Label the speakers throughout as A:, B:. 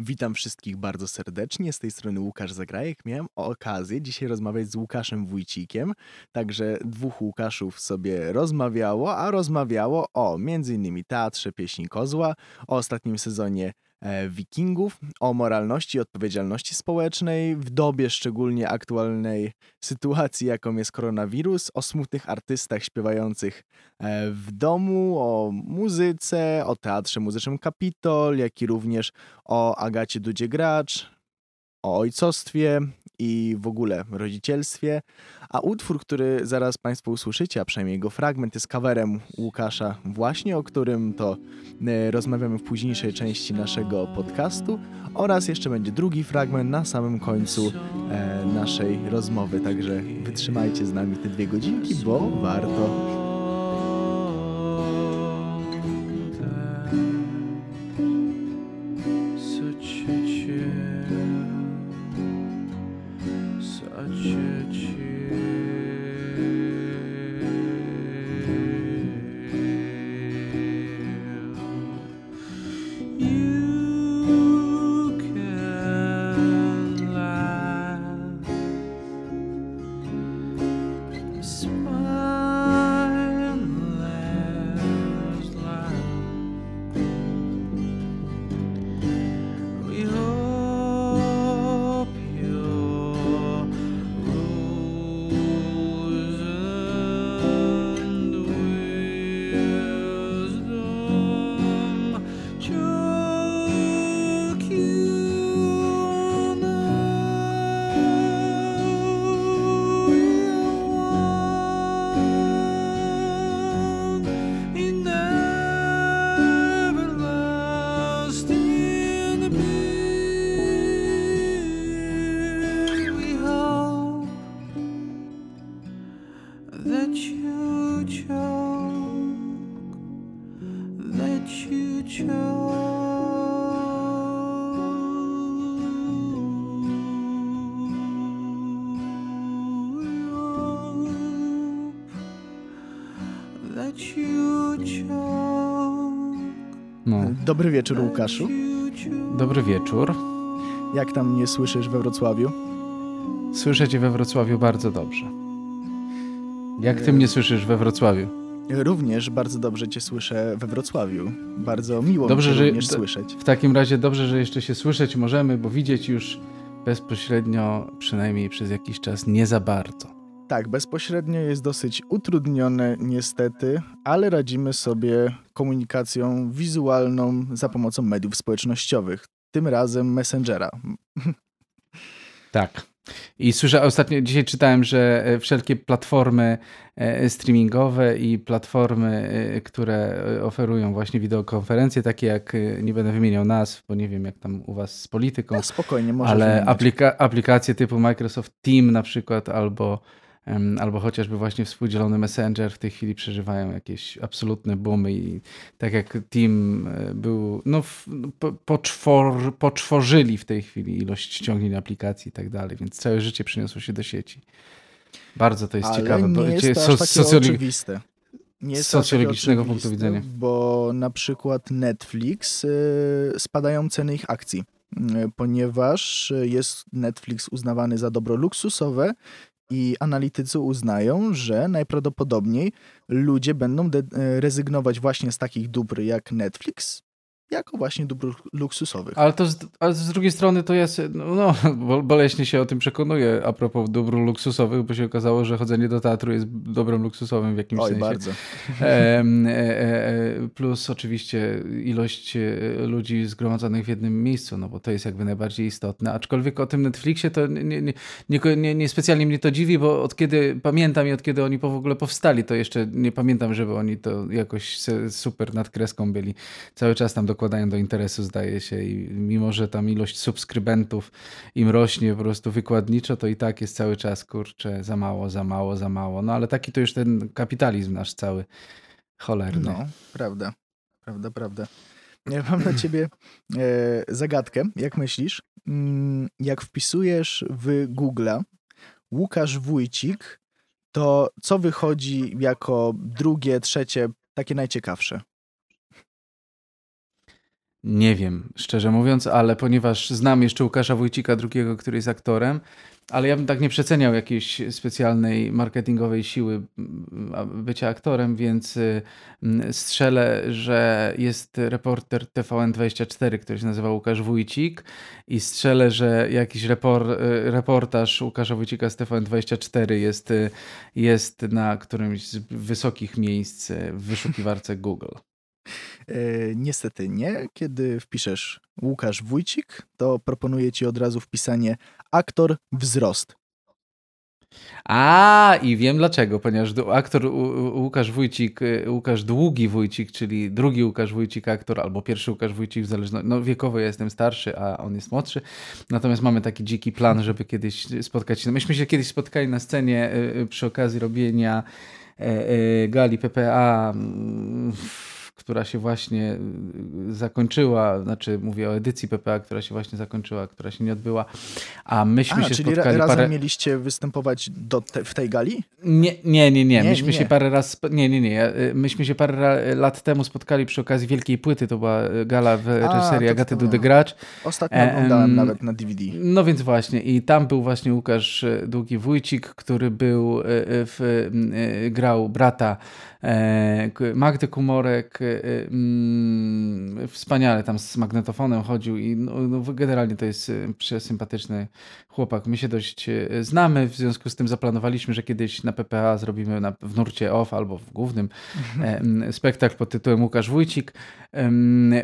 A: Witam wszystkich bardzo serdecznie. Z tej strony Łukasz Zagrajek. Miałem okazję dzisiaj rozmawiać z Łukaszem Wójcikiem. Także dwóch Łukaszów sobie rozmawiało, a rozmawiało o m.in. Teatrze Pieśni Kozła, o ostatnim sezonie wikingów, o moralności i odpowiedzialności społecznej w dobie szczególnie aktualnej sytuacji, jaką jest koronawirus, o smutnych artystach śpiewających e, w domu, o muzyce, o teatrze muzycznym Kapitol, jak i również o Agacie Dudzie-Gracz, o ojcostwie i w ogóle rodzicielstwie. A utwór, który zaraz Państwo usłyszycie, a przynajmniej jego fragment, jest coverem Łukasza, właśnie o którym to e, rozmawiamy w późniejszej części naszego podcastu. Oraz jeszcze będzie drugi fragment na samym końcu e, naszej rozmowy. Także wytrzymajcie z nami te dwie godzinki, bo warto. Dobry wieczór, Łukaszu.
B: Dobry wieczór.
A: Jak tam mnie słyszysz we Wrocławiu?
B: Słyszę cię we Wrocławiu bardzo dobrze. Jak ty mnie słyszysz we Wrocławiu?
A: Również bardzo dobrze cię słyszę we Wrocławiu. Bardzo miło dobrze, że, również słyszeć.
B: W takim razie dobrze, że jeszcze się słyszeć możemy, bo widzieć już bezpośrednio, przynajmniej przez jakiś czas, nie za bardzo.
A: Tak, bezpośrednio jest dosyć utrudnione niestety, ale radzimy sobie komunikacją wizualną za pomocą mediów społecznościowych, tym razem Messengera.
B: Tak. I słyszę ostatnio, dzisiaj czytałem, że e, wszelkie platformy e, streamingowe i platformy, e, które oferują właśnie wideokonferencje, takie jak, nie będę wymieniał nazw, bo nie wiem jak tam u was z polityką. No,
A: spokojnie, może
B: Ale aplika aplikacje typu Microsoft Team na przykład albo albo chociażby właśnie współdzielony Messenger w tej chwili przeżywają jakieś absolutne boomy i tak jak Team e, był, no poczwor, poczworzyli w tej chwili ilość ściągnięć aplikacji i tak dalej, więc całe życie przyniosło się do sieci. Bardzo to jest
A: Ale
B: ciekawe.
A: Nie jest to so, socjologi oczywiste. Nie jest
B: socjologicznego punktu widzenia.
A: Bo na przykład Netflix, y, spadają ceny ich akcji ponieważ jest Netflix uznawany za dobro luksusowe i analitycy uznają, że najprawdopodobniej ludzie będą rezygnować właśnie z takich dóbr jak Netflix, jako właśnie dóbr luksusowych.
B: Ale to z, ale z drugiej strony to jest, no, no boleśnie się o tym przekonuję a propos dóbr luksusowych, bo się okazało, że chodzenie do teatru jest dobrem luksusowym w jakimś
A: Oj,
B: sensie.
A: bardzo.
B: E, e, e, plus oczywiście ilość e, ludzi zgromadzonych w jednym miejscu, no bo to jest jakby najbardziej istotne. Aczkolwiek o tym Netflixie to nie, nie, nie, nie, nie specjalnie mnie to dziwi, bo od kiedy pamiętam i od kiedy oni w ogóle powstali, to jeszcze nie pamiętam, żeby oni to jakoś super nad kreską byli. Cały czas tam do dokładają do interesu, zdaje się. I mimo, że tam ilość subskrybentów im rośnie po prostu wykładniczo, to i tak jest cały czas, kurczę, za mało, za mało, za mało. No ale taki to już ten kapitalizm nasz cały cholerny.
A: No, prawda, prawda, prawda. Ja mam na ciebie e, zagadkę. Jak myślisz, mm, jak wpisujesz w Google'a Łukasz Wójcik, to co wychodzi jako drugie, trzecie, takie najciekawsze?
B: Nie wiem, szczerze mówiąc, ale ponieważ znam jeszcze Łukasza Wójcika drugiego, który jest aktorem, ale ja bym tak nie przeceniał jakiejś specjalnej marketingowej siły mm, bycia aktorem, więc mm, strzelę, że jest reporter TVN24, który się nazywa Łukasz Wójcik i strzelę, że jakiś repor, y, reportaż Łukasza Wójcika z TVN24 jest, y, jest na którymś z wysokich miejsc w wyszukiwarce Google.
A: E, niestety nie. Kiedy wpiszesz Łukasz Wójcik, to proponuję ci od razu wpisanie aktor wzrost.
B: A, i wiem dlaczego, ponieważ aktor Łukasz Wójcik, y, Łukasz Długi Wójcik, czyli drugi Łukasz Wójcik aktor, albo pierwszy Łukasz Wójcik, w zależności, no wiekowo ja jestem starszy, a on jest młodszy, natomiast mamy taki dziki plan, żeby kiedyś spotkać się. Myśmy się kiedyś spotkali na scenie y, y, przy okazji robienia e, e, gali PPA mm, która się właśnie y, zakończyła, znaczy mówię o edycji PPA, która się właśnie zakończyła, która się nie odbyła, a myśmy a, się
A: czyli
B: spotkali
A: razem
B: parę...
A: mieliście występować do te, w tej gali?
B: Nie, nie, nie, nie. Myśmy nie. się parę raz, nie, nie, nie. Y, myśmy się parę lat temu spotkali przy okazji Wielkiej Płyty, to była y, gala w reżyserii Agaty Dudegracz.
A: Ostatnio e, oglądałem nawet na DVD.
B: No więc właśnie i tam był właśnie Łukasz Długi Wójcik, który był, w, grał brata Magdy Kumorek e, e, mm, wspaniale tam z magnetofonem chodził i no, no, generalnie to jest przesympatyczny chłopak. My się dość znamy, w związku z tym zaplanowaliśmy, że kiedyś na PPA zrobimy na, w nurcie off albo w głównym mhm. spektakl pod tytułem Łukasz Wójcik.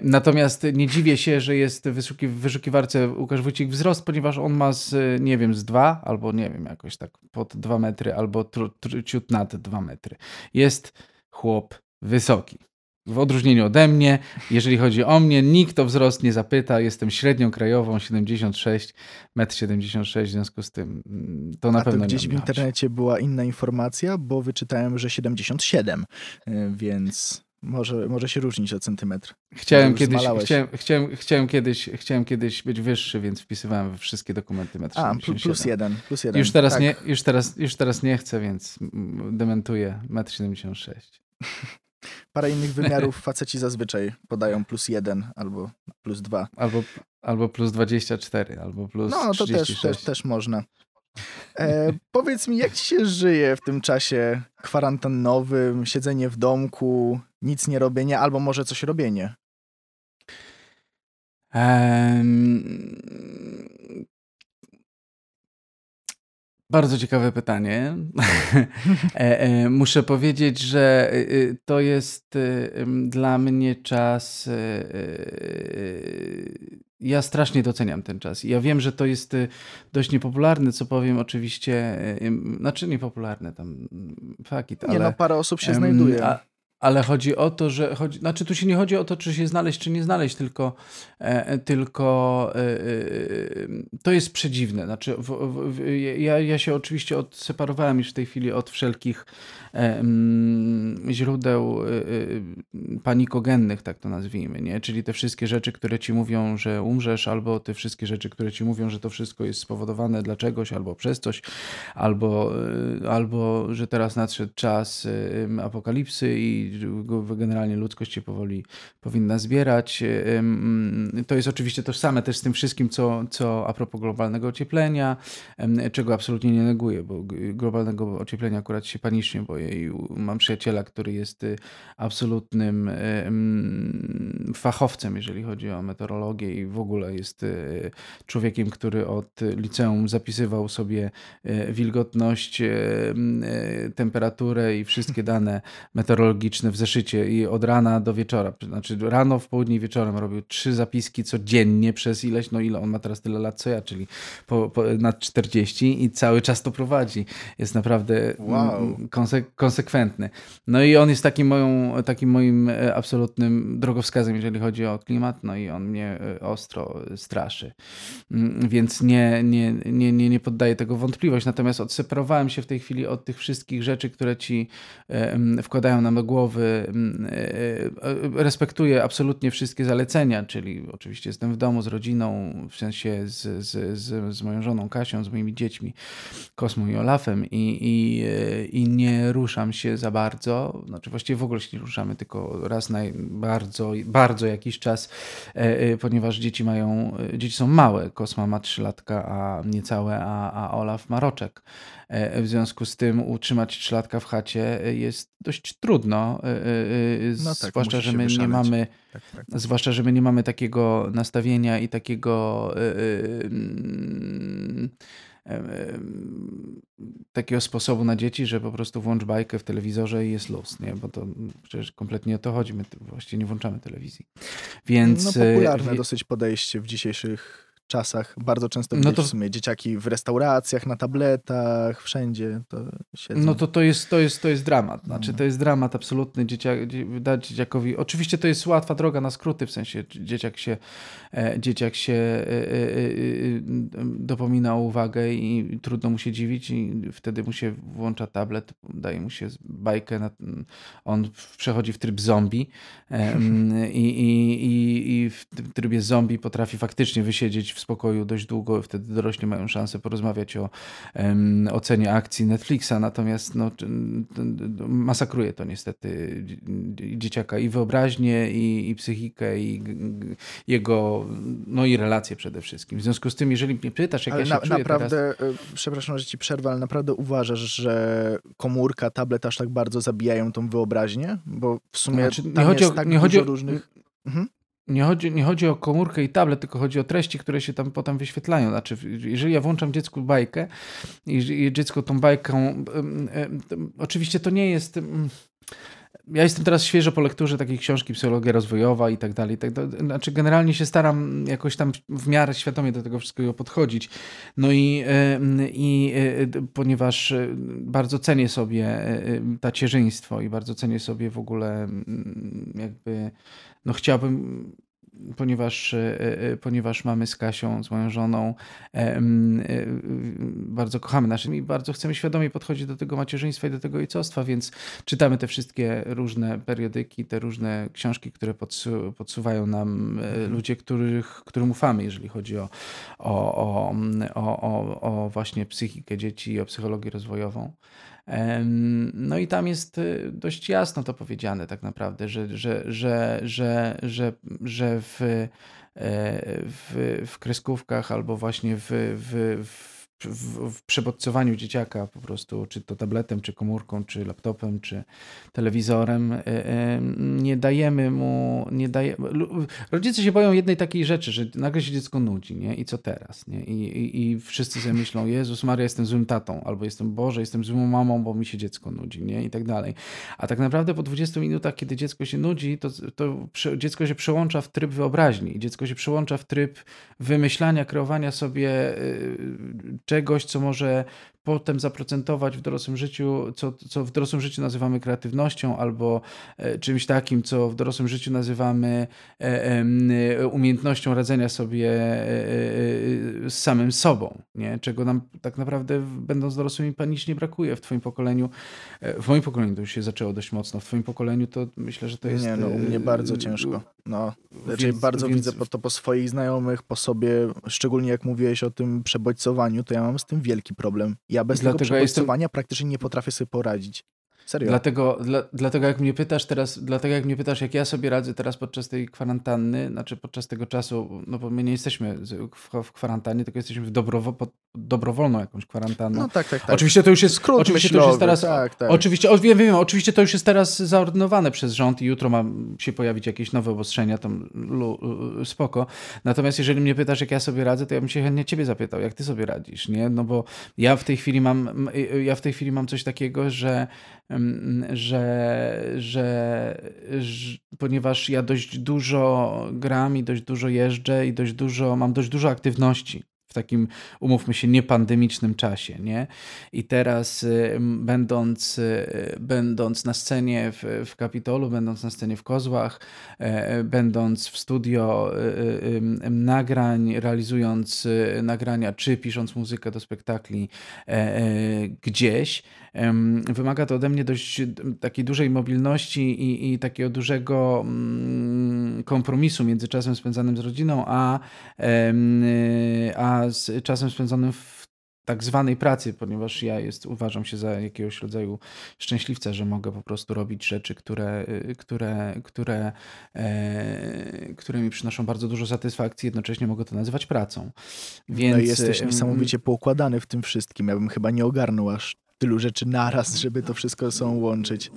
B: Natomiast nie dziwię się, że jest wyszuki, w wyszukiwarce Łukasz Wójcik wzrost, ponieważ on ma z, nie wiem, z dwa albo nie wiem, jakoś tak pod dwa metry albo tr, tr, ciut nad dwa metry. Jest chłop wysoki. W odróżnieniu ode mnie, jeżeli chodzi o mnie, nikt o wzrost nie zapyta. Jestem średnią krajową, 76, 1,76 m, w związku z tym mm, to na
A: A
B: pewno
A: to gdzieś w internecie była inna informacja, bo wyczytałem, że 77, y, więc może, może się różnić o centymetr.
B: Chciałem kiedyś, chciałem, chciałem, chciałem, kiedyś, chciałem kiedyś być wyższy, więc wpisywałem we wszystkie dokumenty metr
A: A, plus jeden, plus jeden.
B: Już teraz, tak. nie, już, teraz, już teraz nie chcę, więc dementuję metr 76.
A: Parę innych wymiarów faceci zazwyczaj podają plus jeden albo plus dwa.
B: Albo, albo plus 24, albo plus
A: No, to
B: 36.
A: też, też, też można. E, powiedz mi, jak ci się żyje w tym czasie kwarantannowym, siedzenie w domku, nic nie robienie, albo może coś robienie? Um,
B: bardzo ciekawe pytanie. E, e, muszę powiedzieć, że e, to jest dla mnie czas. Ja strasznie doceniam ten czas. Ja wiem, że to jest dość niepopularne, co powiem oczywiście. Znaczy niepopularne tam, it, ale...
A: Nie no, parę osób się znajduje. A,
B: ale chodzi o to, że chodzi, znaczy tu się nie chodzi o to, czy się znaleźć, czy nie znaleźć, tylko, e, tylko e, e, to jest przedziwne. Znaczy, w, w, ja, ja się oczywiście odseparowałem już w tej chwili od wszelkich e, mm, źródeł e, e, panikogennych, tak to nazwijmy, nie? czyli te wszystkie rzeczy, które ci mówią, że umrzesz, albo te wszystkie rzeczy, które ci mówią, że to wszystko jest spowodowane dla czegoś, albo przez coś, albo, albo że teraz nadszedł czas apokalipsy i generalnie ludzkość się powoli powinna zbierać. To jest oczywiście tożsame też z tym wszystkim, co, co a propos globalnego ocieplenia, czego absolutnie nie neguję, bo globalnego ocieplenia akurat się panicznie boję i mam przyjaciela, który jest y, absolutnym fachowcem, jeżeli chodzi o meteorologię i w ogóle jest y, człowiekiem, który od liceum zapisywał sobie y, wilgotność, temperaturę i wszystkie dane meteorologiczne w zeszycie i od rana do wieczora, znaczy rano, w południe wieczorem robił trzy zapiski codziennie przez ileś, no ile on ma teraz tyle lat co ja, czyli po, po, nad 40 i cały czas to prowadzi. Jest naprawdę wow. konsekwentny. No i on jest takim, moją, takim moim e, absolutnym drogowskazem, jeżeli chodzi o klimat, no i on mnie e, ostro straszy. Mm, więc nie, nie, nie, nie, nie poddaję tego wątpliwość. Natomiast odseparowałem się w tej chwili od tych wszystkich rzeczy, które ci wkładają nam do głowy, Mm, respektuję absolutnie wszystkie zalecenia, czyli oczywiście jestem w domu z rodziną, w sensie z, z, z, z moją żoną Kasią, z moimi dziećmi, Kosmą i Olafem i, i, i nie ruszam się za bardzo. Znaczy właściwie w ogóle się nie ruszamy, tylko raz na bardzo, bardzo jakiś czas, ponieważ dzieci mają, dzieci są małe. Kosma ma 3 latka, a niecałe, a, a Olaf ma roczek. E, w związku z tym utrzymać trzylatka w chacie e, jest dość trudno, e, no tak, zwłaszcza, że my nie mamy tak, tak. zwłaszcza, że my nie mamy takiego nastawienia i takiego takiego sposobu na dzieci, że po prostu włącz bajkę w telewizorze i jest luz, nie? Bo to przecież kompletnie o to chodzi. My właściwie nie włączamy telewizji. Więc...
A: No popularne dosyć podejście w dzisiejszych czasach bardzo często widać no to... w sumie dzieciaki w restauracjach, na tabletach, wszędzie to siedzą.
B: No to to jest, to jest, to jest dramat. Znaczy no. to jest dramat absolutny. Dzieciak, dać dzieciakowi... Oczywiście to jest łatwa droga na skróty, w sensie dzieciak się, e, dzieciak się e, e, dopomina o uwagę i trudno mu się dziwić i wtedy mu się włącza tablet, daje mu się bajkę, na, on przechodzi w tryb zombie i, i, i, i w trybie zombie potrafi faktycznie wysiedzieć w spokoju dość długo, wtedy dorośli mają szansę porozmawiać o um, ocenie akcji Netflixa, natomiast no, masakruje to niestety dzieciaka i wyobraźnię, i, i psychikę, i jego, no i relacje przede wszystkim. W związku z tym, jeżeli mnie pytasz, jak ale ja się na,
A: naprawdę,
B: teraz...
A: E, przepraszam, że ci przerwę, ale naprawdę uważasz, że komórka, tablet aż tak bardzo zabijają tą wyobraźnię? Bo w sumie znaczy, nie chodzi o, tak nie chodzi o, różnych... Mhm
B: nie chodzi, nie chodzi o komórkę i tablet, tylko chodzi o treści, które się tam potem wyświetlają. Znaczy, jeżeli ja włączam dziecku bajkę i dziecko tą bajką. Oczywiście to nie jest. Ja jestem teraz świeżo po lekturze takiej książki Psychologia rozwojowa i tak dalej. Tak znaczy, generalnie się staram jakoś tam w miarę świadomie do tego wszystkiego podchodzić. No i, i e, ponieważ e, bardzo cenię sobie tacierzyństwo i bardzo cenię sobie w ogóle jakby no chciałbym ponieważ, e, e, ponieważ mamy z Kasią, z moją żoną, e, bardzo kochamy naszym i bardzo chcemy świadomie podchodzić do tego macierzyństwa i do tego ojcostwa, więc czytamy te wszystkie różne periodyki, te różne książki, które podsu podsuwają nam ludzie, których, którym ufamy, jeżeli chodzi o, o, o, o, o właśnie psychikę dzieci i o psychologię rozwojową. No i tam jest y, dość jasno to powiedziane tak naprawdę, że, że, że, że, że, że w, e, w, w kreskówkach albo właśnie w, w, w w, w przebodźcowaniu dzieciaka po prostu, czy to tabletem, czy komórką, czy laptopem, czy telewizorem, e, e, nie dajemy mu, nie daje... Rodzice się boją jednej takiej rzeczy, że nagle się dziecko nudzi, nie? I co teraz, nie? I, i, i wszyscy sobie myślą, Jezus Maria, jestem złym tatą, albo jestem Boże, jestem złą mamą, bo mi się dziecko nudzi, nie? I tak dalej. A tak naprawdę po 20 minutach, kiedy dziecko się nudzi, to, to dziecko się przełącza w tryb wyobraźni, dziecko się przełącza w tryb wymyślania, kreowania sobie y, czegoś, co może potem zaprocentować w dorosłym życiu, co, co w dorosłym życiu nazywamy kreatywnością, albo e, czymś takim, co w dorosłym życiu nazywamy e, umiejętnością radzenia sobie e, z samym sobą, nie? czego nam tak naprawdę, będąc dorosłymi, panicznie brakuje w Twoim pokoleniu. W moim pokoleniu to już się zaczęło dość mocno, w Twoim pokoleniu to myślę, że to jest.
A: Nie, no, u mnie bardzo ciężko. No, raczej więc, bardzo więc... widzę po to po swoich znajomych, po sobie, szczególnie jak mówiłeś o tym przebodźcowaniu, to ja mam z tym wielki problem. Ja bez Dlatego tego przebodźcowania jestem... praktycznie nie potrafię sobie poradzić. Serio.
B: Dlatego, dla, dlatego jak mnie pytasz teraz, dlatego jak mnie pytasz, jak ja sobie radzę teraz podczas tej kwarantanny, znaczy podczas tego czasu, no bo my nie jesteśmy w, w kwarantannie, tylko jesteśmy w dobrowo, pod dobrowolną jakąś kwarantannę.
A: No tak, tak, tak.
B: Oczywiście to już jest skrót oczywiście myślowy, to już jest teraz, tak, tak. Oczywiście, o, wiem, wiem, oczywiście to już jest teraz zaordynowane przez rząd i jutro ma się pojawić jakieś nowe obostrzenia, tam lu, spoko. Natomiast jeżeli mnie pytasz, jak ja sobie radzę, to ja bym się chętnie ciebie zapytał, jak ty sobie radzisz, nie? No bo ja w tej chwili mam, ja w tej chwili mam coś takiego, że że, że, że, ponieważ ja dość dużo gram i dość dużo jeżdżę i dość dużo, mam dość dużo aktywności takim, umówmy się, niepandemicznym czasie, nie? I teraz będąc, będąc na scenie w, w Kapitolu, będąc na scenie w Kozłach, będąc w studio nagrań, realizując nagrania, czy pisząc muzykę do spektakli gdzieś, wymaga to ode mnie dość takiej dużej mobilności i, i takiego dużego mm, kompromisu między czasem spędzanym z rodziną, a, a z czasem spędzonym w tak zwanej pracy, ponieważ ja jest, uważam się za jakiegoś rodzaju szczęśliwca, że mogę po prostu robić rzeczy, które, które, które, e, które mi przynoszą bardzo dużo satysfakcji, jednocześnie mogę to nazywać pracą.
A: Więc, no jesteś niesamowicie poukładany w tym wszystkim. Ja bym chyba nie ogarnął aż tylu rzeczy naraz, żeby to wszystko są łączyć.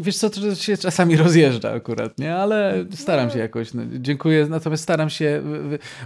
B: Wiesz co, to się czasami rozjeżdża akurat, nie? Ale staram się jakoś. No, dziękuję, natomiast staram się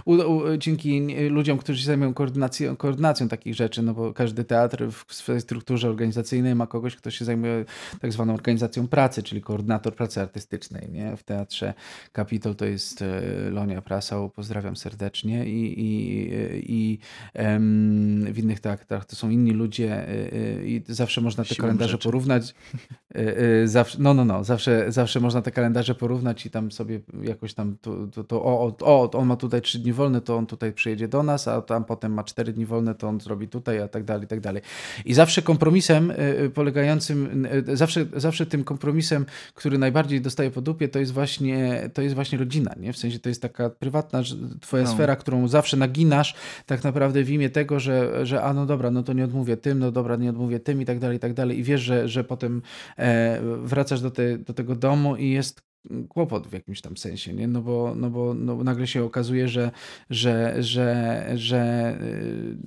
B: u, u, dzięki ludziom, którzy się zajmują koordynacją, koordynacją takich rzeczy, no bo każdy teatr w swojej strukturze organizacyjnej ma kogoś, kto się zajmuje tak zwaną organizacją pracy, czyli koordynator pracy artystycznej, nie? W teatrze Kapitol to jest e, Lonia Prasał, pozdrawiam serdecznie i, i, i em, w innych teatrach to są inni ludzie e, e, i zawsze można te Siłą kalendarze rzeczy. porównać. Y, y, zawsze, no, no, no, zawsze, zawsze można te kalendarze porównać i tam sobie jakoś tam to, to, to o, o, on ma tutaj trzy dni wolne, to on tutaj przyjedzie do nas, a tam potem ma cztery dni wolne, to on zrobi tutaj, a tak dalej, i tak dalej. I zawsze kompromisem y, polegającym, zawsze, zawsze tym kompromisem, który najbardziej dostaje po dupie, to jest właśnie, to jest właśnie rodzina, nie? W sensie to jest taka prywatna twoja no. sfera, którą zawsze naginasz tak naprawdę w imię tego, że, że a no dobra, no to nie odmówię tym, no dobra, nie odmówię tym i tak dalej, i tak dalej. I wiesz, że, że potem e, wracasz do, te, do tego domu i jest kłopot w jakimś tam sensie, nie? No bo, no bo no nagle się okazuje, że, że, że, że yy,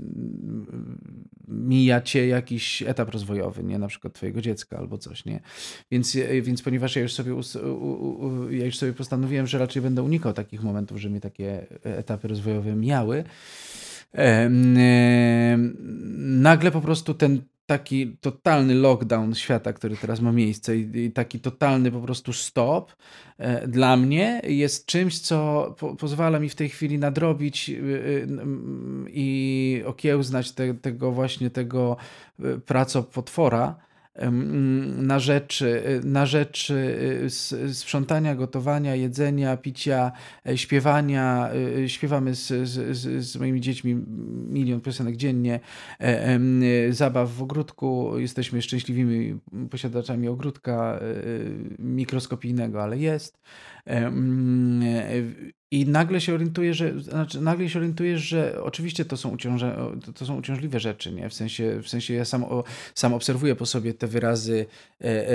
B: mija cię jakiś etap rozwojowy, nie? Na przykład twojego dziecka albo coś, nie? Więc, więc ponieważ ja już sobie, ja już sobie postanowiłem, że raczej będę unikał takich momentów, że mi takie etapy rozwojowe miały, nagle po prostu ten taki totalny lockdown świata, który teraz ma miejsce i, i taki totalny po prostu stop e, dla mnie jest czymś, co po, pozwala mi w tej chwili nadrobić y, y, i okiełznać te, tego właśnie tego y, pracopotwora, na rzecz, y, na rzecz y, sprzątania, gotowania, jedzenia, picia, e, śpiewania. Y, śpiewamy z, z, z moimi dziećmi milion piosenek dziennie, e, zabaw w ogródku. Jesteśmy szczęśliwymi posiadaczami ogródka mikroskopijnego, ale jest. I nagle się orientujesz, że, znaczy nagle się orientujesz, że oczywiście to są, uciąże, to są uciążliwe rzeczy, nie? W sensie, w sensie ja sam, o, sam obserwuję po sobie te wyrazy e, e,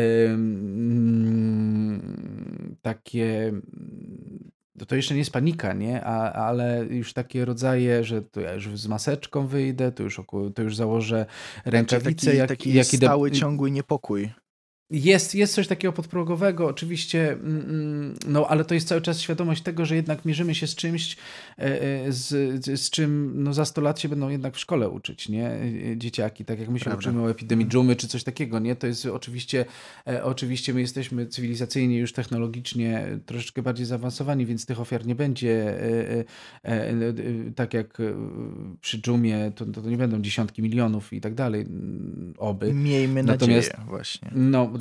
B: takie to jeszcze nie jest panika, nie? A, ale już takie rodzaje, że to ja już z maseczką wyjdę, to już, to już założę rękawice.
A: Taki, jak, taki jak stały, ciągły niepokój.
B: Jest, jest coś takiego podprogowego, oczywiście, mm, mm, no ale to jest cały czas świadomość tego, że jednak mierzymy się z czymś, e, e, z, z czym no, za 100 lat się będą jednak w szkole uczyć, nie? E, dzieciaki, tak jak my się Prawda. uczymy o epidemii dżumy czy coś takiego, nie? To jest oczywiście, oczywiście my jesteśmy cywilizacyjnie już technologicznie troszeczkę bardziej zaawansowani, więc tych ofiar nie będzie tak jak przy dżumie, to, to nie będą dziesiątki milionów i tak dalej, oby.
A: Miejmy Natomiast, nadzieję właśnie.
B: No,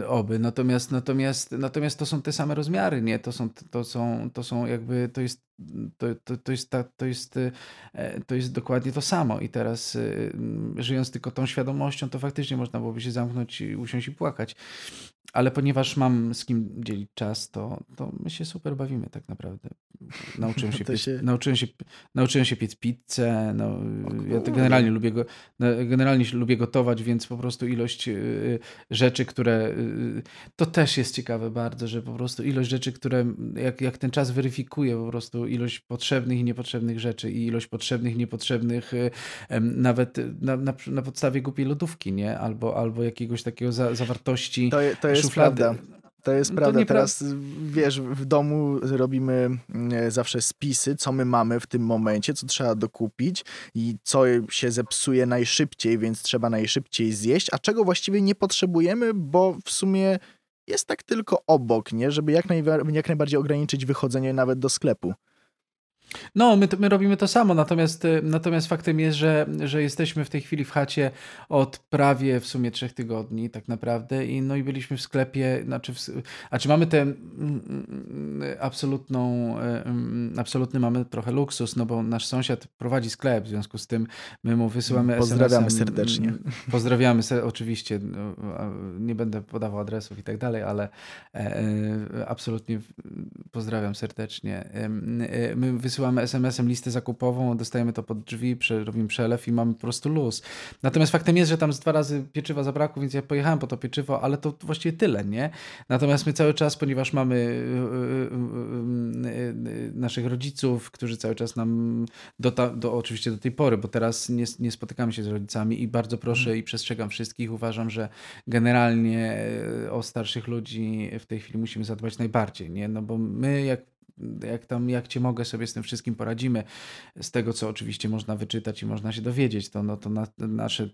B: Y, oby. Natomiast, natomiast, natomiast to są te same rozmiary, nie? To są, to są, to są jakby, to jest, to, to, to jest, ta, to, jest, e, to jest dokładnie to samo. I teraz y, żyjąc tylko tą świadomością, to faktycznie można byłoby się zamknąć, i usiąść i płakać ale ponieważ mam z kim dzielić czas, to, to my się super bawimy tak naprawdę. Nauczyłem się, piec, się... Nauczyłem się, nauczyłem się piec pizzę, no, ja to generalnie lubię, go, no, generalnie lubię gotować, więc po prostu ilość y, rzeczy, które, y, to też jest ciekawe bardzo, że po prostu ilość rzeczy, które, jak, jak ten czas weryfikuje po prostu ilość potrzebnych i niepotrzebnych rzeczy i ilość potrzebnych i niepotrzebnych y, nawet na, na, na podstawie głupiej lodówki, nie? Albo, albo jakiegoś takiego za, zawartości.
A: To, to jest jest prawda. To jest no prawda. Teraz wiesz, w domu robimy mm, zawsze spisy, co my mamy w tym momencie, co trzeba dokupić i co się zepsuje najszybciej, więc trzeba najszybciej zjeść, a czego właściwie nie potrzebujemy, bo w sumie jest tak tylko obok, nie? Żeby jak, jak najbardziej ograniczyć wychodzenie nawet do sklepu.
B: No, my, my robimy to samo, natomiast, y, natomiast faktem jest, że, że jesteśmy w tej chwili w chacie od prawie w sumie trzech tygodni tak naprawdę i no i byliśmy w sklepie, znaczy, w, a czy mamy tę mm, mm, absolutną, y, mm, absolutny mamy trochę luksus, no bo nasz sąsiad prowadzi sklep, w związku z tym my mu wysyłamy
A: Pozdrawiamy serdecznie.
B: Pozdrawiamy oczywiście, no, nie będę podawał adresów i tak dalej, ale e, e, absolutnie pozdrawiam serdecznie. My wysyłamy wysyłamy SMS-em listę zakupową, dostajemy to pod drzwi, robimy przelew i mamy po prostu luz. Natomiast faktem jest, że tam z dwa razy pieczywa zabrakło, więc ja pojechałem po to pieczywo, ale to właściwie tyle, nie? Natomiast my cały czas, ponieważ mamy y, y, y, naszych rodziców, którzy cały czas nam, do, do, oczywiście do tej pory, bo teraz nie, nie spotykamy się z rodzicami i bardzo proszę i przestrzegam wszystkich, uważam, że generalnie o starszych ludzi w tej chwili musimy zadbać najbardziej, nie? No bo my jak jak tam, jak cię mogę, sobie z tym wszystkim poradzimy. Z tego, co oczywiście można wyczytać i można się dowiedzieć, to, no, to na, nasze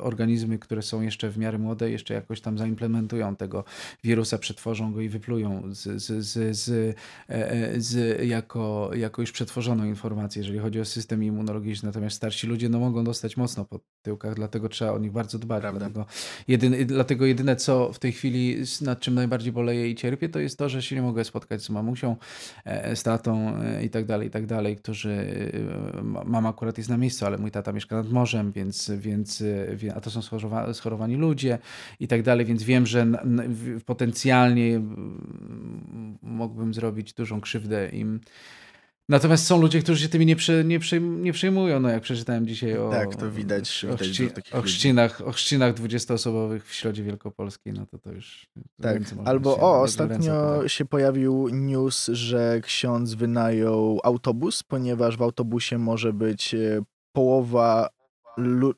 B: organizmy, które są jeszcze w miarę młode, jeszcze jakoś tam zaimplementują tego wirusa, przetworzą go i wyplują z, z, z, z, e, e, z jako, jako już przetworzoną informację, jeżeli chodzi o system immunologiczny. Natomiast starsi ludzie no, mogą dostać mocno po tyłkach, dlatego trzeba o nich bardzo dbać. Dlatego, jedyne, dlatego jedyne, co w tej chwili, nad czym najbardziej boleję i cierpię, to jest to, że się nie mogę spotkać z mamusią, z tatą e, i tak dalej, i tak dalej, którzy, e, mama akurat jest na miejscu, ale mój tata mieszka nad morzem, więc, więc a to są schorowani ludzie i tak dalej, więc wiem, że potencjalnie mógłbym zrobić dużą krzywdę im Natomiast są ludzie, którzy się tymi nie, przy, nie, przy, nie przejmują, no jak przeczytałem dzisiaj o,
A: tak, to widać,
B: o, chrzci, o, chrzcinach, o chrzcinach 20-osobowych w Środzie Wielkopolskiej, no to to już...
A: Tak, albo o, ostatnio się pojawił news, że ksiądz wynajął autobus, ponieważ w autobusie może być e, połowa... Lu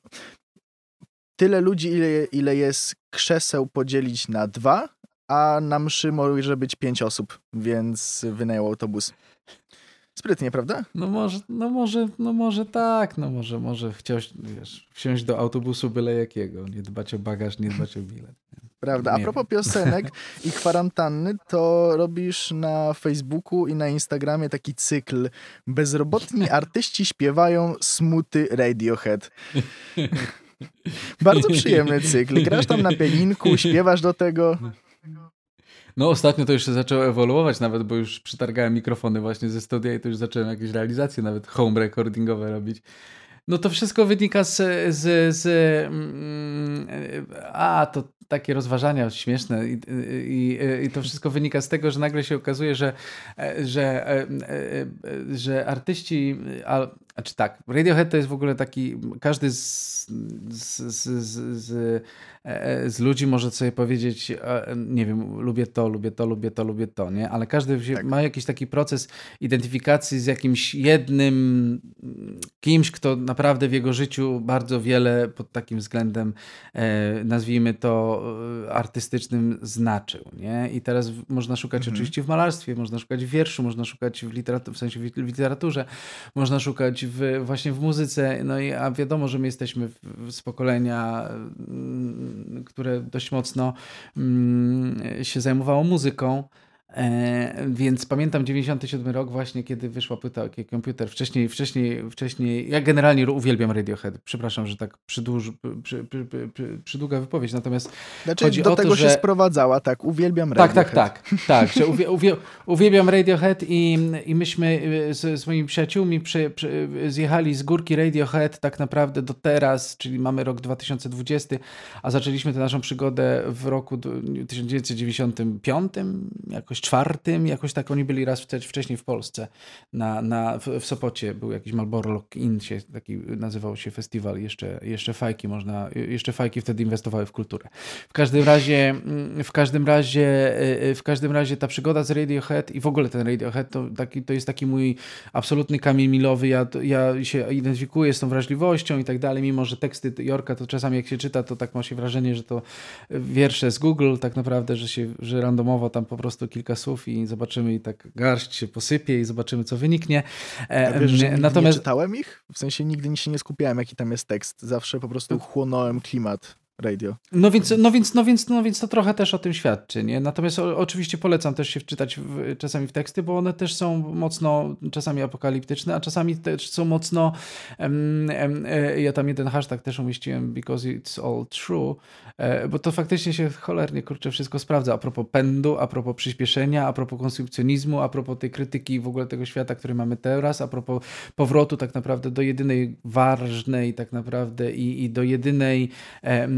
A: tyle ludzi, ile, ile jest krzeseł podzielić na dwa, a na mszy może być pięć osób, więc wynajął autobus. Sprytnie, prawda?
B: No może, no może, no może tak, no może, może chciałeś, wiesz, wsiąść do autobusu byle jakiego, nie dbać o bagaż, nie dbać o bilet.
A: Prawda. A nie propos wiem. piosenek i kwarantanny, to robisz na Facebooku i na Instagramie taki cykl Bezrobotni artyści śpiewają smuty Radiohead. Bardzo przyjemny cykl. Grasz tam na pianinku, śpiewasz do tego.
B: No ostatnio to się zaczęło ewoluować nawet, bo już przetargałem mikrofony właśnie ze studia i to już zacząłem jakieś realizacje nawet home recordingowe robić. No to wszystko wynika z, z, z mm, a to takie rozważania śmieszne i, i, i, to wszystko wynika z tego, że nagle się okazuje, że, że, że artyści, znaczy tak, Radiohead to jest w ogóle taki, każdy z, z, z, z E, z ludzi może sobie powiedzieć, e, nie wiem, lubię to, lubię to, lubię to, lubię to, nie? Ale każdy tak. ma jakiś taki proces identyfikacji z jakimś jednym kimś, kto naprawdę w jego życiu bardzo wiele pod takim względem, e, nazwijmy to artystycznym, znaczył, nie? I teraz można szukać mhm. oczywiście w malarstwie, można szukać w wierszu, można szukać w, literaturze, w sensie w literaturze, można szukać w, właśnie w muzyce, no i a wiadomo, że my jesteśmy z pokolenia które dość mocno mm, się zajmowało muzyką. E, więc pamiętam 97 rok właśnie, kiedy wyszła płyta OK Computer. Wcześniej, wcześniej, wcześniej, ja generalnie uwielbiam Radiohead. Przepraszam, że tak przydłuż, przy, przy, przy, przydługa wypowiedź, natomiast
A: znaczy, chodzi do o tego to, że... się sprowadzała, tak, uwielbiam
B: Radiohead. Tak, tak, tak, tak, że uwie, uwie, uwielbiam Radiohead i, i myśmy y, z, z moimi przyjaciółmi przy, przy, zjechali z górki Radiohead tak naprawdę do teraz, czyli mamy rok 2020, a zaczęliśmy tę naszą przygodę w roku 1995, jakoś czwartym, jakoś tak oni byli raz wcześniej w Polsce, na, na, w, w Sopocie był jakiś Malboro In, się, taki nazywał się festiwal, jeszcze, jeszcze fajki można, jeszcze fajki wtedy inwestowały w kulturę. W każdym razie, mm, w każdym razie, y, y, w każdym razie ta przygoda z Radiohead i w ogóle ten Radiohead to, taki, to jest taki mój absolutny kamień milowy, ja, ja się identyfikuję z tą wrażliwością i tak dalej, mimo że teksty Jorka to czasami jak się czyta, to tak ma się wrażenie, że to wiersze z Google tak naprawdę, że się, że randomowo tam po prostu kilka kilka słów i zobaczymy i tak garść się posypie i zobaczymy, co wyniknie.
A: E, wiesz, że Natomiast... nie czytałem ich? W sensie nigdy się nie skupiałem, jaki tam jest tekst. Zawsze po prostu chłonąłem klimat. Radio.
B: No więc, no więc, no więc, no więc to trochę też o tym świadczy, nie? Natomiast o, oczywiście polecam też się wczytać w, czasami w teksty, bo one też są mocno czasami apokaliptyczne, a czasami też są mocno em, em, e, ja tam jeden hashtag też umieściłem because it's all true, e, bo to faktycznie się cholernie kurczę wszystko sprawdza. A propos pędu, a propos przyspieszenia, a propos konsumpcjonizmu, a propos tej krytyki w ogóle tego świata, który mamy teraz, a propos powrotu tak naprawdę do jedynej ważnej tak naprawdę i, i do jedynej Y,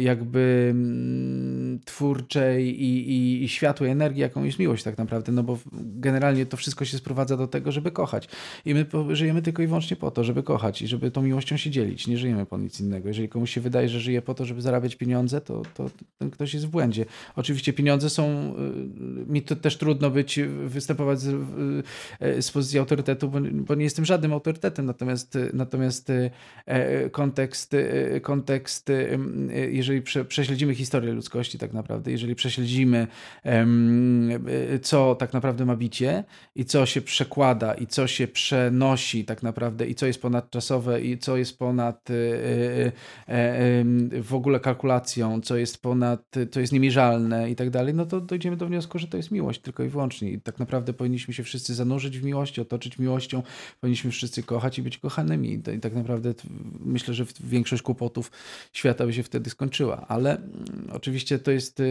B: jakby mm, twórczej i, i, i światłej energii, jaką jest miłość tak naprawdę, no bo generalnie to wszystko się sprowadza do tego, żeby kochać. I my żyjemy tylko i wyłącznie po to, żeby kochać i żeby tą miłością się dzielić. Nie żyjemy po nic innego. Jeżeli komuś się wydaje, że żyje po to, żeby zarabiać pieniądze, to, to ten ktoś jest w błędzie. Oczywiście pieniądze są, y, mi to też trudno być, występować z, z pozycji autorytetu, bo, bo, nie jestem żadnym autorytetem, natomiast, natomiast e, kontekst, kontekst jeżeli prze, prześledzimy historię ludzkości tak naprawdę, jeżeli prześledzimy co tak naprawdę ma bicie i co się przekłada i co się przenosi tak naprawdę i co jest ponadczasowe i co jest ponad e, w ogóle kalkulacją, co jest ponad, co jest niemierzalne i tak dalej, no to dojdziemy do wniosku, że to jest miłość tylko i wyłącznie. I tak naprawdę powinniśmy się wszyscy zanurzyć w miłości, otoczyć miłością, powinniśmy wszyscy kochać i być kochanymi. I tak naprawdę myślę, że większość kłopotów świata by się wtedy skończyła, ale mm, oczywiście to jest y, y,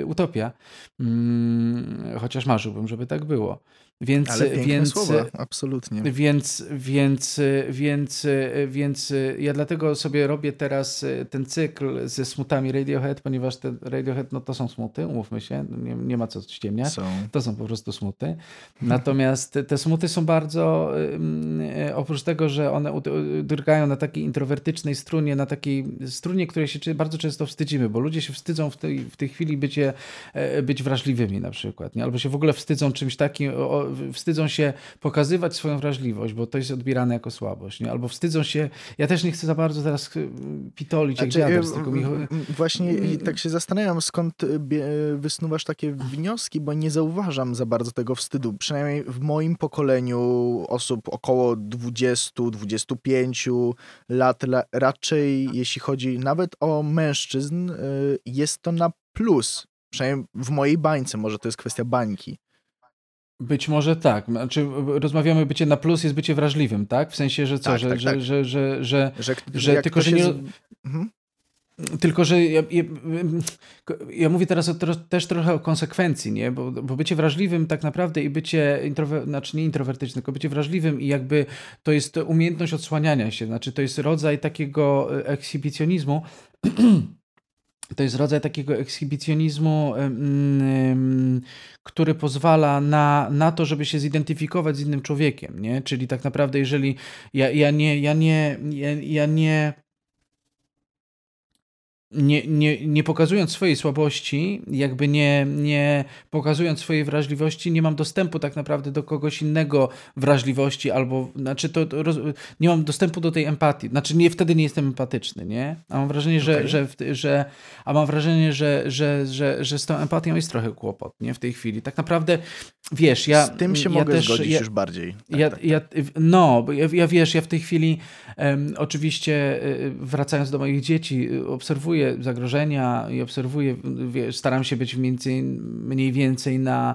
B: y, utopia, mm, chociaż marzyłbym, żeby tak było. Więc,
A: Ale
B: więc,
A: słowa, absolutnie.
B: Więc, więc, więc, więc ja dlatego sobie robię teraz ten cykl ze smutami Radiohead, ponieważ te Radiohead no to są smuty, umówmy się, nie, nie ma co ściemniać. Są. To są po prostu smuty. Natomiast te smuty są bardzo, oprócz tego, że one drgają na takiej introwertycznej strunie, na takiej strunie, której się bardzo często wstydzimy, bo ludzie się wstydzą w tej, w tej chwili bycie, e, być wrażliwymi na przykład, nie? albo się w ogóle wstydzą czymś takim, wstydzą się pokazywać swoją wrażliwość, bo to jest odbierane jako słabość, nie? albo wstydzą się, ja też nie chcę za bardzo teraz y, pitolić jak znaczy, dziaders, tylko mi...
A: Właśnie tak się zastanawiam, skąd y, wysnuwasz takie wnioski, bo nie zauważam za bardzo tego wstydu. Przynajmniej w moim pokoleniu osób około 20-25 lat raczej, jeśli chodzi nawet o mężczyzn, y, jest to na plus. Przynajmniej w mojej bańce, może to jest kwestia bańki.
B: Być może tak. Znaczy, rozmawiamy bycie na plus jest bycie wrażliwym, tak? W sensie, że co, tak, że, tak, że, tak. że, że, że, że, że tylko, że nie... Jest... Mhm. Tylko, że ja, ja, ja, mówię teraz o, też trochę o konsekwencji, nie? Bo, bo bycie wrażliwym tak naprawdę i bycie, intrower, znaczy nie introwertycznym, tylko bycie wrażliwym i jakby to jest umiejętność odsłaniania się, znaczy to jest rodzaj takiego ekshibicjonizmu, to jest rodzaj takiego ekshibicjonizmu, który pozwala na, na to, żeby się zidentyfikować z innym człowiekiem, nie? Czyli tak naprawdę, jeżeli ja, ja nie, ja nie, ja, ja nie nie, nie, nie pokazując swojej słabości, jakby nie, nie pokazując swojej wrażliwości, nie mam dostępu tak naprawdę do kogoś innego wrażliwości, albo znaczy to, to roz, nie mam dostępu do tej empatii. Znaczy nie, wtedy nie jestem empatyczny, nie? A mam wrażenie, że, okay. że, że, a mam wrażenie, że, że, że, że z tą empatią jest trochę kłopot, nie? W tej chwili. Tak naprawdę, wiesz, ja...
A: Z tym się
B: ja
A: mogę
B: też,
A: zgodzić
B: ja,
A: już bardziej.
B: Tak, ja, tak, ja, no, ja, ja wiesz, ja w tej chwili um, oczywiście y, wracając do moich dzieci, y, obserwuję zagrożenia i obserwuję, wiesz, staram się być mniej więcej na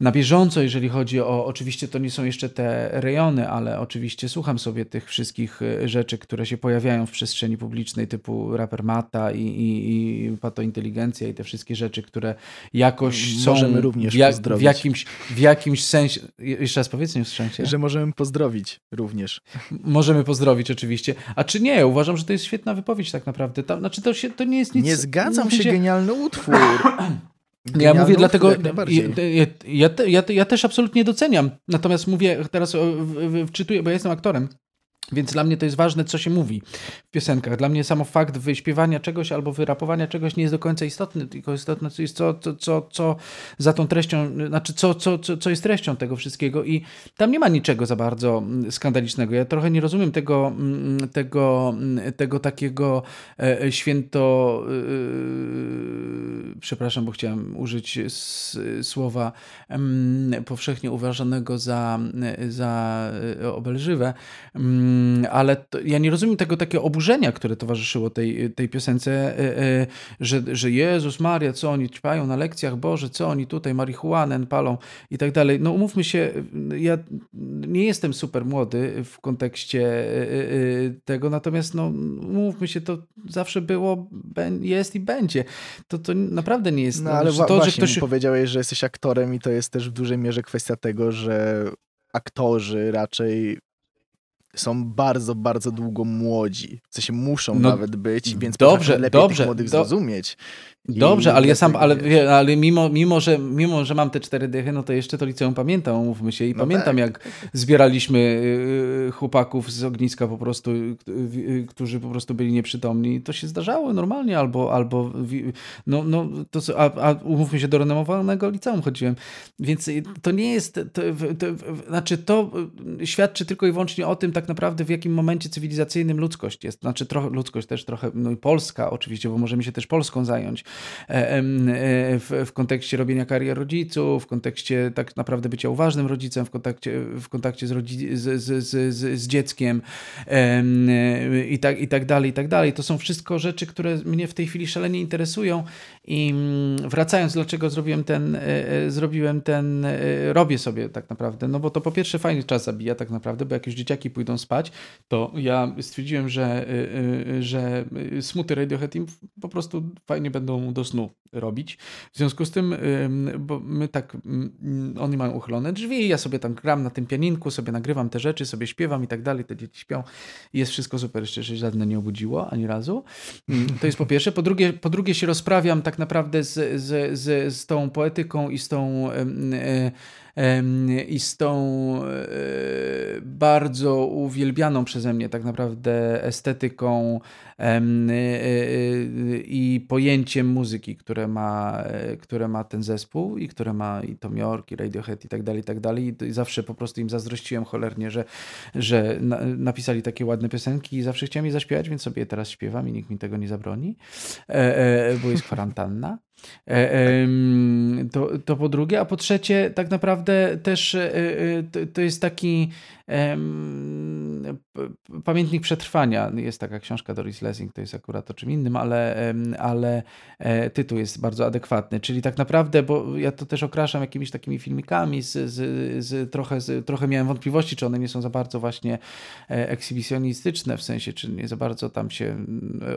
B: na bieżąco, jeżeli chodzi o, oczywiście to nie są jeszcze te rejony, ale oczywiście słucham sobie tych wszystkich e, rzeczy, które się pojawiają w przestrzeni publicznej, typu raper Mata i, i, i patointeligencja i te wszystkie rzeczy, które jakoś są
A: możemy również
B: w, w, jakimś, w jakimś sensie, jeszcze raz powiedz, nie
A: się. Że możemy pozdrowić również.
B: Możemy pozdrowić oczywiście. A czy nie? Uważam, że to jest świetna wypowiedź tak naprawdę. Tam, znaczy to, się, to nie jest nic...
A: Nie zgadzam się, genialny utwór.
B: Ja mówię dlatego, ja, ja, ja, ja, też absolutnie doceniam, natomiast mówię teraz, wczytuję, bo ja jestem aktorem, więc dla mnie to jest ważne, co się mówi w piosenkach. Dla mnie samo fakt wyśpiewania czegoś albo wyrapowania czegoś nie jest do końca istotny, tylko istotne jest co, co, co, co za tą treścią, znaczy co, co, co, co jest treścią tego wszystkiego i tam nie ma niczego za bardzo mm, skandalicznego. Ja trochę nie rozumiem tego, mm, tego, mm, tego takiego e, e, święto, yy, przepraszam, bo chciałem użyć słowa powszechnie uważanego za, za obelżywe, ale to, ja nie rozumiem tego takiego oburzenia, które towarzyszyło tej, tej piosence, że, że Jezus Maria, co oni trwają na lekcjach, Boże, co oni tutaj marihuanę palą i tak dalej. No umówmy się, ja nie jestem super młody w kontekście tego, natomiast no umówmy się, to zawsze było, jest i będzie. To, to naprawdę nie jest...
A: No ale to, właśnie, że ktoś... powiedziałeś, że jesteś aktorem i to jest też w dużej mierze kwestia tego, że aktorzy raczej są bardzo, bardzo długo młodzi. W sensie muszą no, nawet być, więc dobrze, lepiej dobrze, tych młodych do, zrozumieć.
B: Dobrze, ale ja sam, ale, ale mimo, mimo, że, mimo, że mam te cztery dychy, no to jeszcze to liceum pamiętam, umówmy się. I no pamiętam, tak. jak zbieraliśmy y, y, chłopaków z ogniska po prostu, y, którzy po prostu byli nieprzytomni. To się zdarzało normalnie, albo, albo no, no, to, a, a umówmy się, do renomowanego liceum chodziłem. Więc to nie jest, to, to, znaczy to świadczy tylko i wyłącznie o tym tak naprawdę, w jakim momencie cywilizacyjnym ludzkość jest. Znaczy trochę, ludzkość też trochę, no i Polska oczywiście, bo możemy się też Polską zająć w, w kontekście robienia karier rodziców, w kontekście tak naprawdę bycia uważnym rodzicem, w kontakcie, w kontakcie z, z, z, z, z dzieckiem i tak, i tak dalej, i tak dalej. To są wszystko rzeczy, które mnie w tej chwili szalenie interesują i mm, wracając, dlaczego zrobiłem ten, e, zrobiłem ten, robię sobie tak naprawdę, no bo to po pierwsze fajny czas zabija tak naprawdę, bo jak już dzieciaki pójdą spać, to ja stwierdziłem, że, że smuty Radiohead im po prostu fajnie będą do snu robić. W związku z tym, bo my tak, oni mają uchylone drzwi, ja sobie tam gram na tym pianinku, sobie nagrywam te rzeczy, sobie śpiewam i tak dalej, te dzieci śpią jest wszystko super, jeszcze się żadne nie obudziło ani razu. To jest po pierwsze. Po drugie, po drugie się rozprawiam tak naprawdę z, z, z, z tą poetyką i z tą e, i z tą e, bardzo uwielbianą przeze mnie tak naprawdę estetyką e, e, i pojęciem muzyki, które ma, które ma ten zespół i które ma i Tom York, i Radiohead i tak dalej, i tak dalej. I zawsze po prostu im zazdrościłem cholernie, że, że napisali takie ładne piosenki i zawsze chciałem je zaśpiewać, więc sobie teraz śpiewam i nikt mi tego nie zabroni, bo jest kwarantanna. E, to, to po drugie, a po trzecie, tak naprawdę też e, e, to jest taki Pamiętnik przetrwania jest taka książka Doris Lessing, to jest akurat o czym innym, ale, ale e, tytuł jest bardzo adekwatny. Czyli tak naprawdę, bo ja to też okraszam jakimiś takimi filmikami, z, z, z, trochę, z, trochę miałem wątpliwości, czy one nie są za bardzo właśnie e, ekshibicjonistyczne, w sensie, czy nie za bardzo tam się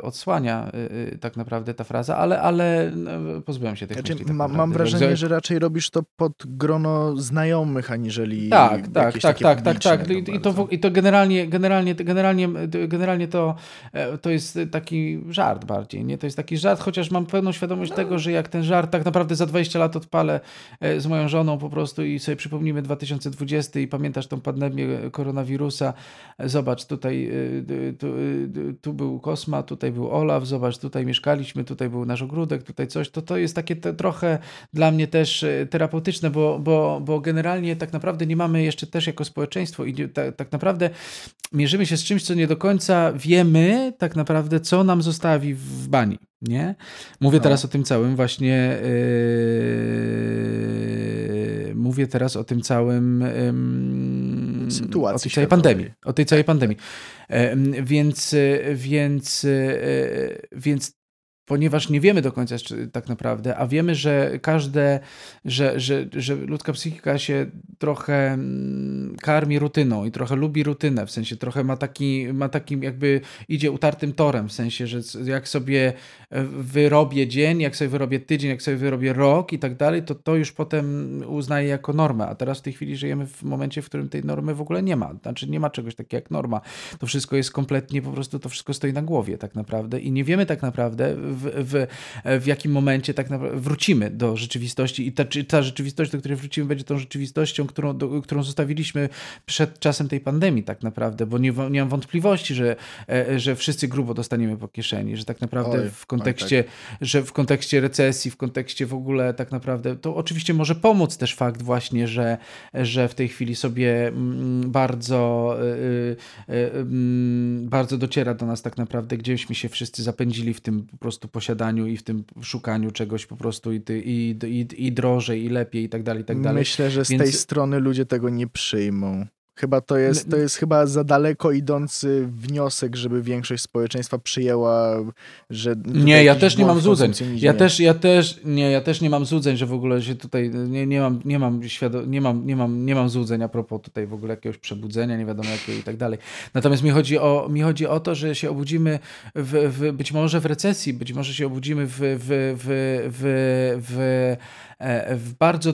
B: odsłania e, tak naprawdę ta fraza, ale, ale no, pozbyłem się tych
A: znaczy,
B: myśli. Tak
A: ma, mam wrażenie, że... że raczej robisz to pod grono znajomych, aniżeli
B: tak, tak, tak, tak, tak, tak, tak. I, to, I to generalnie, generalnie, generalnie, generalnie to, e, to jest taki żart bardziej. Nie? To jest taki żart, chociaż mam pełną świadomość no. tego, że jak ten żart tak naprawdę za 20 lat odpalę e, z moją żoną po prostu i sobie przypomnimy 2020 i pamiętasz tą pandemię koronawirusa. Zobacz, tutaj e, tu, tu był Kosma, tutaj był Olaf, zobacz, tutaj mieszkaliśmy, tutaj był nasz ogródek, tutaj coś. To, to jest takie te, trochę dla mnie też terapeutyczne, bo, bo, bo generalnie tak naprawdę nie mamy jeszcze też jako społeczeństwo i tak, tak naprawdę mierzymy się z czymś, co nie do końca wiemy tak naprawdę, co nam zostawi w bani. Nie? Mówię no. teraz o tym całym właśnie yy, mówię teraz o tym całym
A: yy, sytuacji
B: o tej całej pandemii, o tej całej pandemii. Yy, więc więc więc ponieważ nie wiemy do końca tak naprawdę, a wiemy, że każde, że, że, że ludzka psychika się trochę mm, karmi rutyną i trochę lubi rutynę, w sensie trochę ma taki, ma takim jakby idzie utartym torem, w sensie, że jak sobie e, wyrobię dzień, jak sobie wyrobię tydzień, jak sobie wyrobię rok i tak dalej, to to już potem uznaję jako normę, a teraz w tej chwili żyjemy w momencie, w którym tej normy w ogóle nie ma, znaczy nie ma czegoś takiego jak norma, to wszystko jest kompletnie, po prostu to wszystko stoi na głowie tak naprawdę i nie wiemy tak naprawdę w, w, w jakim momencie tak naprawdę wrócimy do rzeczywistości i ta, ta rzeczywistość, do której wrócimy, będzie tą rzeczywistością, którą, do, którą zostawiliśmy przed czasem tej pandemii tak naprawdę, bo nie, nie mam wątpliwości, że, e, że wszyscy grubo dostaniemy po kieszeni, że tak naprawdę oj, w kontekście, tak. że w kontekście recesji, w kontekście w ogóle tak naprawdę, to oczywiście może pomóc też fakt właśnie, że, że w tej chwili sobie mm, bardzo e, e, mm, bardzo dociera do nas tak naprawdę, gdzieśmy się wszyscy zapędzili w tym po prostu posiadaniu i w tym szukaniu czegoś po prostu i, i, i, i drożej, i lepiej i tak dalej, i tak dalej.
A: Myślę, że z Więc... tej strony ludzie tego nie przyjmą. Chyba to jest, to jest chyba za daleko idący wniosek, żeby większość społeczeństwa przyjęła, że...
B: Nie, ja też nie mam złudzeń. Ja też, ja też, nie, ja też nie mam złudzeń, że w ogóle się tutaj, nie, nie mam, nie mam, świadom, nie mam, nie mam, nie mam złudzeń a propos tutaj w ogóle jakiegoś przebudzenia, nie wiadomo jakiego i tak dalej. Natomiast mi chodzi o, mi chodzi o to, że się obudzimy w, w być może w recesji, być może się obudzimy w, w, w, w, w E, w bardzo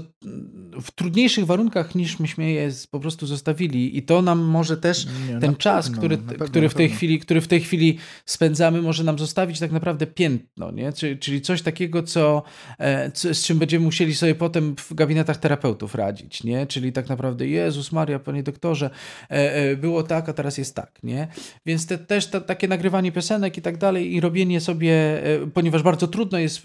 B: w trudniejszych warunkach niż myśmy je po prostu zostawili i to nam może też Nie, ten czas, pewno, który, który, w tej chwili, który w tej chwili spędzamy, może nam zostawić tak naprawdę piętno, nie? Czyli, czyli coś takiego, co, e, co, z czym będziemy musieli sobie potem w gabinetach terapeutów radzić, nie? Czyli tak naprawdę Jezus Maria, panie doktorze, e, było tak, a teraz jest tak, nie? Więc te, też te, takie nagrywanie piosenek i tak dalej i robienie sobie, ponieważ bardzo trudno jest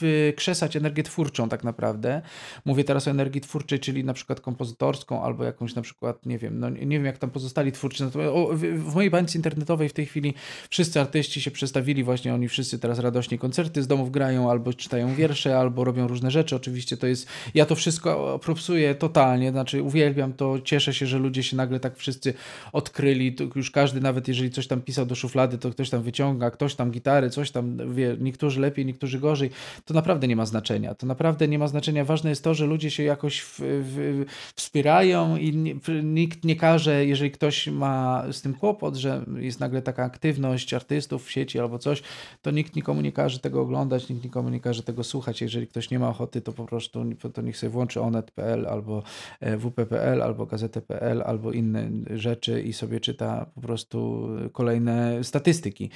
B: wykrzesać energię twórczą tak naprawdę. Mówię teraz o energii twórczej, czyli na przykład kompozytorską albo jakąś na przykład, nie wiem, no nie wiem jak tam pozostali twórcy. w, w mojej bańce internetowej w tej chwili wszyscy artyści się przestawili, właśnie oni wszyscy teraz radośnie koncerty z domów grają, albo czytają wiersze, albo robią różne rzeczy. Oczywiście to jest, ja to wszystko propsuję totalnie, znaczy uwielbiam to, cieszę się, że ludzie się nagle tak wszyscy odkryli, to już każdy nawet jeżeli coś tam pisał do szuflady, to ktoś tam wyciąga, ktoś tam gitary, coś tam, wie, niektórzy lepiej, niektórzy gorzej, to naprawdę nie ma znaczenia. To naprawdę nie ma znaczenia. Ważne jest to, że ludzie się jakoś w, w, wspierają i nikt nie każe, jeżeli ktoś ma z tym kłopot, że jest nagle taka aktywność artystów w sieci albo coś, to nikt nikomu nie każe tego oglądać, nikt nikomu nie każe tego słuchać. Jeżeli ktoś nie ma ochoty, to po prostu to niech sobie włączy onet.pl albo e, wp.pl albo gazetę.pl albo inne rzeczy i sobie czyta po prostu kolejne statystyki.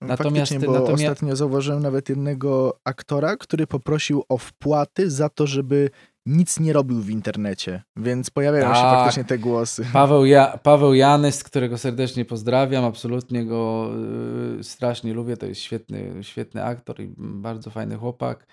A: Natomiast, bo natomiast... ostatnio zauważyłem nawet jednego aktora, który poprosił o wpłaty za to, żeby nic nie robił w internecie, więc pojawiają tak. się faktycznie te głosy.
B: Paweł, ja, Paweł Janys, którego serdecznie pozdrawiam, absolutnie go y, strasznie lubię, to jest świetny, świetny aktor i bardzo fajny chłopak.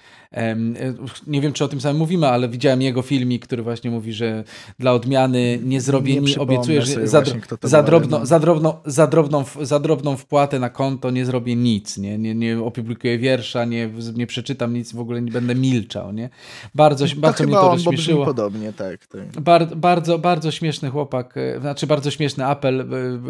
B: Nie wiem, czy o tym samym mówimy, ale widziałem jego filmik, który właśnie mówi, że dla odmiany nie zrobię, nie obiecuję, że za, za, drobno, za, drobno, za, drobną, za drobną wpłatę na konto nie zrobię nic, nie, nie, nie opublikuję wiersza, nie, nie przeczytam nic, w ogóle nie będę milczał, nie? Bardzo, bardzo mnie to rozśmieszyło.
A: podobnie, tak.
B: tak. Bar bardzo, bardzo śmieszny chłopak, e, znaczy bardzo śmieszny apel, e,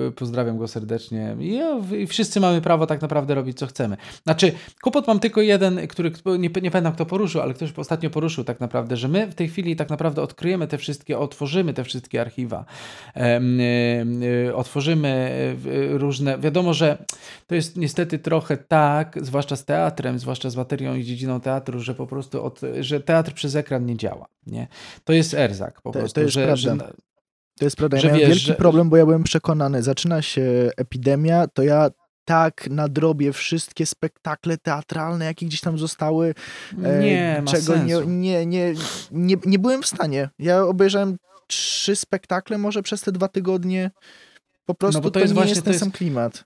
B: e, pozdrawiam go serdecznie. I, wszyscy mamy prawo tak naprawdę robić, co chcemy. Znaczy, kłopot mam tylko jeden, który nie, nie pamiętam kto poruszył, ale ktoś ostatnio poruszył tak naprawdę, że my w tej chwili tak naprawdę odkryjemy te wszystkie, otworzymy te wszystkie archiwa, otworzymy różne, wiadomo, że to jest niestety trochę tak, zwłaszcza z teatrem, zwłaszcza z materią i dziedziną teatru, że po prostu, od, że teatr przez ekran nie działa. Nie? To jest erzak po to, prostu.
A: To jest że, prawda. Że, to jest prawda. Ja miałem wiesz, wielki że... problem, bo ja byłem przekonany, zaczyna się epidemia, to ja tak nadrobię wszystkie spektakle teatralne, jakie gdzieś tam zostały.
B: E, nie, czego nie,
A: nie, nie, nie, nie byłem w stanie. Ja obejrzałem trzy spektakle może przez te dwa tygodnie. Po prostu no to, to jest nie właśnie, jest ten sam klimat.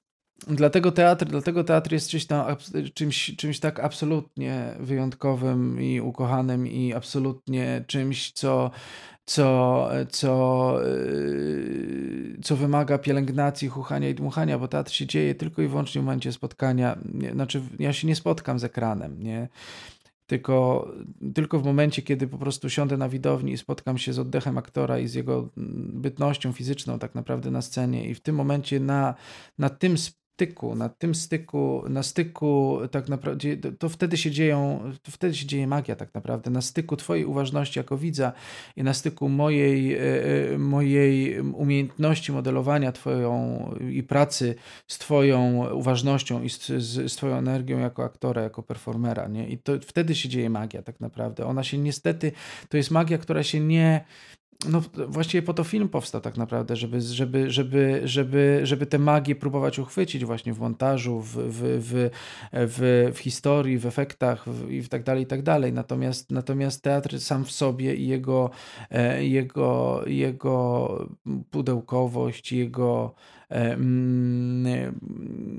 B: Dlatego teatr, dlatego teatr jest czymś, tam, czymś, czymś tak absolutnie wyjątkowym i ukochanym i absolutnie czymś, co, co, co, yy, co wymaga pielęgnacji, chuchania i dmuchania, bo teatr się dzieje tylko i wyłącznie w momencie spotkania. Znaczy, ja się nie spotkam z ekranem, nie? Tylko, tylko w momencie, kiedy po prostu siądę na widowni i spotkam się z oddechem aktora i z jego bytnością fizyczną tak naprawdę na scenie i w tym momencie na, na tym styku, na tym styku, na styku tak naprawdę, to wtedy się dzieją, to wtedy się dzieje magia tak naprawdę, na styku twojej uważności jako widza i na styku mojej, e, e, mojej umiejętności modelowania twoją i pracy z twoją uważnością i z, z, twoją energią jako aktora, jako performera, nie? I to wtedy się dzieje magia tak naprawdę. Ona się niestety, to jest magia, która się nie no właściwie po to film powstał tak naprawdę, żeby, żeby, żeby, żeby, żeby tę magię próbować uchwycić właśnie w montażu, w, w, w, w, historii, w efektach i tak dalej, i tak dalej. Natomiast, natomiast teatr sam w sobie i jego, e, jego, jego pudełkowość, jego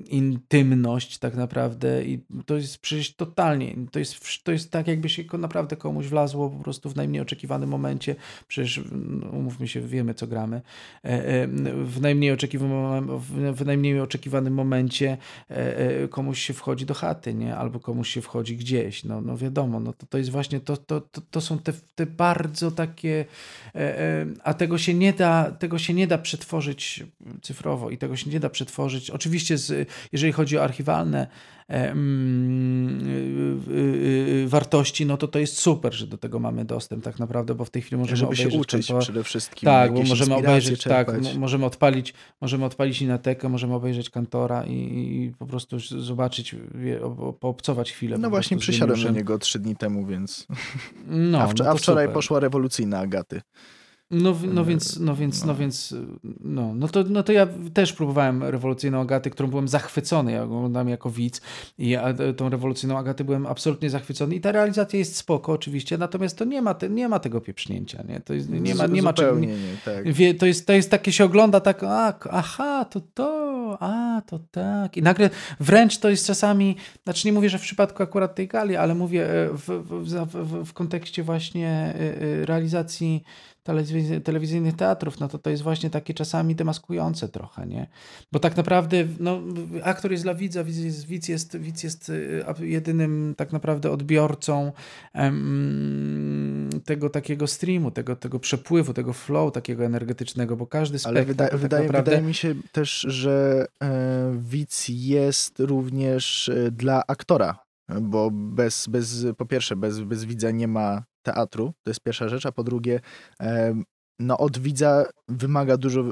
B: intymność tak naprawdę i to jest przecież totalnie, to jest, to jest tak jakby się naprawdę komuś wlazło po prostu w najmniej oczekiwanym momencie, przecież no, umówmy się, wiemy co gramy, w najmniej oczekiwanym, w najmniej oczekiwanym momencie komuś się wchodzi do chaty, nie? albo komuś się wchodzi gdzieś, no, no wiadomo, no to, to jest właśnie, to, to, to, to są te, te bardzo takie, a tego się nie da, tego się nie da przetworzyć cyfrowo i tego się nie da przetworzyć, oczywiście z, jeżeli chodzi o archiwalne E, mm, y, y, wartości, no to to jest super, że do tego mamy dostęp tak naprawdę, bo w tej chwili możemy
A: Żeby
B: obejrzeć...
A: się uczyć przede wszystkim.
B: Tak, bo możemy obejrzeć, tak, możemy odpalić, możemy odpalić Inatekę, możemy obejrzeć Kantora i, i po prostu zobaczyć, poobcować chwilę.
A: No właśnie przysiadłem do niego trzy dni temu, więc... No, a, wcz no a wczoraj super. poszła rewolucyjna Agaty.
B: No, no więc, no więc, no. no więc, no, no, to, no to ja też próbowałem rewolucyjną Agatę, którą byłem zachwycony. Ja oglądam jako widz i ja, tą rewolucyjną Agatę byłem absolutnie zachwycony. I ta realizacja jest spoko oczywiście, natomiast to nie ma, te, nie ma tego pieprznięcia, nie? To jest, nie ma, nie ma czego. Nie, tak. wie, to, jest, to jest takie się ogląda tak, a, aha, to to, a, to tak. I nagle wręcz to jest czasami, znaczy nie mówię, że w przypadku akurat tej gali, ale mówię e, w, w, w, w kontekście właśnie e, telewizyjnych teatrów, no to to jest właśnie takie czasami demaskujące trochę, nie? Bo tak naprawdę no, aktor jest dla widza, widz jest, widz jest, widz jest y, jedynym tak naprawdę odbiorcą um, tego takiego streamu, tego, tego przepływu, tego flow takiego energetycznego, bo każdy spektakl...
A: Ale wyda tak wydaje, naprawdę... wydaje mi się też, że e, widz jest również e, dla aktora, bo bez, bez, po pierwsze bez, bez widza nie ma teatru, to jest pierwsza rzecz, a po drugie no od widza wymaga dużo, e,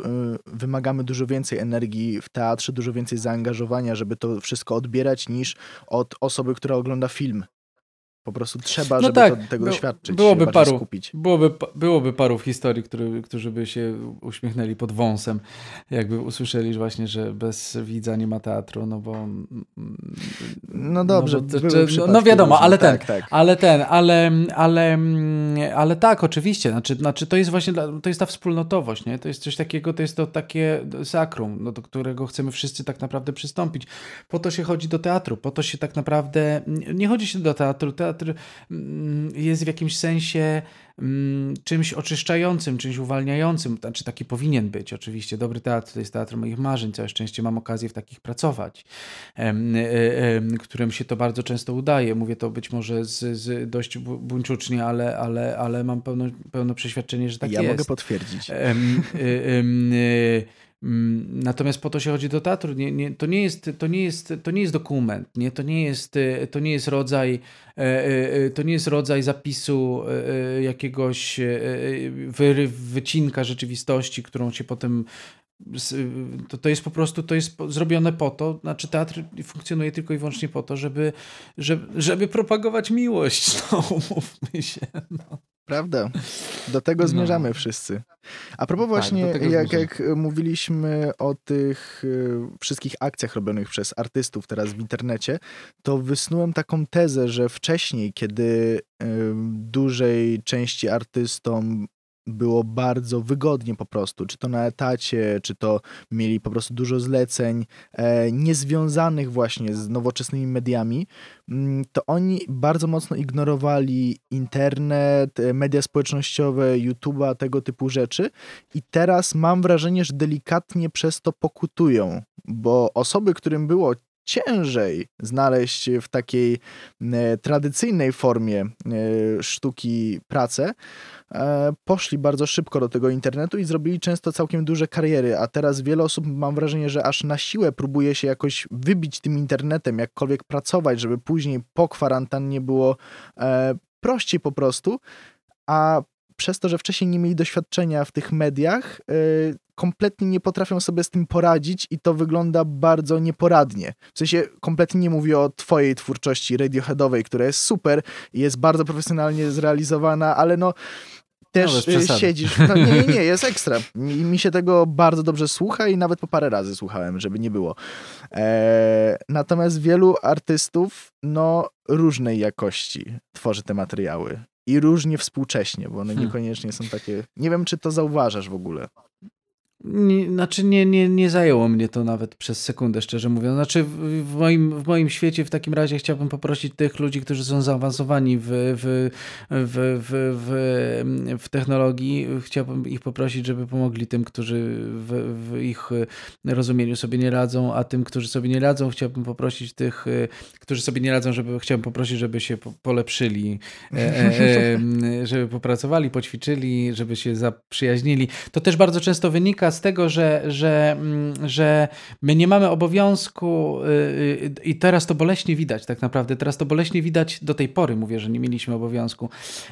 A: wymagamy dużo więcej energii w teatrze, dużo więcej zaangażowania, żeby to wszystko odbierać niż od osoby, która ogląda film. Po prostu trzeba, no żeby tak, to, tego doświadczyć, byłoby paru, skupić.
B: Byłoby, byłoby paru w historii, który, którzy by się uśmiechnęli pod wąsem, jakby usłyszeli właśnie, że bez widza nie ma teatru, no bo...
A: No dobrze,
B: no, bo, czy, no, no, wiadomo, ale ten, tak, tak. ale ten, ale, ale, ale tak, oczywiście, znaczy, znaczy to jest właśnie, to jest ta wspólnotowość, nie? To jest coś takiego, to jest to takie sakrum, no, do którego chcemy wszyscy tak naprawdę przystąpić. Po to się chodzi do teatru, po to się tak naprawdę, nie chodzi się do teatru, teatr teatr mm, jest w jakimś sensie mm, czymś oczyszczającym, czymś uwalniającym, znaczy taki powinien być oczywiście. Dobry teatr to jest teatr moich marzeń, całe szczęście mam okazję w takich pracować, e, którym się to bardzo często udaje. Mówię to być może z, z dość buńczucznie, ale, ale, ale mam pełno, pełno przeświadczenie, że tak
A: ja
B: jest.
A: Ja mogę potwierdzić.
B: Mm, natomiast po to się chodzi do teatru. Nie, nie, to, nie jest, to, nie jest, to nie jest dokument, nie? To, nie jest, e, to nie jest rodzaj e, e, to nie jest rodzaj zapisu jakiegoś wy, wycinka rzeczywistości, którą się potem to, to jest po prostu to jest zrobione po to, znaczy teatr funkcjonuje tylko i wyłącznie po to, żeby, żeby, żeby propagować miłość, no umówmy się. No.
A: Prawda. Do tego no. zmierzamy no. wszyscy. A propos tak, właśnie, jak, jak mówiliśmy o tych y, wszystkich akcjach robionych przez artystów teraz w internecie, to wysnułem taką tezę, że wcześniej, kiedy y, dużej części artystom było bardzo wygodnie po prostu, czy to na etacie, czy to mieli po prostu dużo zleceń e, niezwiązanych właśnie z nowoczesnymi mediami, mm, to oni bardzo mocno ignorowali internet, e, media społecznościowe, YouTube'a, tego typu rzeczy. I teraz mam wrażenie, że delikatnie przez to pokutują, bo osoby, którym było ciężej znaleźć w takiej e, tradycyjnej formie e, sztuki pracę, e, poszli bardzo szybko do tego internetu i zrobili często całkiem duże kariery, a teraz wiele osób mam wrażenie, że aż na siłę próbuje się jakoś wybić tym internetem, jakkolwiek pracować, żeby później po kwarantannie było prościej po prostu, a przez to, że wcześniej nie mieli doświadczenia w tych mediach, y, kompletnie nie potrafią sobie z tym poradzić i to wygląda bardzo nieporadnie. W sensie kompletnie nie mówię o twojej twórczości radioheadowej, która jest super i jest bardzo profesjonalnie zrealizowana, ale no też no, siedzisz. No, nie, nie, nie, jest ekstra. Mi, mi, się tego bardzo dobrze słucha i nawet po parę razy słuchałem, żeby nie było. E, natomiast wielu artystów, no, różnej jakości tworzy te materiały i różnie współcześnie, bo one hmm. niekoniecznie są takie. Nie wiem, czy to zauważasz w ogóle.
B: Nie, znaczy nie, nie, nie zajęło mnie to nawet przez sekundę, szczerze mówiąc. Znaczy w, w, moim, w moim świecie w takim razie chciałbym poprosić tych ludzi, którzy są zaawansowani w, w, w, w, w, w technologii, chciałbym ich poprosić, żeby pomogli tym, którzy w, w ich rozumieniu sobie nie radzą, a tym, którzy sobie nie radzą, chciałbym poprosić tych, którzy sobie nie radzą, żeby chciałbym poprosić, żeby się polepszyli, e, e, e, żeby popracowali, poćwiczyli, żeby się zaprzyjaźnili. To też bardzo często wynika z tego, że, że, mm, że my nie mamy obowiązku y, y, i teraz to boleśnie widać tak naprawdę. Teraz to boleśnie widać do tej pory, mówię, że nie mieliśmy obowiązku.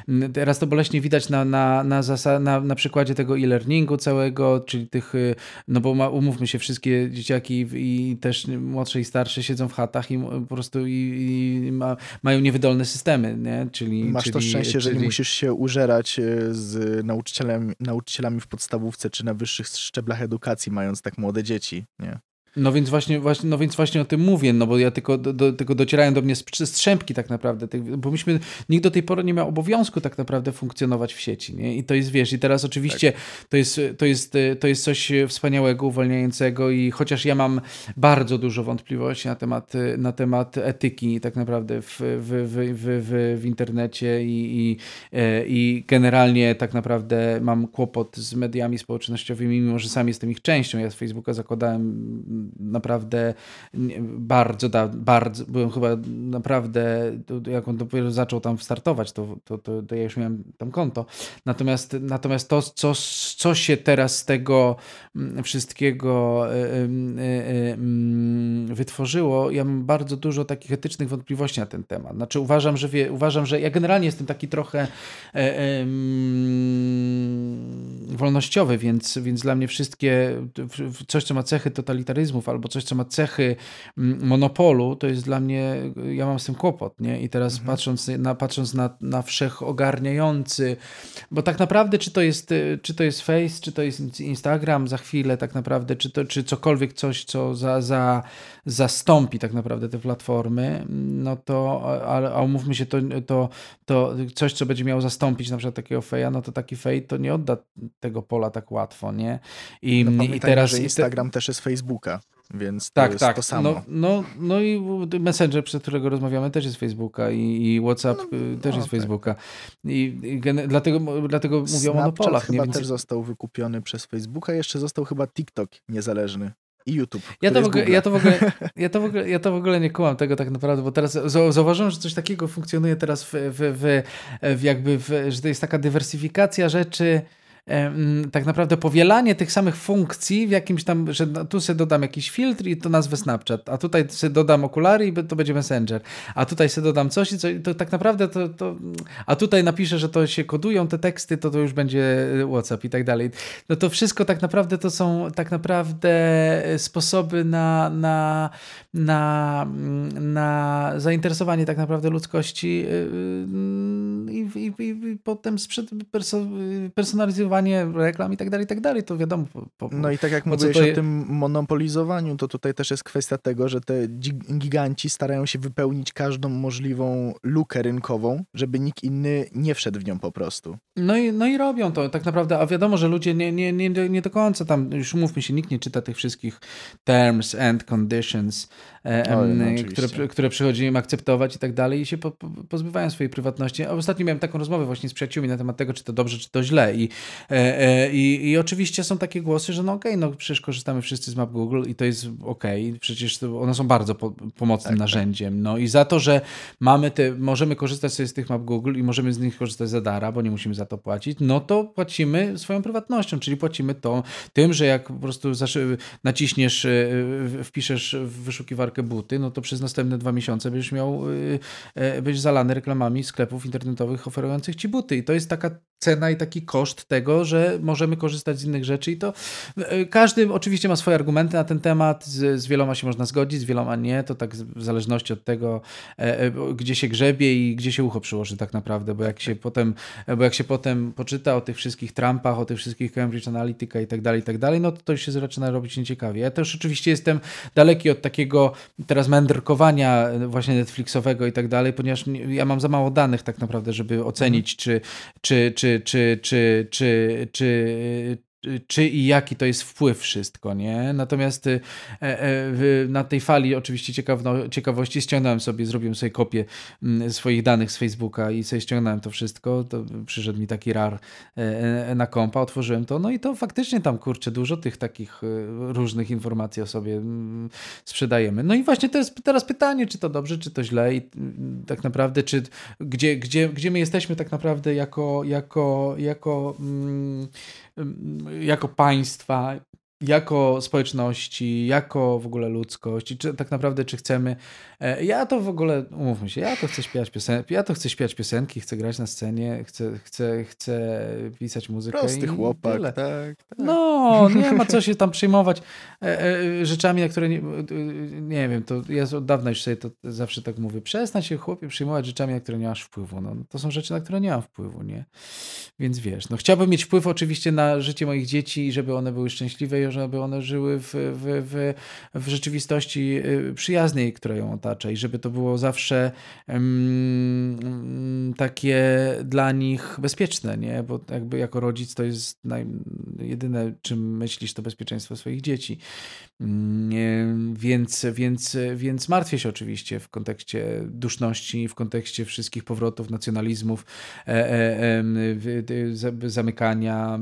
B: Mm, teraz to boleśnie widać na, na, na, zasa- na, na przykładzie tego e-learningu całego, czyli tych, y, no bo ma, umówmy się, wszystkie dzieciaki i też młodsze i starsze siedzą w chatach i po prostu i, i ma, mają niewydolne systemy, nie? Czyli,
A: Masz
B: czyli,
A: to szczęście,
B: czyli...
A: że nie musisz się użerać z nauczycielami, nauczycielami w podstawówce czy na wyższych szczeblach edukacji, mając tak młode dzieci, nie?
B: No więc właśnie, właśnie, no więc właśnie o tym mówię, no bo ja tylko, do, do, tylko docierają do mnie strzępki tak naprawdę, bo myśmy, nikt do tej pory nie miał obowiązku tak naprawdę funkcjonować w sieci, nie? I to jest, wiesz, i teraz oczywiście tak. to, jest, to, jest, to jest coś wspaniałego, uwalniającego i chociaż ja mam bardzo dużo wątpliwości na temat, na temat etyki tak naprawdę w, w, w, w, w internecie i, i, e, i generalnie tak naprawdę mam kłopot z mediami społecznościowymi, mimo że sam jestem ich częścią. Ja z Facebooka zakładałem naprawdę bardzo, bardzo byłem chyba naprawdę, jak on dopiero zaczął tam startować, to, to, to, to ja już miałem tam konto. Natomiast, natomiast to, co, co się teraz z tego mm, wszystkiego e, e, e, mm, wytworzyło, ja mam bardzo dużo takich etycznych wątpliwości na ten temat. Znaczy uważam, że wie, uważam, że ja generalnie jestem taki trochę wolnościowy, więc, więc dla mnie wszystkie, coś co ma cechy totalitaryzmu, albo coś, co ma cechy mm, monopolu, to jest dla mnie, ja mam z tym kłopot, nie? I teraz mhm. patrząc, na, patrząc na, na wszechogarniający, bo tak naprawdę, czy to jest, czy to jest Face, czy to jest Instagram za chwilę, tak naprawdę, czy, to, czy cokolwiek coś, co za, za, zastąpi tak naprawdę te platformy, no to, a, a umówmy się, to, to, to coś, co będzie miało zastąpić na przykład takiego feja, no to taki fej to nie odda tego pola tak łatwo, nie?
A: I, no i teraz... że Instagram te... też jest Facebooka więc to tak, jest tak. to samo.
B: No, no, no i Messenger, przez którego rozmawiamy, też jest Facebooka i, i WhatsApp no, y, też no, jest tak. Facebooka. I, i dlatego, dlatego Snapchat o monopolach.
A: chyba nie? też został wykupiony przez Facebooka, jeszcze został chyba TikTok niezależny i YouTube.
B: Ja to, w ogóle, ja, to w ogóle, ja, to w ogóle, ja to w ogóle nie kułam tego tak naprawdę, bo teraz zauważyłem, że coś takiego funkcjonuje teraz w, w, w, w jakby, w, że to jest taka dywersyfikacja rzeczy tak naprawdę powielanie tych samych funkcji w jakimś tam, że tu sobie dodam jakiś filtr i to nazwę Snapchat, a tutaj sobie dodam okulary i to będzie Messenger, a tutaj sobie dodam coś i coś, to tak naprawdę to, to, a tutaj napiszę, że to się kodują te teksty, to to już będzie WhatsApp i tak dalej. No to wszystko tak naprawdę to są tak naprawdę sposoby na, na, na, na zainteresowanie tak naprawdę ludzkości y, y, i, i, i, i potem sprzed personalizowanie reklam i tak dalej, i tak dalej, to wiadomo. Po, po,
A: no i tak jak mówiłeś o tym monopolizowaniu, to tutaj też jest kwestia tego, że te giganci starają się wypełnić każdą możliwą lukę rynkową, żeby nikt inny nie wszedł w nią po prostu.
B: No i, no i robią to tak naprawdę, a wiadomo, że ludzie nie, nie, nie, nie do końca tam, już mówmy się, nikt nie czyta tych wszystkich terms and conditions, Oj, no, które, które przychodzi im akceptować i tak dalej i się po, po, pozbywają swojej prywatności. A ostatnio miałem taką rozmowę właśnie z przyjaciółmi na temat tego, czy to dobrze, czy to źle i E, e, I, I oczywiście są takie głosy, że no okej, okay, no przecież korzystamy wszyscy z map Google i to jest okej, okay. przecież one są bardzo po, pomocnym tak, tak. narzędziem. No i za to, że mamy te, możemy korzystać sobie z tych map Google i możemy z nich korzystać za dara, bo nie musimy za to płacić, no to płacimy swoją prywatnością, czyli płacimy to tym, że jak po prostu naciśniesz, e, wpiszesz w wyszukiwarkę buty, no to przez następne dwa miesiące będziesz miał, być zalany reklamami sklepów internetowych oferujących ci buty. I to jest taka cena i taki koszt tego, że możemy korzystać z innych rzeczy i to e, każdy oczywiście ma swoje argumenty na ten temat, z, z wieloma się można zgodzić, z wieloma nie, to tak w zależności od tego, e, e, gdzie się grzebie i gdzie się ucho przyłoży tak naprawdę, bo jak się potem, bo jak się potem poczyta o tych wszystkich Trumpach, o tych wszystkich Cambridge Analytica i tak dalej, i tak dalej, no to to już się zaczyna robić nieciekawie. Ja też oczywiście jestem daleki od takiego teraz mędrkowania właśnie Netflixowego i tak dalej, ponieważ ja mam za mało danych tak naprawdę, żeby ocenić, czy, czy, czy czy, czy, czy, czy, czy i jaki to jest wpływ wszystko, nie? Natomiast e, e, na tej fali oczywiście ciekawo, ciekawości ściągnąłem sobie, zrobiłem sobie kopię mm, swoich danych z Facebooka i sobie ściągnąłem to wszystko, to przyszedł mi taki rar e, na kompa, otworzyłem to, no i to faktycznie tam, kurczę, dużo tych takich różnych informacji o sobie mm, sprzedajemy. No i właśnie to jest teraz pytanie, czy to dobrze, czy to źle i mm, tak naprawdę, czy gdzie, gdzie, gdzie my jesteśmy tak naprawdę jako, jako, jako jako państwa, jako społeczności, jako w ogóle ludzkość i czy tak naprawdę czy chcemy. E, ja to w ogóle, umówmy się, ja to chcę śpiewać piosenki, ja to chcę śpiewać piosenki, chcę grać na scenie, chcę, chcę, chcę pisać muzykę.
A: Prosty chłopak, tak, tak.
B: No, nie ma co się tam przejmować e, e, rzeczami, na które nie, nie wiem, to ja od dawna już sobie to zawsze tak mówię, przestań się chłopie przejmować rzeczami, na które nie masz wpływu. No, to są rzeczy, na które nie mam wpływu, nie? Więc wiesz, no chciałbym mieć wpływ oczywiście na życie moich dzieci i żeby one były szczęśliwe i żeby one żyły w, w, w, w rzeczywistości y, przyjaznej, która ją otacza i żeby to było zawsze um, takie dla nich bezpieczne, nie? Bo jakby jako rodzic to jest naj, jedyne, czym myślisz, to bezpieczeństwo swoich dzieci. Um, więc, więc, więc martwię się oczywiście w kontekście duszności, w kontekście wszystkich powrotów, nacjonalizmów, e, e, e, zamykania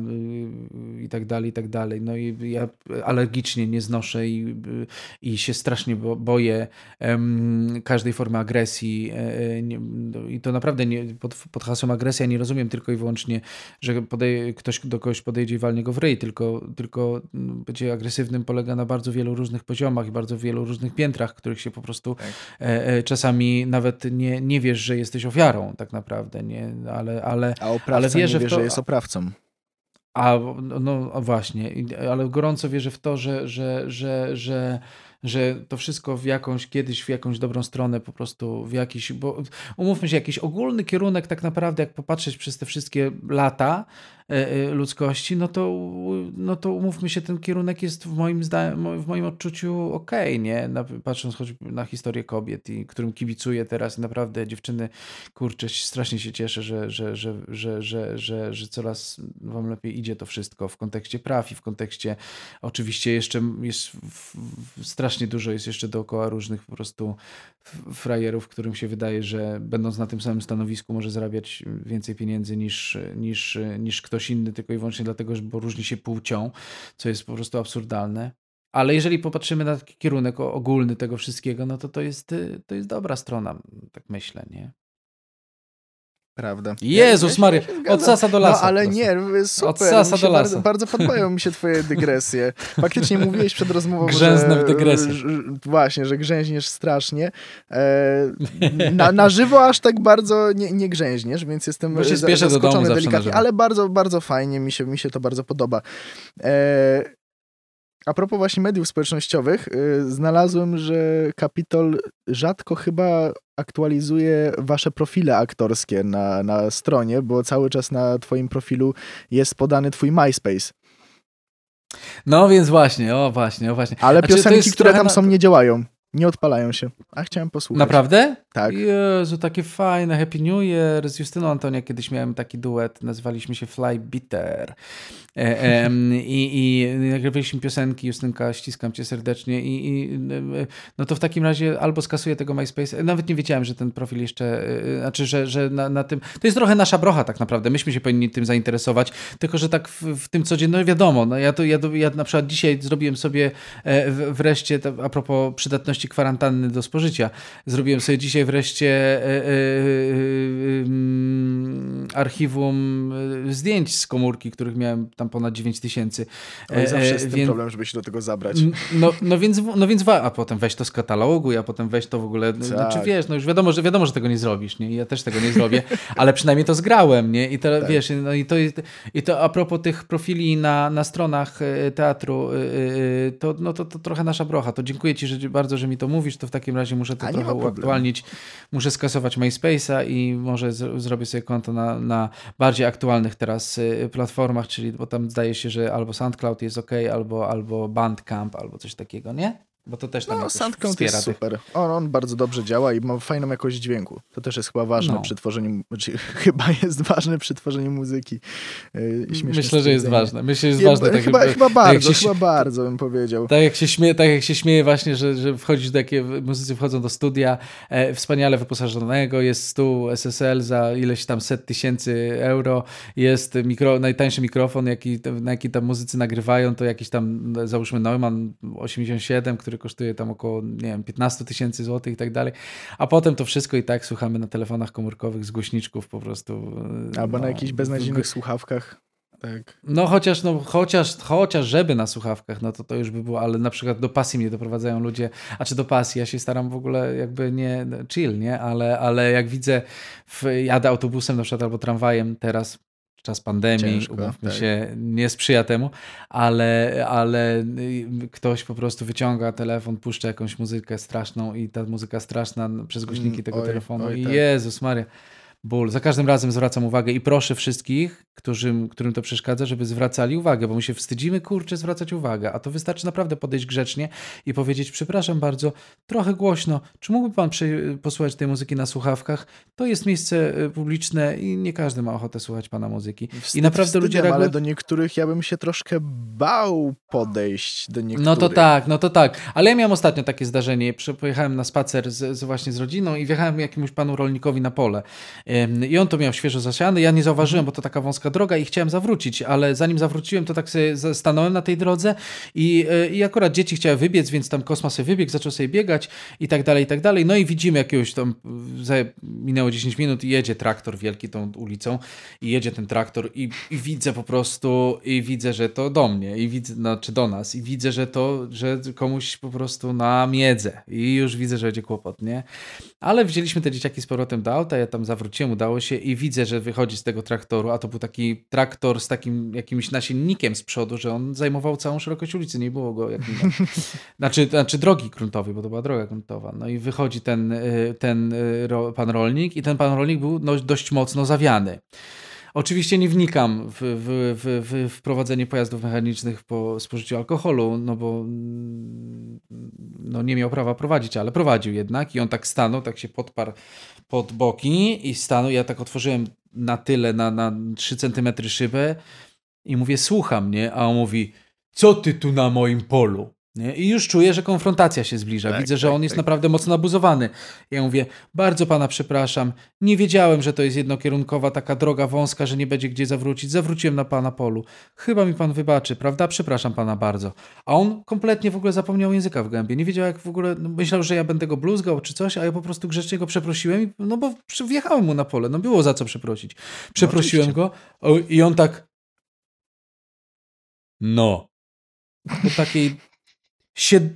B: y, i tak dalej, i tak dalej. No i ja alergicznie nie znoszę i, i się strasznie boję każdej formy agresji. E, e, nie, I to naprawdę nie, pod, pod hasłem agresja nie rozumiem tylko i wyłącznie, że podeje, ktoś do kogoś podejdzie i walnie go w ryj, tylko, tylko będzie agresywnym polega na bardzo wielu różnych poziomach i bardzo wielu różnych piętrach, których się po prostu tak. e, czasami nawet nie, nie wiesz, że jesteś ofiarą tak naprawdę, nie? Ale, ale,
A: A oprawca ale wierzę nie wie, to, że jest oprawcą.
B: A no właśnie, ale gorąco wierzę w to, że, że, że, że, że to wszystko w jakąś, kiedyś w jakąś dobrą stronę po prostu w jakiś, bo umówmy się, jakiś ogólny kierunek tak naprawdę, jak popatrzeć przez te wszystkie lata, E, e, ludzkości, no to, no to umówmy się, ten kierunek jest w moim, w moim odczuciu okej, okay, nie? Na, patrząc choćby na historię kobiet, i którym kibicuję teraz, naprawdę dziewczyny, kurczę, strasznie się cieszę, że, że, że, że, że, że, że coraz wam lepiej idzie to wszystko w kontekście praw i w kontekście oczywiście jeszcze jest strasznie dużo jest jeszcze dookoła różnych po prostu frajerów, którym się wydaje, że będąc na tym samym stanowisku może zarabiać więcej pieniędzy niż, niż, niż ktoś inny, tylko i wyłącznie dlatego, bo różni się płcią, co jest po prostu absurdalne. Ale jeżeli popatrzymy na taki kierunek ogólny tego wszystkiego, no to to jest, to jest dobra strona, tak myślę, nie?
A: Prawda.
B: Jezus ja, Maria, od sasa do lasa.
A: No ale nie, super. Od sasa do lasa. Bardzo, bardzo podobają mi się twoje dygresje. Faktycznie mówiłeś przed rozmową,
B: Grzęznę że... w dygresję.
A: Właśnie, że grzęźniesz strasznie. E, na, na żywo aż tak bardzo nie, nie grzęźniesz, więc jestem
B: Bo się zaskoczony
A: delikatnie, ale bardzo, bardzo fajnie, mi się, mi się to bardzo podoba. E, a propos właśnie mediów społecznościowych, yy, znalazłem, że Kapitol rzadko chyba aktualizuje wasze profile aktorskie na, na stronie, bo cały czas na twoim profilu jest podany twój MySpace.
B: No więc właśnie, o właśnie, o właśnie.
A: Ale znaczy, piosenki, które tam na... są, nie działają. Nie odpalają się. A chciałem posłuchać.
B: Naprawdę?
A: Tak.
B: Jezu, takie fajne. Happy New Year. Z Justyną Antonia kiedyś miałem taki duet. Nazwaliśmy się Fly Bitter. E, e, I, I nagrywaliśmy piosenki. Justynka, ściskam cię serdecznie. I, I, no to w takim razie albo skasuję tego MySpace. Nawet nie wiedziałem, że ten profil jeszcze, e, znaczy, że, że na, na tym. To jest trochę nasza brocha tak naprawdę. Myśmy się powinni tym zainteresować. Tylko, że tak w, w tym codziennym, no wiadomo. No ja, to, ja, ja na przykład dzisiaj zrobiłem sobie e, wreszcie, a propos przydatności kwarantanny do spożycia. Zrobiłem sobie dzisiaj wreszcie e, e, e, archiwum zdjęć z komórki, których miałem tam ponad 9 tysięcy.
A: No zawsze jest ten problem, żeby się do tego zabrać.
B: No, no więc, no więc a potem weź to z katalogu, a potem weź to w ogóle, tak. znaczy wiesz, no już wiadomo, że wiadomo, że tego nie zrobisz, nie? ja też tego nie zrobię, ale przynajmniej to zgrałem, nie? I to, tak. wiesz, no i to, i to a propos tych profili na, na stronach teatru, to, no to, to trochę nasza brocha, to dziękuję ci że bardzo, że mi to mówisz, to w takim razie muszę to A trochę uaktualnić. Muszę skasować MySpace'a i może z, zrobię sobie konto na, na bardziej aktualnych teraz y, platformach, czyli bo tam zdaje się, że albo SoundCloud jest ok, albo, albo Bandcamp, albo coś takiego, nie? Bo to też tam
A: no, SoundCloud jest super. On, on bardzo dobrze działa i ma fajną jakość dźwięku. To też jest chyba ważne
B: No.
A: przy tworzeniu, znaczy, chyba jest ważne przy tworzeniu muzyki. Yy,
B: Myślę, że jest ważne. Myślę, że jest ważne. Tak,
A: chyba,
B: jakby-
A: chyba
B: tak
A: bardzo,
B: się-
A: chyba bardzo bym powiedział.
B: Tak jak się śmieje, tak jak się śmieje właśnie, że, że wchodzisz do jakie muzycy wchodzą do studia e, wspaniale wyposażonego, jest stół SSL za ileś tam set tysięcy euro, jest mikro, najtańszy mikrofon, jaki, na jaki tam muzycy nagrywają, to jakiś tam załóżmy Neumann 87, który kosztuje tam około, nie wiem, 15 tysięcy złotych i tak dalej, a potem to wszystko i tak słuchamy na telefonach komórkowych z głośniczków po prostu. e,
A: Albo
B: no,
A: na jakichś beznadziejnych słuchawkach. Tak.
B: no chociaż, no chociaż, chociaż żeby na słuchawkach, no to to już by było, ale na przykład do pasji mnie doprowadzają ludzie, a czy do pasji, ja się staram w ogóle jakby nie chill, nie, ale, ale jak widzę, w, jadę autobusem na przykład albo tramwajem teraz, czas pandemii,
A: Ciężko,
B: umówmy
A: tak.
B: się, nie sprzyja temu, ale, ale ktoś po prostu wyciąga telefon, puszcza jakąś muzykę straszną i ta muzyka straszna przez głośniki
A: Mm,
B: tego
A: oj,
B: telefonu
A: oj,
B: i
A: tak.
B: Jezus Maria ból. Za każdym razem zwracam uwagę i proszę wszystkich, którym, którym to przeszkadza, żeby zwracali uwagę, bo my się wstydzimy, kurczę, zwracać uwagę, a to wystarczy naprawdę podejść grzecznie i powiedzieć, przepraszam bardzo, trochę głośno, czy mógłby pan posłuchać tej muzyki na słuchawkach? To jest miejsce y, publiczne i nie każdy ma ochotę słuchać pana muzyki.
A: Wstyd
B: I naprawdę ludzie reagują...
A: ale do niektórych ja bym się troszkę bał podejść do niektórych.
B: No to tak, no to tak. Ale ja miałem ostatnio takie zdarzenie. Pojechałem na spacer z, z właśnie z rodziną i wjechałem jakiemuś panu rolnikowi na pole. I on to miał świeżo zasiany. Ja nie zauważyłem, bo to taka wąska droga i chciałem zawrócić, ale zanim zawróciłem, to tak sobie stanąłem na tej drodze i, y, i akurat dzieci chciały wybiec, więc tam Kosma sobie wybiegł, zaczął sobie biegać i tak dalej, i tak dalej. No i widzimy jakiegoś tam, minęło 10 minut i jedzie traktor wielki tą ulicą i jedzie ten traktor i, i widzę po prostu, i widzę, że to do mnie, i widzę, znaczy do nas, i widzę, że to, że komuś po prostu na miedzę i już widzę, że będzie kłopot, nie? Ale wzięliśmy te dzieciaki z powrotem do auta, ja tam zawróciłem, udało się i widzę, że wychodzi z tego traktoru, a to był taki traktor z takim jakimś nasiennikiem z przodu, że on zajmował całą szerokość ulicy, nie było go jak znaczy, znaczy drogi gruntowej, bo to była droga gruntowa. No i wychodzi ten, y, ten y, pan rolnik i ten pan rolnik był no, dość mocno zawiany. Oczywiście nie wnikam w, w, w, w wprowadzenie pojazdów mechanicznych po spożyciu alkoholu, no bo no nie miał prawa prowadzić, ale prowadził jednak i on tak stanął, tak się podparł pod boki i stanął. Ja tak otworzyłem na tyle, na, na 3 centymetry szybę i mówię, słucham, nie? A on mówi, co ty tu na moim polu? Nie? I już czuję, że konfrontacja się zbliża.
A: Tak,
B: Widzę, że
A: tak,
B: on jest
A: tak.
B: naprawdę mocno abuzowany. Ja mówię, bardzo pana przepraszam, nie wiedziałem, że to jest jednokierunkowa taka droga wąska, że nie będzie gdzie zawrócić. Zawróciłem na pana polu. Chyba mi pan wybaczy, prawda? Przepraszam pana bardzo. A on kompletnie w ogóle zapomniał języka w gębie. Nie wiedział jak w ogóle, no myślał, że ja będę go bluzgał czy coś, a ja po prostu grzecznie go przeprosiłem, i- no bo wjechałem mu na pole, no było za co przeprosić. Przeprosiłem
A: oczywiście.
B: go i on tak no. Po takiej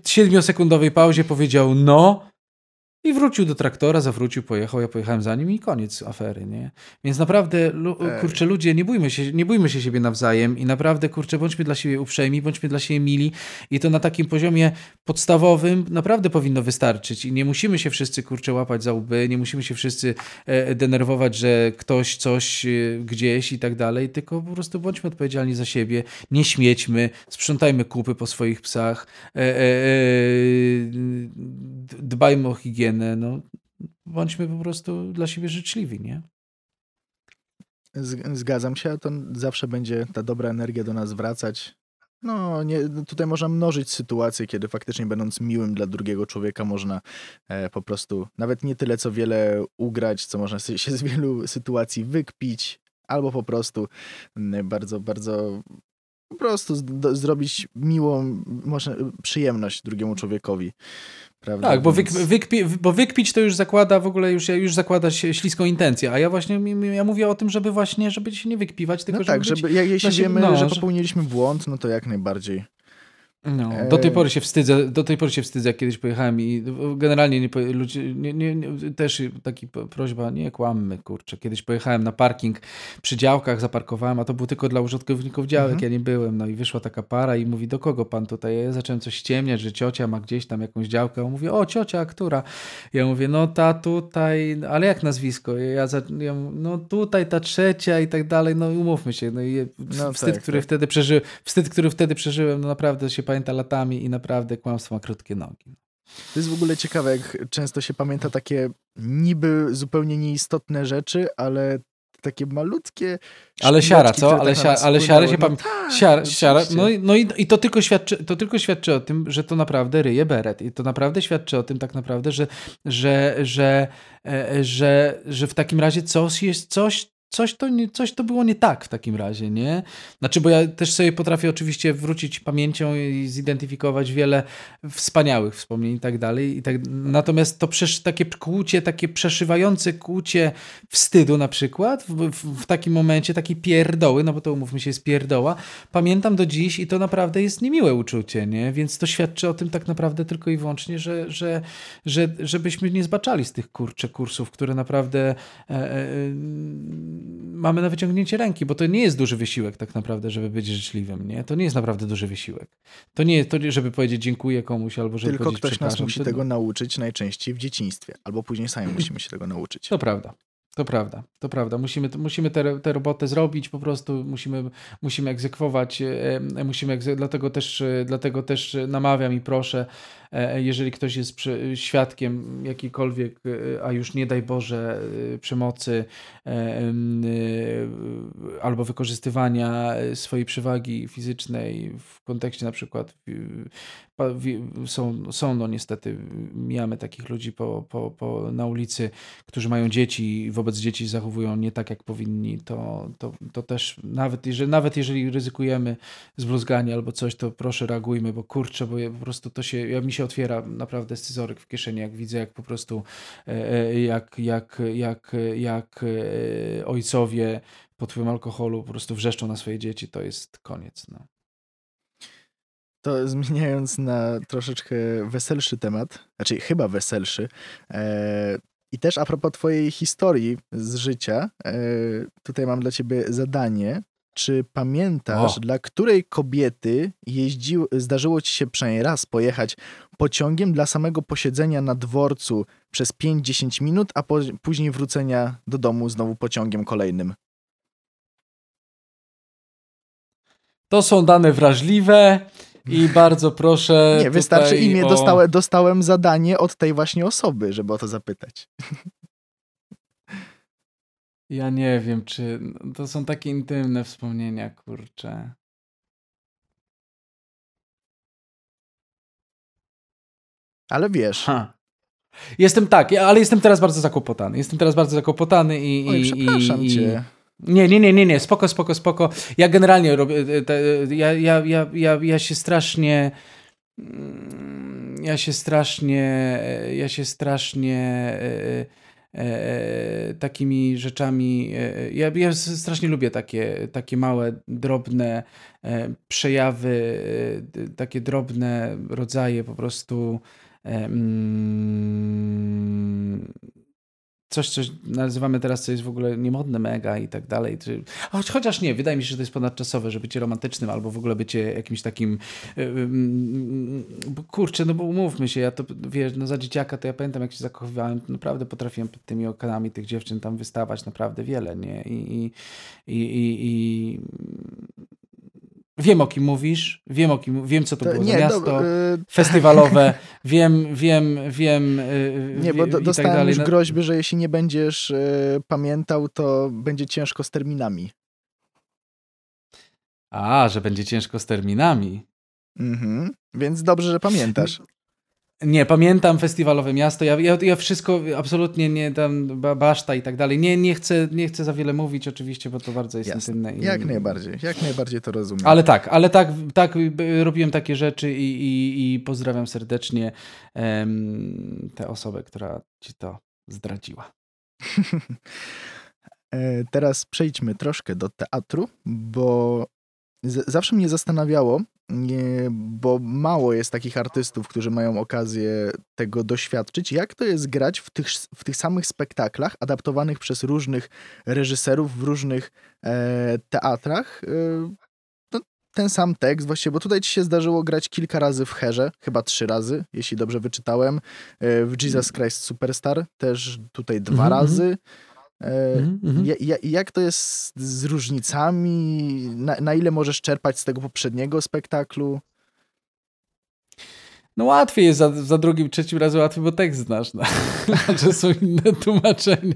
B: siedmiosekundowej pauzie powiedział no i wrócił do traktora, zawrócił, pojechał, ja pojechałem za nim i koniec afery, nie? Więc naprawdę, lu-
A: Ej.
B: kurczę, ludzie, nie bójmy, się, nie bójmy się siebie nawzajem i naprawdę, kurczę, bądźmy dla siebie uprzejmi, bądźmy dla siebie mili i to na takim poziomie podstawowym naprawdę powinno wystarczyć i nie musimy się wszyscy, kurczę, łapać za łby, nie musimy się wszyscy e, denerwować, że ktoś coś e, gdzieś i tak dalej, tylko po prostu bądźmy odpowiedzialni za siebie, nie śmiećmy, sprzątajmy kupy po swoich psach, e, e, e, dbajmy o higienę, no, bądźmy po prostu dla siebie życzliwi, nie?
A: Zgadzam się, to zawsze będzie ta dobra energia do nas wracać. No, nie, no tutaj można mnożyć sytuacje, kiedy faktycznie będąc miłym dla drugiego człowieka można e, po prostu nawet nie tyle co wiele ugrać, co można się z wielu sytuacji wykpić, albo po prostu bardzo, bardzo po prostu do, zrobić miłą, można, przyjemność drugiemu człowiekowi. Prawda?
B: Tak, bo, wyk, bo wykpić to już zakłada w ogóle, już, już zakłada się śliską intencję, a ja właśnie, ja mówię o tym, żeby właśnie, żeby się nie wykpiwać, tylko
A: No tak,
B: żeby, być,
A: żeby, jak, jeśli
B: siebie-
A: wiemy,
B: no, że-
A: popełniliśmy błąd, no to jak najbardziej.
B: No,
A: E-
B: do tej pory się wstydzę, do tej pory się wstydzę, jak kiedyś pojechałem i generalnie nie, ludzie, nie, nie, nie, też taki prośba, nie kłammy, kurczę. Kiedyś pojechałem na parking przy działkach, zaparkowałem, a to był tylko dla użytkowników działek,
A: Mhm.
B: ja nie byłem. No i wyszła taka para i mówi, do kogo pan tutaj? Ja zacząłem coś ściemniać, że ciocia ma gdzieś tam jakąś działkę. On mówi, o ciocia, która? Ja mówię, no ta tutaj, ale jak nazwisko? Ja, za, ja mówię, no tutaj ta trzecia i tak dalej, no i umówmy się. No i
A: No
B: wstyd,
A: tak,
B: który
A: tak.
B: wtedy przeżyłem, wstyd, który wtedy przeżyłem, no naprawdę się pamiętam pamięta latami i naprawdę kłamstwo ma krótkie nogi.
A: To jest w ogóle ciekawe, jak często się pamięta takie niby zupełnie nieistotne rzeczy, ale takie malutkie.
B: Ale siara, co? Ale, tak siara, ale siara się pamięta. No, siara, siara. No, i, no i, i to, tylko świadczy, to tylko świadczy o tym, że to naprawdę ryje beret. I to naprawdę świadczy o tym tak naprawdę, że, że, że, że, że, że w takim razie coś jest coś, coś to, nie, coś to było nie tak w takim razie, nie? Znaczy, bo ja też sobie potrafię oczywiście wrócić pamięcią i zidentyfikować wiele wspaniałych wspomnień i tak dalej. I tak, natomiast to przesz, takie kłucie, takie przeszywające kłucie wstydu na przykład, w, w, w, takim momencie, taki pierdoły, no bo to umówmy się, jest pierdoła, pamiętam do dziś i to naprawdę jest niemiłe uczucie, nie? Więc to świadczy o tym tak naprawdę tylko i wyłącznie, że, że, że żebyśmy nie zbaczali z tych kurcze kursów, które naprawdę e, e, mamy na wyciągnięcie ręki, bo to nie jest duży wysiłek tak naprawdę, żeby być życzliwym, nie? To nie jest naprawdę duży wysiłek. To nie jest to, żeby powiedzieć dziękuję komuś albo żeby
A: Tylko ktoś nas musi tego nauczyć najczęściej w dzieciństwie, albo później sami musimy się tego nauczyć.
B: To prawda. To prawda, to prawda. Musimy, musimy tę, tę robotę zrobić, po prostu musimy, musimy egzekwować, e, e, musimy egze dlatego, też, e, dlatego też namawiam i proszę, jeżeli ktoś jest świadkiem jakiejkolwiek, a już nie daj Boże, przemocy albo wykorzystywania swojej przewagi fizycznej w kontekście na przykład są, są no niestety, mijamy takich ludzi po, po, po, na ulicy, którzy mają dzieci i wobec dzieci zachowują nie tak, jak powinni, to, to, to też nawet jeżeli, nawet jeżeli ryzykujemy zbluzganie albo coś, to proszę reagujmy, bo kurczę, bo ja, po prostu to się, ja mi się otwiera naprawdę scyzoryk w kieszeni, jak widzę, jak po prostu e, e, jak, jak, jak, jak e, ojcowie pod wpływem alkoholu po prostu wrzeszczą na swoje dzieci, to jest koniec. No.
A: To zmieniając na troszeczkę weselszy temat, znaczy chyba weselszy, e, i też a propos twojej historii z życia, e, tutaj mam dla ciebie zadanie. Czy pamiętasz, o. dla której kobiety jeździł, zdarzyło ci się przynajmniej raz pojechać pociągiem dla samego posiedzenia na dworcu przez 5-10 minut, a po, później wrócenia do domu znowu pociągiem kolejnym?
B: To są dane wrażliwe. I bardzo proszę.
A: Nie, wystarczy imię. O... Dostałem, dostałem zadanie od tej właśnie osoby, żeby o to zapytać.
B: Ja nie wiem, czy. To są takie intymne wspomnienia, kurcze.
A: Ale wiesz. Ha.
B: Jestem tak, ale jestem teraz bardzo zakłopotany. Jestem teraz bardzo zakłopotany i.
A: Oj, przepraszam i, cię.
B: Nie, nie, nie, nie, nie, spoko, spoko, spoko. Ja generalnie robię, e, te, ja, ja, ja, ja, ja się strasznie, mm, ja się strasznie, e, ja się strasznie e, e, takimi rzeczami, e, ja, ja strasznie lubię takie, takie małe, drobne e, przejawy, takie drobne rodzaje po prostu mm, coś, co nazywamy teraz, co jest w ogóle niemodne, mega i tak dalej. Choć, chociaż nie, wydaje mi się, że to jest ponadczasowe, że bycie romantycznym albo w ogóle bycie jakimś takim kurczę, no bo umówmy się, ja to, wiesz, no za dzieciaka to ja pamiętam, jak się zakochywałem, naprawdę potrafiłem pod tymi okanami tych dziewczyn tam wystawać naprawdę wiele, nie? I, i, i, i Wiem o kim mówisz, wiem o kim, wiem co to, to było nie, za miasto, do, y festiwalowe, wiem, wiem, wiem.
A: Y, nie, bo do, tak dostałem tak już groźby, że jeśli nie będziesz y, pamiętał, to będzie ciężko z terminami.
B: A, że będzie ciężko z terminami.
A: Mhm, więc dobrze, że pamiętasz.
B: Nie, pamiętam festiwalowe miasto. Ja, ja, ja wszystko absolutnie nie tam baszta i tak dalej. Nie, nie, chcę, nie chcę za wiele mówić oczywiście, bo to bardzo jest Jasne. intymne.
A: I... Jak najbardziej, jak najbardziej to rozumiem.
B: Ale tak, ale tak, tak robiłem takie rzeczy i, i, i pozdrawiam serdecznie um, tę osobę, która ci to zdradziła.
A: E, teraz przejdźmy troszkę do teatru, bo zawsze mnie zastanawiało, bo mało jest takich artystów, którzy mają okazję tego doświadczyć. Jak to jest grać w tych, w tych samych spektaklach, adaptowanych przez różnych reżyserów w różnych e, teatrach? E, no, ten sam tekst właściwie, bo tutaj ci się zdarzyło grać kilka razy w Herze, chyba trzy razy, jeśli dobrze wyczytałem. E, w Jesus Christ Superstar też tutaj dwa mm -hmm. razy. Mm -hmm. jak to jest z różnicami? Na, na, ile możesz czerpać z tego poprzedniego spektaklu?
B: No łatwiej jest za, za drugim, trzecim razem łatwiej, bo tekst znasz. No. że są inne tłumaczenia.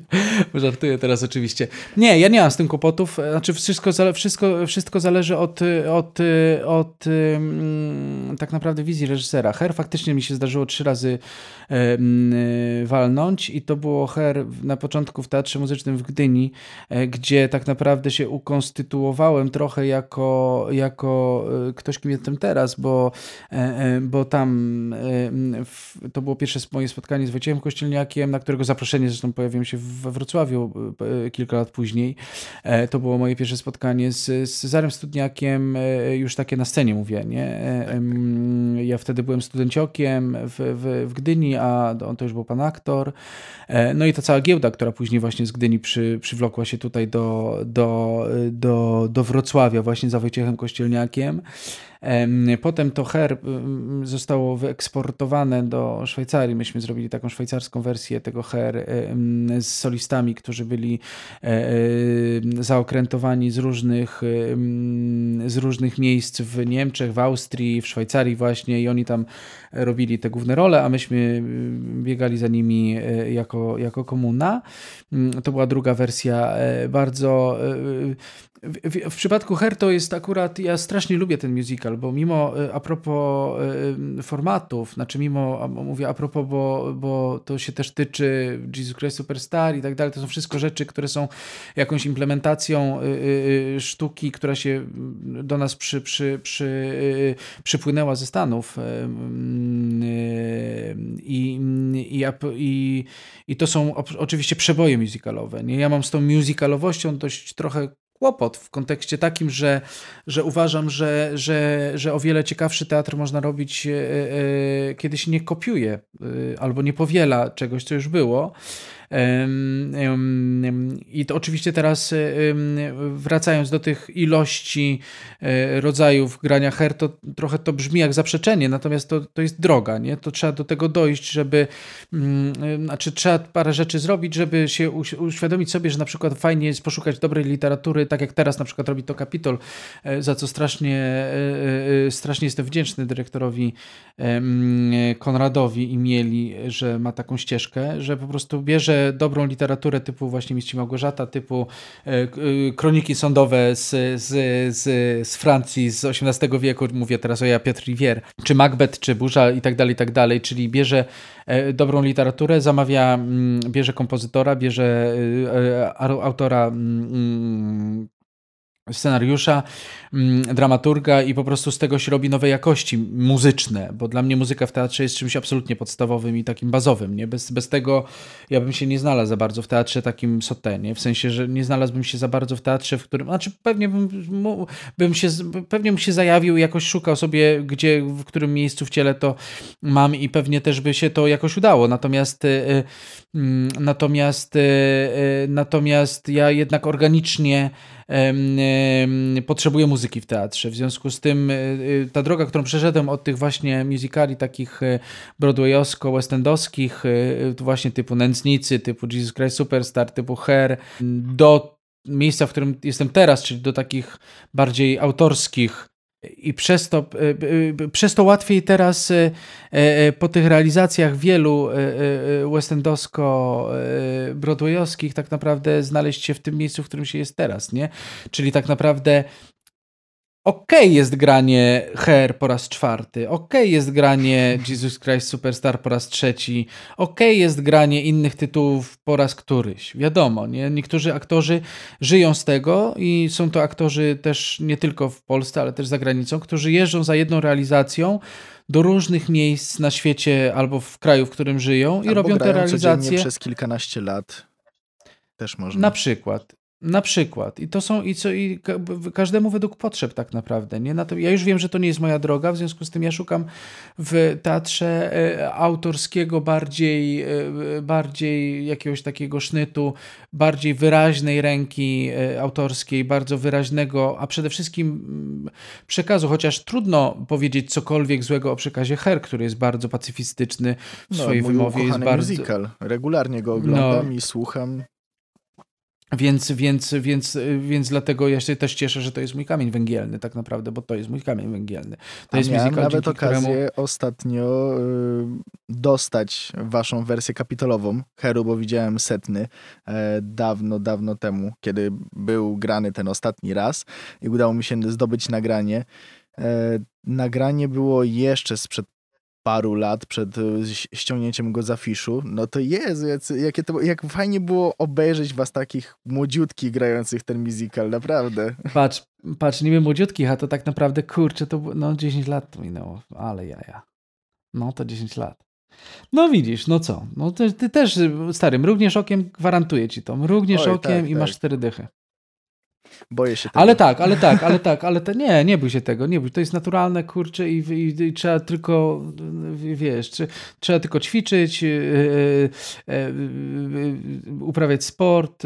B: Żartuję teraz oczywiście. Nie, ja nie mam z tym kłopotów. Znaczy wszystko, wszystko, wszystko zależy od, od, od um, tak naprawdę wizji reżysera. Her faktycznie mi się zdarzyło trzy razy um, walnąć i to było Her na początku w Teatrze Muzycznym w Gdyni, e, gdzie tak naprawdę się ukonstytuowałem trochę jako, jako e, ktoś, kim jestem teraz, bo, e, bo tam to było pierwsze moje spotkanie z Wojciechem Kościelniakiem, na którego zaproszenie zresztą pojawiło się we Wrocławiu e, kilka lat później. E, to było moje pierwsze spotkanie z, z Cezarem Studniakiem, e, już takie na scenie mówię, nie? Ja wtedy byłem studenciokiem w, w, w Gdyni, a on to już był pan aktor. No i ta cała giełda, która później właśnie z Gdyni przy, przywlokła się tutaj do, do, do, do Wrocławia właśnie za Wojciechem Kościelniakiem. Potem to Her zostało wyeksportowane do Szwajcarii. Myśmy zrobili taką szwajcarską wersję tego Her z solistami, którzy byli e, zaokrętowani z różnych, z różnych miejsc w Niemczech, w Austrii, w Szwajcarii właśnie i oni tam robili te główne role, a myśmy biegali za nimi e, jako, jako komuna. To była druga wersja, e, bardzo w, w, przypadku Her to jest akurat, ja strasznie lubię ten musical, bo mimo, e, a propos y, formatów, znaczy mimo, mówię a propos, bo, bo to się też tyczy Jesus Christ Superstar i tak dalej, to są wszystko rzeczy, które są jakąś implementacją y, sztuki, która się do nas przy, przy, przy, przypłynęła ze Stanów i to są oczywiście przeboje musicalowe. Nie? Ja mam z tą musicalowością dość trochę kłopot w kontekście takim, że, że uważam, że, że, że o wiele ciekawszy teatr można robić, e, e, kiedy się nie kopiuje e, albo nie powiela czegoś, co już było. I to oczywiście teraz wracając do tych ilości e, rodzajów grania her, to trochę to brzmi jak zaprzeczenie, natomiast to, to jest droga, nie? To trzeba do tego dojść, żeby, mm, znaczy trzeba parę rzeczy zrobić, żeby się uświadomić sobie, że na przykład fajnie jest poszukać dobrej literatury, tak jak teraz na przykład robi to Kapitol, e, za co strasznie, e, strasznie jestem wdzięczny dyrektorowi Konradowi i Mieli, że ma taką ścieżkę, że po prostu bierze dobrą literaturę typu właśnie Mistrz Małgorzata, typu e, e, kroniki sądowe z, z, z, z Francji z XVIII wieku, mówię teraz o ja Piotr Rivière, czy Macbeth, czy Burza i tak dalej, i tak dalej, czyli bierze e, dobrą literaturę, zamawia, mm, bierze kompozytora, bierze autora mm, mm, scenariusza, mm, dramaturga i po prostu z tego się robi nowe jakości muzyczne, bo dla mnie muzyka w teatrze jest czymś absolutnie podstawowym i takim bazowym, nie? Bez, bez tego ja bym się nie znalazł za bardzo w teatrze takim sotenie, w sensie, że nie znalazłbym się za bardzo w teatrze, w którym, znaczy pewnie bym, bym się, pewnie bym się zajawił, jakoś szukał sobie, gdzie, w którym miejscu w ciele to mam i pewnie też by się to jakoś udało, natomiast y, mm, natomiast y, y, natomiast ja jednak organicznie potrzebuję muzyki w teatrze. W związku z tym e, e, ta droga, którą przeszedłem od tych właśnie musicali takich e, broadwayowsko, westendowskich, właśnie typu Nędznicy, typu Jesus Christ Superstar, typu Hair, do miejsca, w którym jestem teraz, czyli do takich bardziej autorskich i przez to, e, e, przez to łatwiej teraz e, po tych realizacjach wielu westendowsko-broadwayowskich tak naprawdę znaleźć się w tym miejscu, w którym się jest teraz, nie? Czyli tak naprawdę Okej okay jest granie Her po raz czwarty, okej okay jest granie Jesus Christ Superstar po raz trzeci, okej okay jest granie innych tytułów po raz któryś. Wiadomo, nie? niektórzy aktorzy żyją z tego i są to aktorzy też nie tylko w Polsce, ale też za granicą, którzy jeżdżą za jedną realizacją do różnych miejsc na świecie albo w kraju, w którym żyją i
A: albo
B: robią te realizacje
A: przez kilkanaście lat. Też można.
B: Na przykład. Na przykład. I to są, i co, i każdemu według potrzeb tak naprawdę. Nie? To, ja już wiem, że to nie jest moja droga, w związku z tym ja szukam w teatrze e, autorskiego bardziej, e, bardziej jakiegoś takiego sznytu, bardziej wyraźnej ręki e, autorskiej, bardzo wyraźnego, a przede wszystkim mm, przekazu, chociaż trudno powiedzieć cokolwiek złego o przekazie Her, który jest bardzo pacyfistyczny w no, swojej wymowie. Jest
A: bardzo... musical. Regularnie go oglądam no. i słucham
B: Więc, więc, więc, więc dlatego ja się też cieszę, że to jest mój kamień węgielny tak naprawdę, bo to jest mój kamień węgielny. To
A: A
B: jest
A: miałem
B: musical,
A: nawet okazję
B: któremu...
A: ostatnio y, dostać waszą wersję kapitolową Heru, bo widziałem setny e, dawno, dawno temu, kiedy był grany ten ostatni raz i udało mi się zdobyć nagranie. E, nagranie było jeszcze sprzed paru lat przed e, ściągnięciem go z afiszu, no to Jezu, jacy, jakie to, jak fajnie było obejrzeć was takich młodziutkich grających ten musical, naprawdę.
B: Patrz, patrz, niby młodziutkich, a to tak naprawdę, kurczę, to no 10 lat to minęło, ale jaja. No to 10 lat. No widzisz, no co, no ty, ty też, stary, mrugniesz okiem, gwarantuję ci to, mrugniesz
A: Oj,
B: okiem
A: tak,
B: i
A: tak.
B: masz cztery dychy.
A: Boję się tego.
B: Ale tak, ale tak, ale tak, ale te, nie, nie bój się tego, nie bój, to jest naturalne, kurczę i, i, i trzeba tylko, wiesz, czy, trzeba tylko ćwiczyć, yy, yy, yy, uprawiać sport,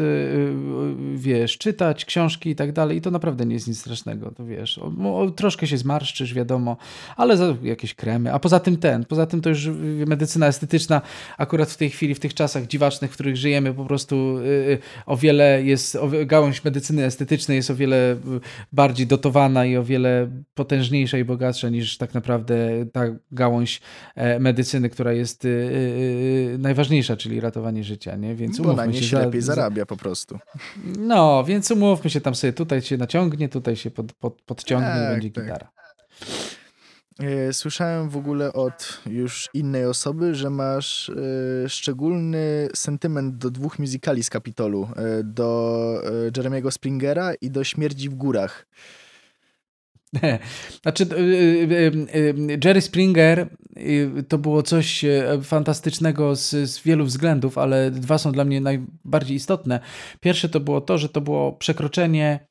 B: wiesz, czytać książki i tak dalej. I to naprawdę nie jest nic strasznego, to wiesz, o, o, troszkę się zmarszczysz, wiadomo, ale za jakieś kremy, a poza tym ten, poza tym to już medycyna estetyczna akurat w tej chwili, w tych czasach dziwacznych, w których żyjemy, po prostu o wiele jest, o, gałąź medycyny estetycznej jest o wiele bardziej dotowana i o wiele potężniejsza i bogatsza niż tak naprawdę ta gałąź medycyny, która jest najważniejsza, czyli ratowanie życia, nie? Więc
A: Bo na
B: umówmy
A: nie
B: się.
A: lepiej
B: za-
A: zarabia po prostu.
B: No, więc umówmy się tam sobie, tutaj się naciągnie, tutaj się pod, pod, podciągnie i
A: Tak,
B: będzie
A: tak.
B: gitara.
A: E, Słyszałem w ogóle od już innej osoby, że masz e, szczególny sentyment do dwóch musicali z Kapitolu. E, do Jeremiego Springera i do Śmierci w górach.
B: Znaczy, Jerry Springer to było coś fantastycznego z, z wielu względów, ale dwa są dla mnie najbardziej istotne. Pierwsze to było to, że to było przekroczenie.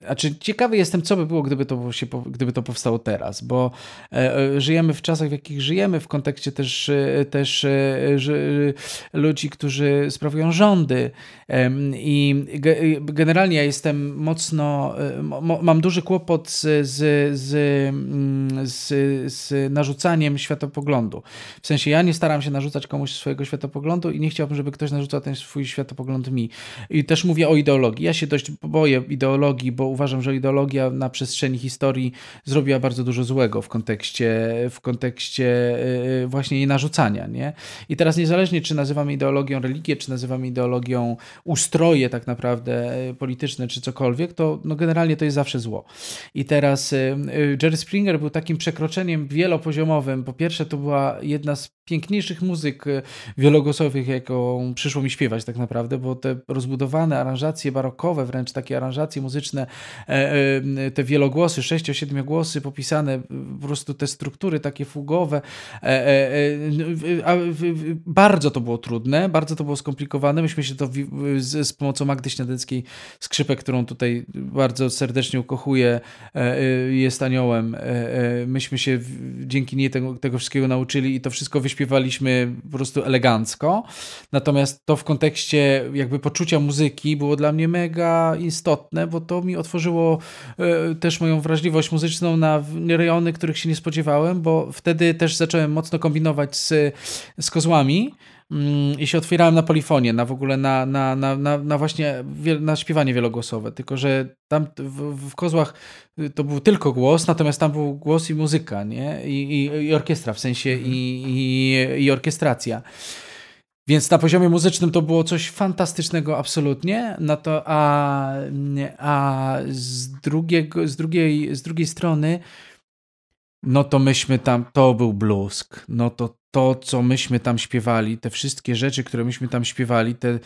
B: E, Znaczy, ciekawy jestem, co by było, gdyby to, się, gdyby to powstało teraz, bo e, e, żyjemy w czasach, w jakich żyjemy, w kontekście też, e, też e, że, ludzi, którzy sprawują rządy. Em, I ge, generalnie ja jestem mocno, e, mo, mam duży kłopot z, z, z, mm, z, z narzucaniem światopoglądu. W sensie ja nie staram się narzucać komuś swojego światopoglądu i nie chciałbym, żeby ktoś narzucał ten swój światopogląd mi. I też mówię o ideologii. Ja się dość boję ideologii, bo uważam, że ideologia na przestrzeni historii zrobiła bardzo dużo złego w kontekście, w kontekście e, właśnie jej narzucania. Nie? I teraz niezależnie, czy nazywamy ideologią religię, czy nazywamy ideologią ustroje tak naprawdę e, polityczne, czy cokolwiek, to no generalnie to jest zawsze zło. I teraz Jerry Springer był takim przekroczeniem wielopoziomowym. Po pierwsze, to była jedna z piękniejszych muzyk wielogłosowych, jaką przyszło mi śpiewać tak naprawdę, bo te rozbudowane aranżacje barokowe, wręcz takie aranżacje muzyczne, te wielogłosy, sześcio, siedmiogłosy popisane, po prostu te struktury takie fugowe, e, e, e, w- bardzo to było trudne, bardzo to było skomplikowane. Myśmy się to z, pomocą Magdy Śniadeckiej, skrzypek, którą tutaj bardzo serdecznie ukochuję, e, e, jest aniołem. e, e, Myśmy się dzięki niej tego, tego wszystkiego nauczyli i to wszystko wyśpiewaliśmy po prostu elegancko. Natomiast to w kontekście jakby poczucia muzyki było dla mnie mega istotne, bo to mi otworzyło e, też moją wrażliwość muzyczną na rejony, których się nie spodziewałem, bo wtedy też zacząłem mocno kombinować z, z kozłami mm, i się otwierałem na polifonię, na w ogóle na, na, na, na, na właśnie na śpiewanie wielogłosowe, tylko że tam w, w kozłach y, to był tylko głos, natomiast tam był głos i muzyka, nie? I, i, i orkiestra, w sensie i, i, i orkiestracja. Więc na poziomie muzycznym to było coś fantastycznego absolutnie, no to, a, a z, drugiego, z, drugiej, z drugiej strony no to myśmy tam, to był blusk, no to to, co myśmy tam śpiewali, te wszystkie rzeczy, które myśmy tam śpiewali, te,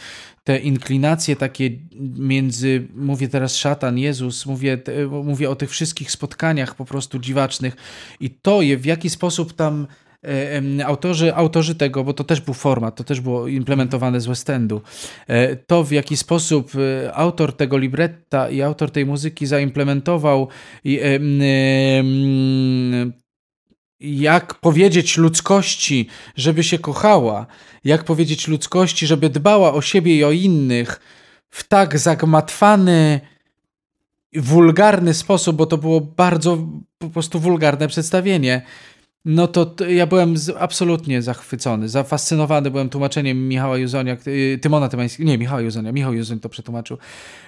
B: te inklinacje takie między, mówię teraz szatan, Jezus, mówię, te, mówię o tych wszystkich spotkaniach po prostu dziwacznych i to je, w jaki sposób tam autorzy, autorzy tego, bo to też był format, to też było implementowane z West Endu, e, to w jaki sposób e, autor tego libretta i autor tej muzyki zaimplementował jak powiedzieć ludzkości, żeby się kochała, jak powiedzieć ludzkości, żeby dbała o siebie i o innych w tak zagmatwany, wulgarny sposób, bo to było bardzo po prostu wulgarne przedstawienie. No to ja byłem absolutnie zachwycony, zafascynowany byłem tłumaczeniem Michała Juzonia, y, Tymona Tymańskiego, nie, Michała Juzonia, Michał Juzoń to przetłumaczył.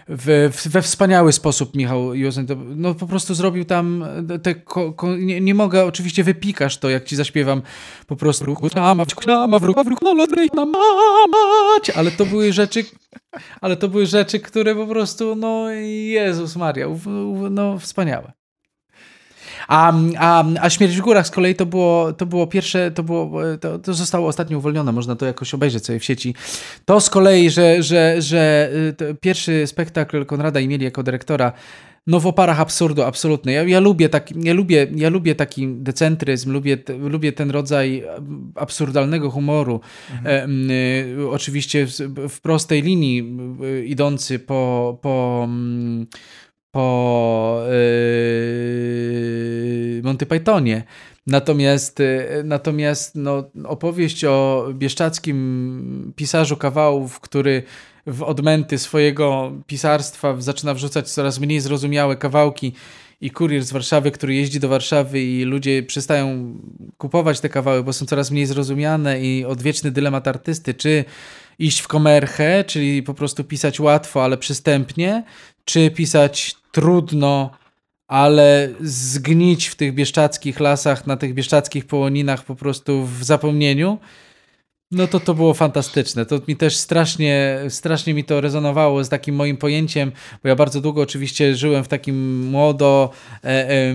B: W, w, we wspaniały sposób Michał Juzoń to, no po prostu zrobił tam te, ko, ko, nie, nie, mogę, oczywiście wypikasz to, jak ci zaśpiewam po prostu ale to były rzeczy, ale to były rzeczy, które po prostu, no Jezus Maria, no wspaniałe. A, a, a Śmierć w górach z kolei to było, to było pierwsze, to, było, to, to zostało ostatnio uwolnione, można to jakoś obejrzeć sobie w sieci. To z kolei, że, że, że y, pierwszy spektakl Konrada mieli jako dyrektora no w oparach absurdu, absolutnie. Ja, ja, lubię taki, ja, lubię, ja lubię taki decentryzm, lubię, lubię ten rodzaj absurdalnego humoru. Mhm. E, y, oczywiście w, w, prostej linii y, idący po, po mm, po yy, Monty Pythonie. Natomiast, yy, natomiast no, opowieść o bieszczackim pisarzu kawałów, który w odmęty swojego pisarstwa zaczyna wrzucać coraz mniej zrozumiałe kawałki i kurier z Warszawy, który jeździ do Warszawy i ludzie przestają kupować te kawały, bo są coraz mniej zrozumiane i odwieczny dylemat artysty, czy iść w komerchę, czyli po prostu pisać łatwo, ale przystępnie, czy pisać trudno, ale zgnić w tych bieszczadzkich lasach, na tych bieszczadzkich połoninach po prostu w zapomnieniu, no to to było fantastyczne. To mi też strasznie, strasznie mi to rezonowało z takim moim pojęciem, bo ja bardzo długo oczywiście żyłem w takim młodo e, e,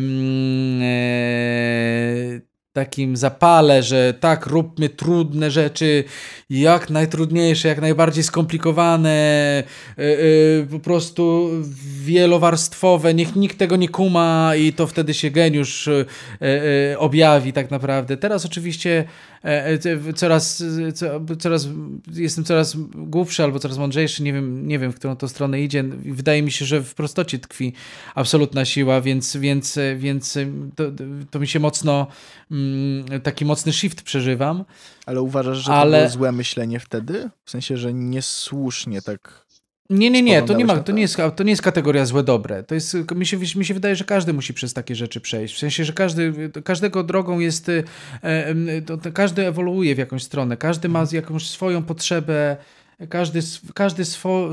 B: takim zapale, że tak, róbmy trudne rzeczy, jak najtrudniejsze, jak najbardziej skomplikowane, yy, yy, po prostu wielowarstwowe, niech nikt tego nie kuma i to wtedy się geniusz yy, objawi tak naprawdę. Teraz oczywiście coraz, coraz, jestem coraz głupszy albo coraz mądrzejszy, nie wiem, nie wiem, w którą to stronę idzie. Wydaje mi się, że w prostocie tkwi absolutna siła, więc, więc, więc to, to mi się mocno, mm, taki mocny shift przeżywam.
A: Ale uważasz, że Ale... to było złe myślenie wtedy? W sensie, że niesłusznie tak
B: nie, nie, nie, to nie, ma, to, nie jest, to nie jest kategoria złe-dobre. To jest, mi, się, mi się wydaje, że każdy musi przez takie rzeczy przejść. W sensie, że każdy, każdego drogą jest, e, każdy ewoluuje w jakąś stronę, każdy ma jakąś swoją potrzebę każdy, każdy, swo,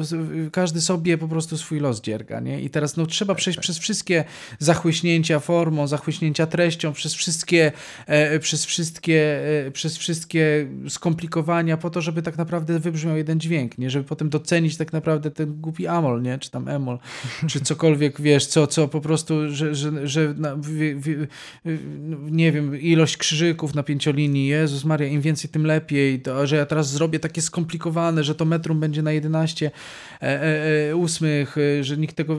B: każdy sobie po prostu swój los dzierga, nie? I teraz no, trzeba tak, przejść tak. przez wszystkie zachłyśnięcia formą, zachłyśnięcia treścią, przez wszystkie, e, przez wszystkie, e, przez wszystkie skomplikowania po to, żeby tak naprawdę wybrzmiał jeden dźwięk, nie? Żeby potem docenić tak naprawdę ten głupi amol, nie? Czy tam emol, czy cokolwiek, wiesz, co, co po prostu, że, że, że na, w, w, nie wiem, ilość krzyżyków na pięciolinii, Jezus Maria, im więcej, tym lepiej, to, że ja teraz zrobię takie skomplikowane, że to metrum będzie na 11 e, e, e, ósmych, że nikt tego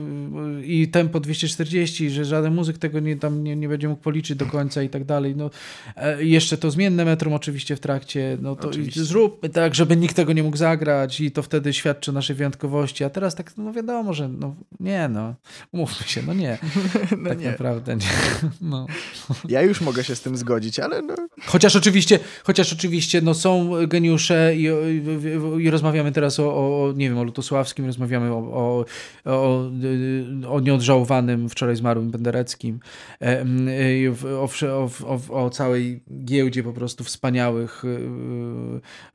B: i tempo 240, że żaden muzyk tego nie, tam nie, nie będzie mógł policzyć do końca i tak dalej. No, jeszcze to zmienne metrum oczywiście w trakcie, no to zróbmy tak, żeby nikt tego nie mógł zagrać i to wtedy świadczy o naszej wyjątkowości, a teraz tak, no wiadomo, że no nie no, umówmy się, no nie. no tak nie. naprawdę nie. No.
A: Ja już mogę się z tym zgodzić, ale no.
B: Chociaż oczywiście, chociaż oczywiście no, są geniusze i, i, i rozmawiamy rozmawiamy teraz o, o, nie wiem, o Lutosławskim, rozmawiamy o, o, o, o nieodżałowanym wczoraj zmarłym Bendereckim, e, o, o, o, całej giełdzie po prostu wspaniałych e,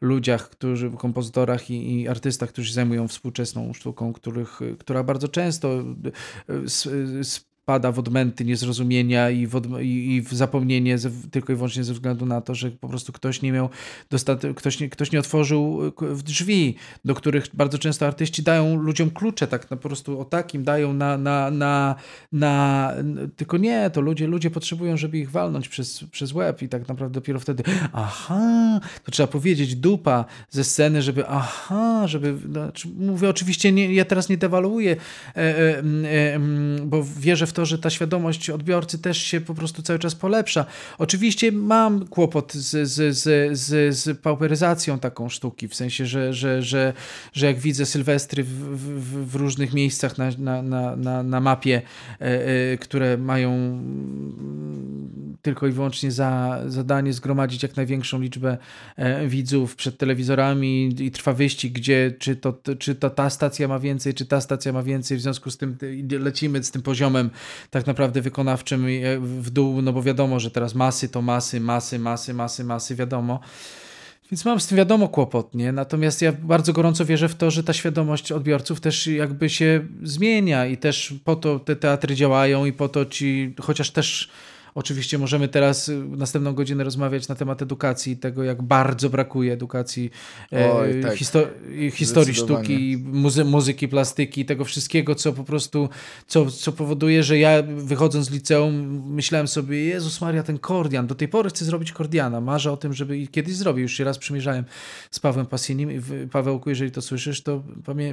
B: ludziach, którzy, kompozytorach i, i artystach, którzy zajmują współczesną sztuką, których, która bardzo często e, pada w odmęty niezrozumienia i w, i, w zapomnienie ze, tylko i wyłącznie ze względu na to, że po prostu ktoś nie miał dostat- ktoś, nie, ktoś nie otworzył drzwi, do których bardzo często artyści dają ludziom klucze, tak na, po prostu o takim dają na, na, na, na, tylko nie, to ludzie, ludzie potrzebują, żeby ich walnąć przez, przez łeb i tak naprawdę dopiero wtedy aha, to trzeba powiedzieć dupa ze sceny, żeby aha, żeby, znaczy, mówię oczywiście, nie, ja teraz nie dewaluuję, e, e, e, bo wierzę w to, że ta świadomość odbiorcy też się po prostu cały czas polepsza. Oczywiście mam kłopot z, z, z, z, z pauperyzacją taką sztuki, w sensie, że, że, że, że jak widzę sylwestry w, w, w różnych miejscach na, na, na, na, na mapie, e, e, które mają tylko i wyłącznie za zadanie zgromadzić jak największą liczbę e, widzów przed telewizorami i trwa wyścig, gdzie czy to, czy to ta stacja ma więcej, czy ta stacja ma więcej, w związku z tym lecimy z tym poziomem tak naprawdę wykonawczym w dół, no bo wiadomo, że teraz masy to masy, masy, masy, masy, masy, wiadomo. Więc mam z tym wiadomo kłopot, nie? Natomiast ja bardzo gorąco wierzę w to, że ta świadomość odbiorców też jakby się zmienia i też po to te teatry działają i po to ci, chociaż też Oczywiście możemy teraz y, następną godzinę rozmawiać na temat edukacji, tego jak bardzo brakuje edukacji e, Oj, tak. histo historii sztuki, muzy muzyki, plastyki, tego wszystkiego, co po prostu, co, co powoduje, że ja wychodząc z liceum myślałem sobie, Jezus Maria, ten kordian, do tej pory chcę zrobić kordiana, marzę o tym, żeby kiedyś zrobił. Już się raz przymierzałem z Pawłem Pasinim i Pawełku, jeżeli to słyszysz, to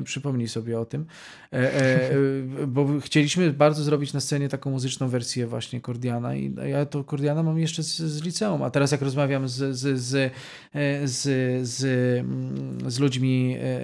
B: przypomnij sobie o tym, e, e, bo chcieliśmy bardzo zrobić na scenie taką muzyczną wersję właśnie kordiana i ja to Kordiana mam jeszcze z, z liceum, a teraz jak rozmawiam z, z, z, e, z, z, z ludźmi e, e,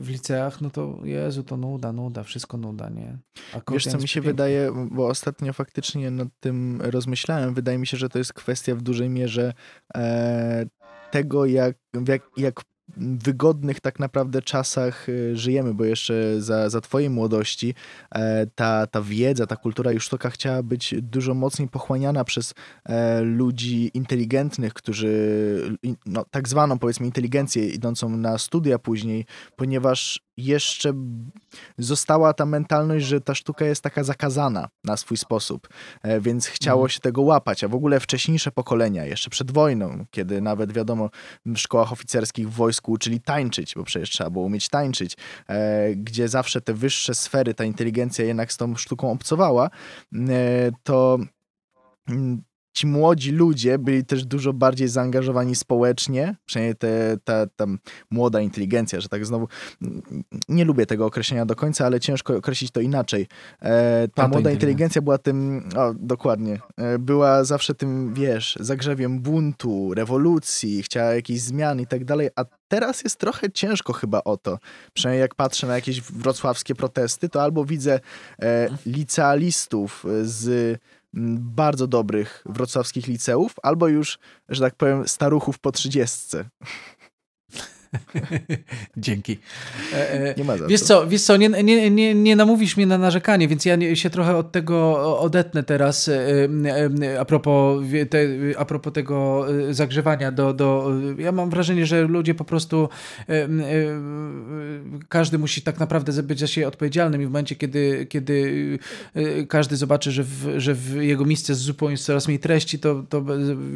B: w liceach, no to Jezu, to nuda, nuda, wszystko nuda, nie?
A: A Wiesz, co mi się wydaje, bo ostatnio faktycznie nad tym rozmyślałem, wydaje mi się, że to jest kwestia w dużej mierze e, tego, jak, jak, jak wygodnych tak naprawdę czasach y, żyjemy, bo jeszcze za, za twojej młodości e, ta, ta wiedza, ta kultura już sztuka chciała być dużo mocniej pochłaniana przez e, ludzi inteligentnych, którzy no, tak zwaną powiedzmy inteligencję idącą na studia później, ponieważ jeszcze została ta mentalność, że ta sztuka jest taka zakazana na swój sposób, e, więc chciało mhm. się tego łapać, a w ogóle wcześniejsze pokolenia, jeszcze przed wojną, kiedy nawet wiadomo w szkołach oficerskich w wojsku uczyli tańczyć, bo przecież trzeba było umieć tańczyć, e, gdzie zawsze te wyższe sfery, ta inteligencja jednak z tą sztuką obcowała, e, to mm, ci młodzi ludzie byli też dużo bardziej zaangażowani społecznie, przynajmniej te, ta, ta młoda inteligencja, że tak znowu, nie lubię tego określenia do końca, ale ciężko określić to inaczej. E, ta młoda inteligencja była tym, o dokładnie, e, była zawsze tym, wiesz, zagrzewiem buntu, rewolucji, chciała jakichś zmian i tak dalej, a teraz jest trochę ciężko chyba o to. Przynajmniej jak patrzę na jakieś wrocławskie protesty, to albo widzę e, licealistów z bardzo dobrych wrocławskich liceów, albo już, że tak powiem, staruchów po trzydziestce.
B: Dzięki. E, e, nie ma za wiesz co, wiesz co nie, nie, nie, nie namówisz mnie na narzekanie, więc ja się trochę od tego odetnę teraz e, a propos, te, a propos tego zagrzewania do, do... Ja mam wrażenie, że ludzie po prostu każdy musi tak naprawdę być za siebie odpowiedzialnym i w momencie, kiedy, kiedy każdy zobaczy, że w, że w jego miejsce z zupą jest coraz mniej treści, to, to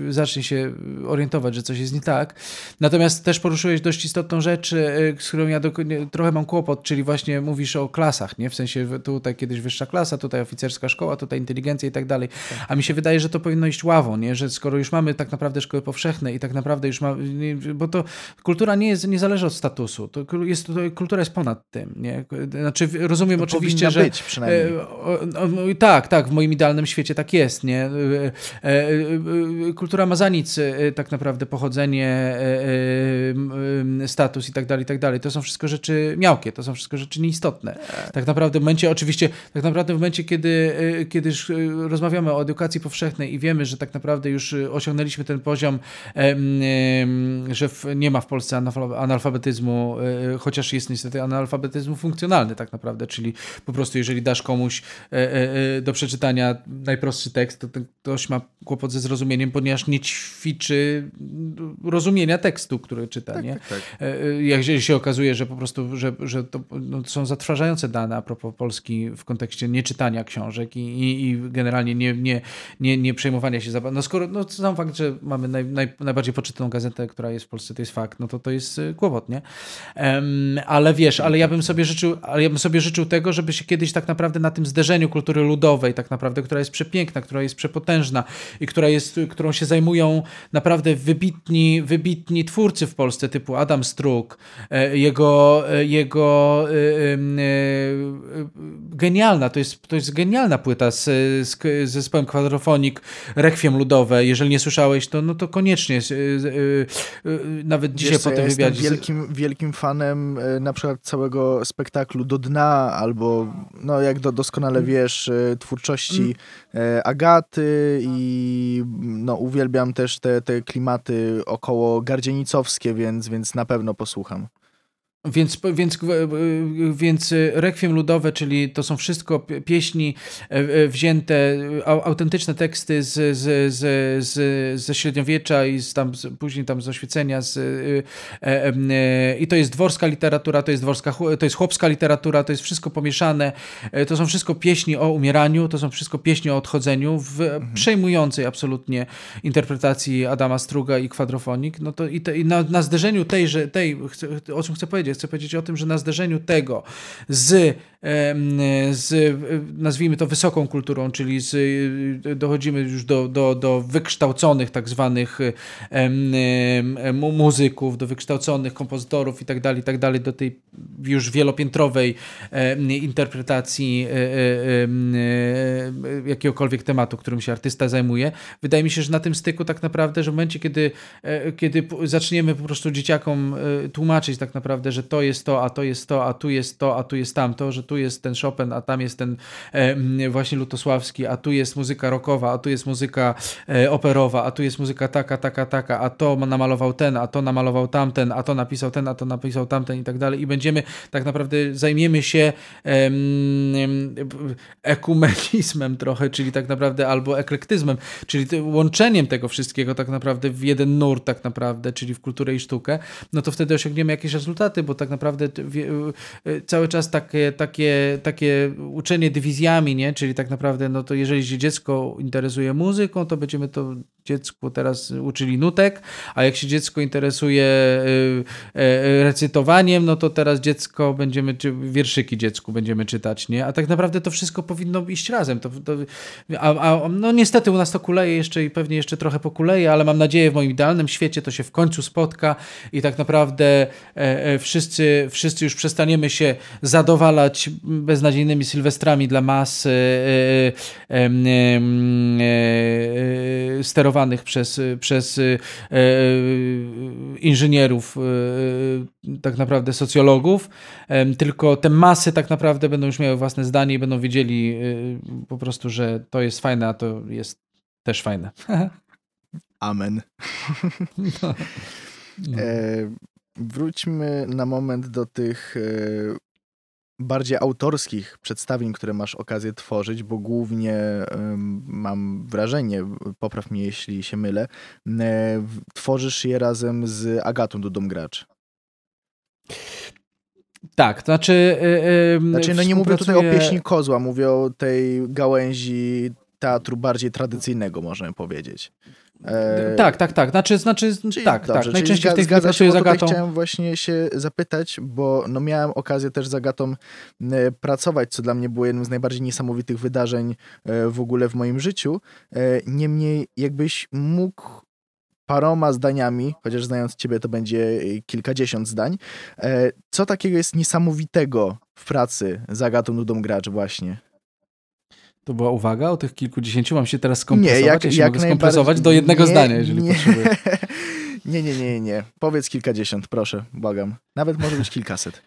B: zacznie się orientować, że coś jest nie tak. Natomiast też poruszyłeś dość istotną rzecz, y, z którą ja do, trochę mam kłopot, czyli właśnie mówisz o klasach, nie? W sensie tutaj kiedyś wyższa klasa, tutaj oficerska szkoła, tutaj inteligencja i tak dalej. A mi się wydaje, że to powinno iść ławą, nie? Że skoro już mamy tak naprawdę szkoły powszechne i tak naprawdę już mamy, bo to kultura nie, jest, nie zależy od statusu. To jest, to, kultura jest ponad tym, nie? Znaczy rozumiem to oczywiście, że...
A: być przynajmniej. E, o,
B: o, tak, tak, w moim idealnym świecie tak jest, nie? E, e, kultura ma za nic tak naprawdę pochodzenie status i tak dalej, i tak dalej. To są wszystko rzeczy miałkie, to są wszystko rzeczy nieistotne. Tak naprawdę w momencie, oczywiście, tak naprawdę w momencie, kiedy, y, kiedy y, rozmawiamy o edukacji powszechnej i wiemy, że tak naprawdę już y, osiągnęliśmy ten poziom, że nie ma w Polsce analfabetyzmu, chociaż jest niestety analfabetyzm funkcjonalny tak naprawdę, czyli po prostu jeżeli dasz komuś e, e, e, do przeczytania najprostszy tekst, to ktoś ma kłopot ze zrozumieniem, ponieważ nie ćwiczy rozumienia tekstu, który czyta. Tak, nie? Tak, tak. E, e, jak się okazuje, że po prostu, że, że to no, są zatrważające dane a propos Polski w kontekście nieczytania książek i, i, i generalnie nie, nie, nie, nie przejmowania się za... No skoro, no sam fakt, że mamy naj, naj, najbardziej poczytaną gazetę, która jest w Polsce, to jest fakt, no to to jest e, kłopot, nie? Um, ale wiesz, ale ja bym sobie życzył, ale ja bym sobie życzył tego, żeby się kiedyś tak naprawdę na tym zderzeniu kultury ludowej, tak naprawdę, która jest przepiękna, która jest przepotężna i która jest, którą się zajmują naprawdę wybitni, wybitni twórcy w Polsce, typu Adam Struk, e, jego, e, jego e, genialna, to jest, to jest genialna płyta z, z zespołem Quadrofonik, Rekwiem Ludowe. Jeżeli nie słyszałeś, to, no to koniecznie. Nawet dzisiaj Wiesz, po tym ja wywiadzie.
A: Jestem wielkim, wielkim fanem na przykład całego spektaklu Do Dna, albo no jak do, doskonale mm. wiesz, twórczości mm. Agaty i no, uwielbiam też te, te klimaty około gardzienicowskie, więc, więc na pewno posłucham.
B: Więc, więc, więc rekwiem ludowe, czyli to są wszystko pieśni e, e, wzięte, autentyczne teksty z, z, z, z, ze średniowiecza i z tam, później tam z oświecenia. Z, e, I to jest dworska literatura, to jest, dworska, to jest chłopska literatura, to jest wszystko pomieszane. To są wszystko pieśni o umieraniu, to są wszystko pieśni o odchodzeniu w mhm. przejmującej absolutnie interpretacji Adama Struga i kwadrofonik. No to i, te, i na, na zderzeniu tejże, tej, o czym chcę powiedzieć, Chcę powiedzieć o tym, że na zderzeniu tego z, z nazwijmy to wysoką kulturą, czyli z, dochodzimy już do, do, do wykształconych tak zwanych muzyków, do wykształconych kompozytorów i tak dalej, tak dalej, do tej już wielopiętrowej interpretacji e, e, e, jakiegokolwiek tematu, którym się artysta zajmuje. Wydaje mi się, że na tym styku tak naprawdę, że w momencie, kiedy, kiedy zaczniemy po prostu dzieciakom tłumaczyć tak naprawdę, że to jest to, a to jest to, a tu jest to, a tu jest tamto, że tu jest ten Chopin, a tam jest ten właśnie Lutosławski, a tu jest muzyka rockowa, a tu jest muzyka operowa, a tu jest muzyka taka, taka, taka, a to namalował ten, a to namalował tamten, a to napisał ten, a to napisał tamten i tak dalej. I będziemy tak naprawdę zajmiemy się ekumenizmem trochę, czyli tak naprawdę albo eklektyzmem, czyli łączeniem tego wszystkiego tak naprawdę w jeden nurt tak naprawdę, czyli w kulturę i sztukę, no to wtedy osiągniemy jakieś rezultaty, bo tak naprawdę e, cały czas takie, takie, takie uczenie dywizjami, nie? czyli tak naprawdę no to jeżeli się dziecko interesuje muzyką, to będziemy to dziecku teraz uczyli nutek, a jak się dziecko interesuje e, e, recytowaniem, no to teraz dziecko będziemy, czy wierszyki dziecku będziemy czytać, nie? A tak naprawdę to wszystko powinno iść razem. To, to, a, a, no niestety u nas to kuleje jeszcze i pewnie jeszcze trochę pokuleje, ale mam nadzieję w moim idealnym świecie to się w końcu spotka i tak naprawdę e, e, wszyscy, wszyscy już przestaniemy się zadowalać beznadziejnymi sylwestrami dla mas e, e, e, sterowanych przez, przez inżynierów, tak naprawdę socjologów, tylko te masy tak naprawdę będą już miały własne zdanie i będą wiedzieli po prostu, że to jest fajne, a to jest też fajne.
A: Amen. No. No. E, wróćmy na moment do tych e, bardziej autorskich przedstawień, które masz okazję tworzyć, bo głównie mam wrażenie, popraw mnie jeśli się mylę, e, tworzysz je razem z Agatą Dudą Gracz.
B: Tak, to znaczy...
A: Yy, znaczy, no nie mówię tutaj o pieśni kozła, mówię o tej gałęzi teatru bardziej tradycyjnego, można powiedzieć.
B: E... Tak, tak, tak. Znaczy, znaczy
A: czyli,
B: tak,
A: dobrze,
B: tak.
A: Najczęściej w tej chwili pracuję z Agatą. Chciałem właśnie się zapytać, bo no miałem okazję też z Agatą pracować, co dla mnie było jednym z najbardziej niesamowitych wydarzeń e, w ogóle w moim życiu. E, niemniej, jakbyś mógł paroma zdaniami, chociaż znając ciebie to będzie kilkadziesiąt zdań. Co takiego jest niesamowitego w pracy z Agatą Nudą Gracz właśnie?
B: To była uwaga o tych kilkudziesięciu? Mam się teraz skompresować? Nie, jak, ja się jak mogę skompresować do jednego nie, zdania, jeżeli nie. potrzebuję.
A: nie, nie, nie, nie. Powiedz kilkadziesiąt, proszę, błagam. Nawet może być kilkaset.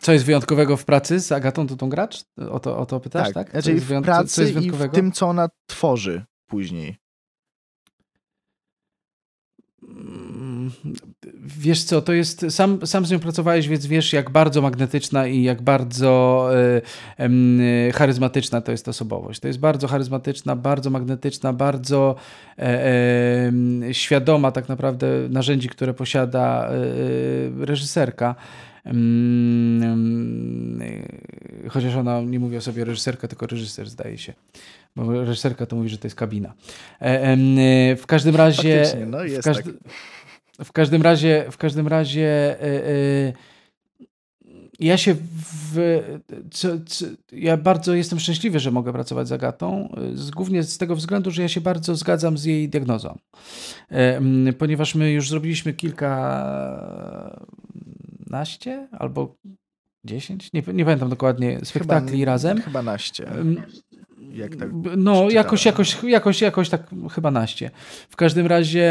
B: Co jest wyjątkowego w pracy z Agatą Nudą Gracz? O to, o to pytasz, tak? tak?
A: Znaczy w pracy i w tym, co ona tworzy później.
B: Wiesz co, to jest, sam, sam z nią pracowałeś, więc wiesz jak bardzo magnetyczna i jak bardzo y, y, charyzmatyczna to jest osobowość. To jest bardzo charyzmatyczna, bardzo magnetyczna, bardzo y, świadoma tak naprawdę narzędzi, które posiada e, reżyserka. Chociaż ona nie mówi o sobie reżyserka, tylko reżyser zdaje się bo reżyserka to mówi, że to jest kabina. W każdym razie...
A: No, w, każdy, tak.
B: W, każdym razie, w każdym razie e, e, ja się w, co, co, ja bardzo jestem szczęśliwy, że mogę pracować z Agatą, z, głównie z tego względu, że ja się bardzo zgadzam z jej diagnozą. Ponieważ my już zrobiliśmy kilkanaście albo dziesięć, nie, nie pamiętam dokładnie, spektakli
A: chyba,
B: razem.
A: Chyba naście Jak tak
B: no, jakoś, jakoś, jakoś, jakoś tak chyba naście. W każdym razie,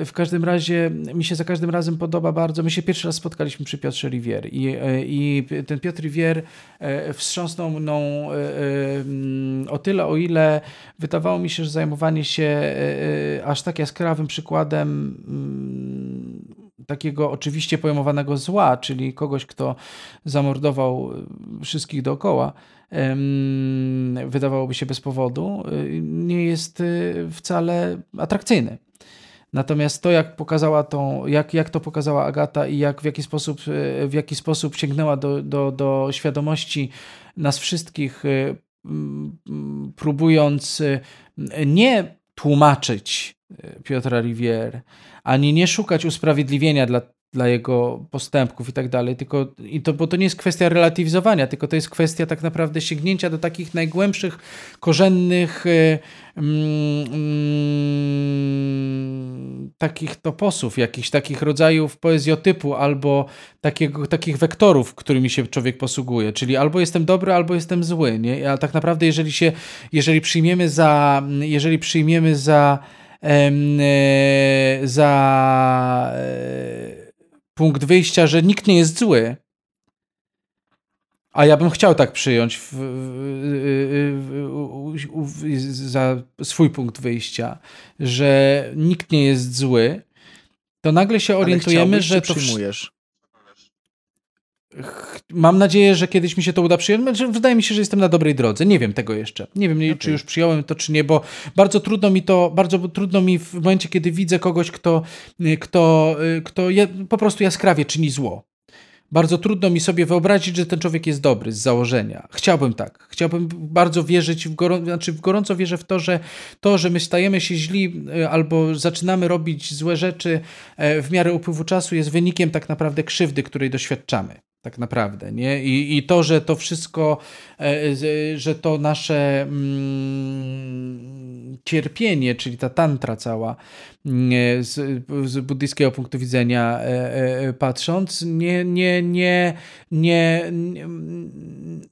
B: e, w każdym razie mi się za każdym razem podoba bardzo. My się pierwszy raz spotkaliśmy przy Piotrze Rivier i, e, i ten Piotr Rivier wstrząsnął mną mm, o tyle, o ile wydawało mi się, że zajmowanie się aż tak jaskrawym przykładem mm, takiego oczywiście pojmowanego zła, czyli kogoś, kto zamordował wszystkich dookoła, wydawałoby się bez powodu, y, nie jest y, wcale atrakcyjny. Natomiast to, jak pokazała tą, jak, jak to pokazała Agata i jak w jaki sposób, w jaki sposób sięgnęła do, do, do świadomości nas wszystkich, próbując nie tłumaczyć Piotra Rivière, ani nie szukać usprawiedliwienia dla, dla jego postępków i tak dalej, tylko, i to, bo to nie jest kwestia relatywizowania, tylko to jest kwestia tak naprawdę sięgnięcia do takich najgłębszych, korzennych y, mm, mm, takich toposów, jakichś takich rodzajów poezjotypu albo takiego, takich wektorów, którymi się człowiek posługuje, czyli albo jestem dobry, albo jestem zły, nie? A tak naprawdę jeżeli się, jeżeli przyjmiemy za, jeżeli przyjmiemy za E, za e, punkt wyjścia, że nikt nie jest zły. A ja bym chciał tak przyjąć w, w, w, za swój punkt wyjścia, że nikt nie jest zły, to nagle się orientujemy, że to.
A: Przyjmujesz?
B: Mam nadzieję, że kiedyś mi się to uda przyjąć. Znaczy, wydaje mi się, że jestem na dobrej drodze. Nie wiem tego jeszcze. Nie wiem, okay. czy już przyjąłem to, czy nie, bo bardzo trudno mi to, bardzo trudno mi w momencie, kiedy widzę kogoś, kto, kto, kto je, po prostu jaskrawie czyni zło. Bardzo trudno mi sobie wyobrazić, że ten człowiek jest dobry z założenia. Chciałbym tak. Chciałbym bardzo wierzyć, w gorą, znaczy w gorąco wierzę w to, że to, że my stajemy się źli e, albo zaczynamy robić złe rzeczy e, w miarę upływu czasu jest wynikiem tak naprawdę krzywdy, której doświadczamy tak naprawdę, nie? I, I to, że to wszystko, e, że to nasze mm, cierpienie, czyli ta tantra cała, z, z buddyjskiego punktu widzenia e, e, patrząc, nie, nie, nie, nie,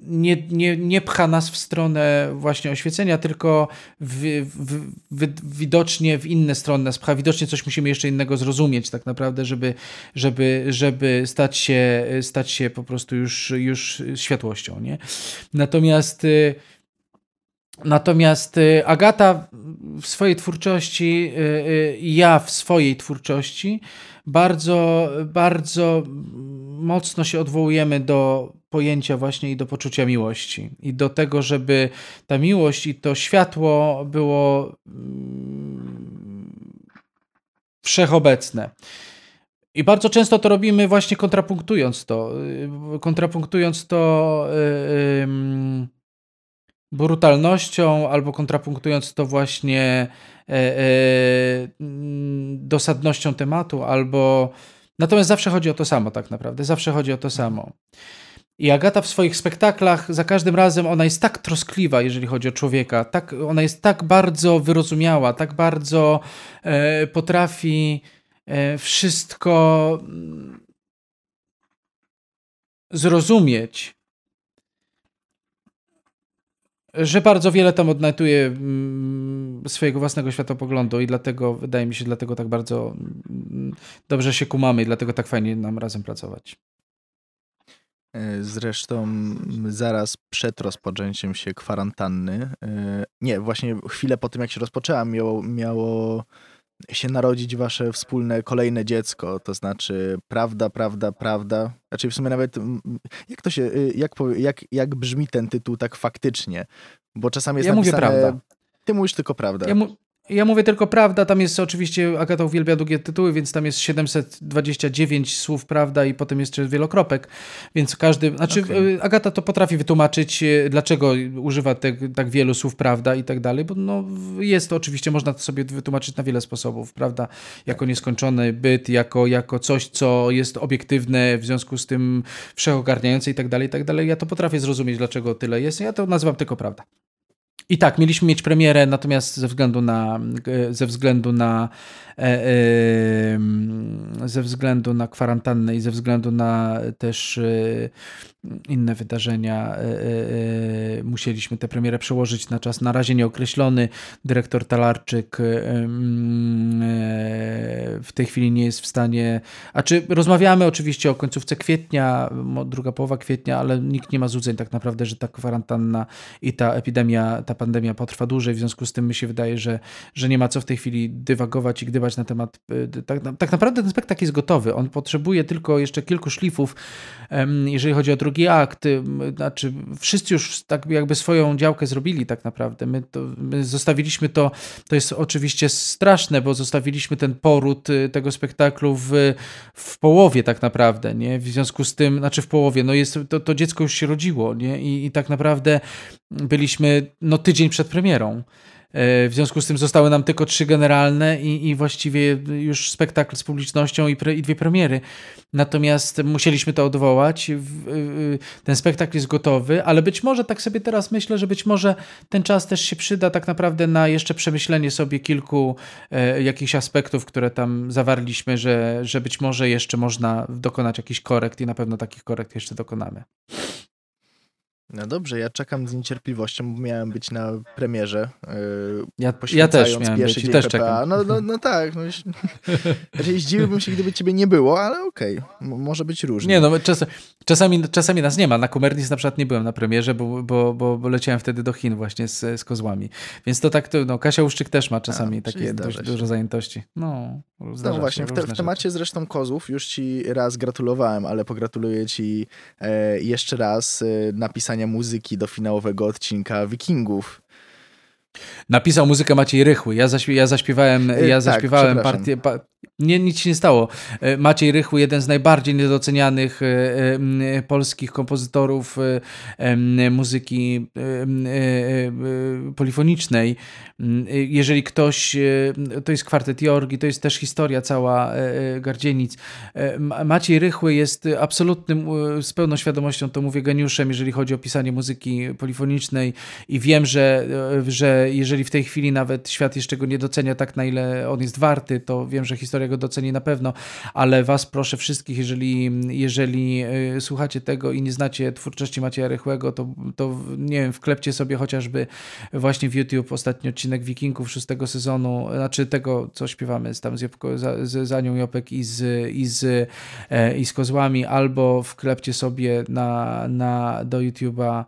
B: nie, nie, nie pcha nas w stronę właśnie oświecenia, tylko w, w, w, widocznie w inne strony nas pcha. Widocznie coś musimy jeszcze innego zrozumieć tak naprawdę, żeby, żeby, żeby stać się, stać się po prostu już, już światłością. Nie? Natomiast y, Natomiast y, Agata w swojej twórczości y, i ja w swojej twórczości bardzo, bardzo mocno się odwołujemy do pojęcia właśnie i do poczucia miłości. I do tego, żeby ta miłość i to światło było mm, wszechobecne. I bardzo często to robimy właśnie kontrapunktując to. Y, kontrapunktując to yy, brutalnością albo kontrapunktując to właśnie yy, dosadnością tematu, albo. Natomiast zawsze chodzi o to samo, tak naprawdę. Zawsze chodzi o to samo. I Agata w swoich spektaklach za każdym razem ona jest tak troskliwa, jeżeli chodzi o człowieka, tak, ona jest tak bardzo wyrozumiała, tak bardzo e, potrafi E, wszystko mm, zrozumieć, że bardzo wiele tam odnajduje mm, swojego własnego światopoglądu i dlatego, wydaje mi się, dlatego tak bardzo mm, dobrze się kumamy i dlatego tak fajnie nam razem pracować.
A: E, zresztą zaraz przed rozpoczęciem się kwarantanny, e, nie, właśnie chwilę po tym jak się rozpoczęła, miało, miało się narodzić wasze wspólne kolejne dziecko, to znaczy prawda, prawda, prawda. Znaczy w sumie nawet jak to się, y, jak, jak, jak brzmi ten tytuł tak faktycznie? Bo czasami jest
B: ja
A: napisane,
B: mówię prawda.
A: Ty mówisz tylko prawda.
B: Ja, mu ja mówię tylko prawda, tam jest oczywiście, Agata uwielbia długie tytuły, więc tam jest 729 słów prawda i potem jeszcze wielokropek, więc każdy, znaczy okay. Agata to potrafi wytłumaczyć, e, dlaczego używa te, tak wielu słów prawda i tak dalej, bo no, jest to oczywiście, można to sobie wytłumaczyć na wiele sposobów, prawda, jako tak. nieskończony byt, jako, jako coś, co jest obiektywne, w związku z tym wszechogarniające i tak dalej, i tak dalej. Ja to potrafię zrozumieć, dlaczego tyle jest, ja to nazywam tylko prawda. I tak, mieliśmy mieć premierę, natomiast ze względu na, ze względu na ze względu na kwarantannę i ze względu na też inne wydarzenia e, e, e, musieliśmy tę premierę przełożyć na czas na razie nieokreślony. Dyrektor Talarczyk mm, w tej chwili nie jest w stanie. A czy rozmawiamy oczywiście o końcówce kwietnia, druga połowa kwietnia, ale nikt nie ma złudzeń tak naprawdę, że ta kwarantanna i ta epidemia, ta pandemia potrwa dłużej. W związku z tym mi się wydaje, że, że nie ma co w tej chwili dywagować i gdybać na temat. Tak, tak naprawdę ten spektakl jest gotowy. On potrzebuje tylko jeszcze kilku szlifów, jeżeli chodzi o drugi akt, znaczy wszyscy już tak jakby swoją działkę zrobili tak naprawdę. My, to, my zostawiliśmy to, to jest oczywiście straszne, bo zostawiliśmy ten poród y, tego spektaklu w, w połowie tak naprawdę, nie? W związku z tym, znaczy w połowie, no jest, to, to dziecko już się rodziło, nie? I, i tak naprawdę byliśmy no tydzień przed premierą. E, w związku z tym zostały nam tylko trzy generalne i, i właściwie już spektakl z publicznością i, pre, i dwie premiery. Natomiast musieliśmy to odwołać. Ten spektakl jest gotowy, ale być może tak sobie teraz myślę, że być może ten czas też się przyda tak naprawdę na jeszcze przemyślenie sobie kilku e, jakichś aspektów, które tam zawarliśmy, że, że być może jeszcze można dokonać jakichś korekt i na pewno takich korekt jeszcze dokonamy.
A: No dobrze, ja czekam z niecierpliwością, bo miałem być na premierze.
B: Yy, ja, ja też miałem być i też czekam.
A: No, no, no tak. No, zdziwiłbym się, gdyby ciebie nie było, ale okej, okay, może być różnie.
B: Nie no, czas, czasami, czasami nas nie ma. Na Kumernis na przykład nie byłem na premierze, bo, bo, bo, bo leciałem wtedy do Chin właśnie z, z kozłami. Więc to tak, to, no, Kasia Uszczyk też ma czasami A, takie dość dużo zajętości. No,
A: no właśnie, w, te, w, temacie zresztą kozłów już ci raz gratulowałem, ale pogratuluję ci e, jeszcze raz e, napisania muzyki do finałowego odcinka Wikingów.
B: Napisał muzykę Maciej Rychły. Ja, zaśpie, ja zaśpiewałem, e, ja tak, zaśpiewałem partię. Pa, nie, nic się nie stało. E, Maciej Rychły, jeden z najbardziej niedocenianych e, polskich kompozytorów muzyki polifonicznej. Jeżeli ktoś, to jest kwartet Jorgi, to jest też historia cała Gardzienic. Maciej Rychły jest absolutnym, z pełną świadomością to mówię, geniuszem, jeżeli chodzi o pisanie muzyki polifonicznej i wiem, że, że jeżeli w tej chwili nawet świat jeszcze go nie docenia tak, na ile on jest warty, to wiem, że historia go doceni na pewno, ale was proszę wszystkich, jeżeli, jeżeli y, słuchacie tego i nie znacie twórczości Macieja Rychłego, to, to nie wiem, wklepcie sobie chociażby właśnie w YouTube ostatni odcinek Wikingów szóstego sezonu, znaczy tego, co śpiewamy z tam z, Jopko, z, z Anią Jopek i z, i z, e, i z Kozłami, albo wklepcie sobie na, na, do YouTube'a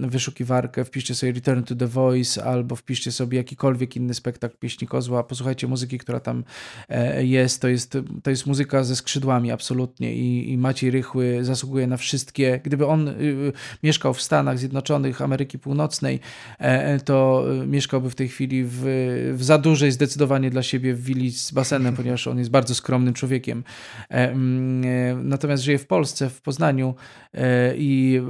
B: wyszukiwarkę, wpiszcie sobie Return to the Voice albo wpiszcie sobie jakikolwiek inny spektakl pieśni kozła, posłuchajcie muzyki, która tam e, jest. To jest, to jest muzyka ze skrzydłami absolutnie i, i Maciej Rychły zasługuje na wszystkie. Gdyby on y, y, mieszkał w Stanach Zjednoczonych Ameryki Północnej, e, to y, mieszkałby w tej chwili w, w za dużej zdecydowanie dla siebie w willi z basenem, ponieważ on jest bardzo skromnym człowiekiem. E, natomiast żyje w Polsce, w Poznaniu i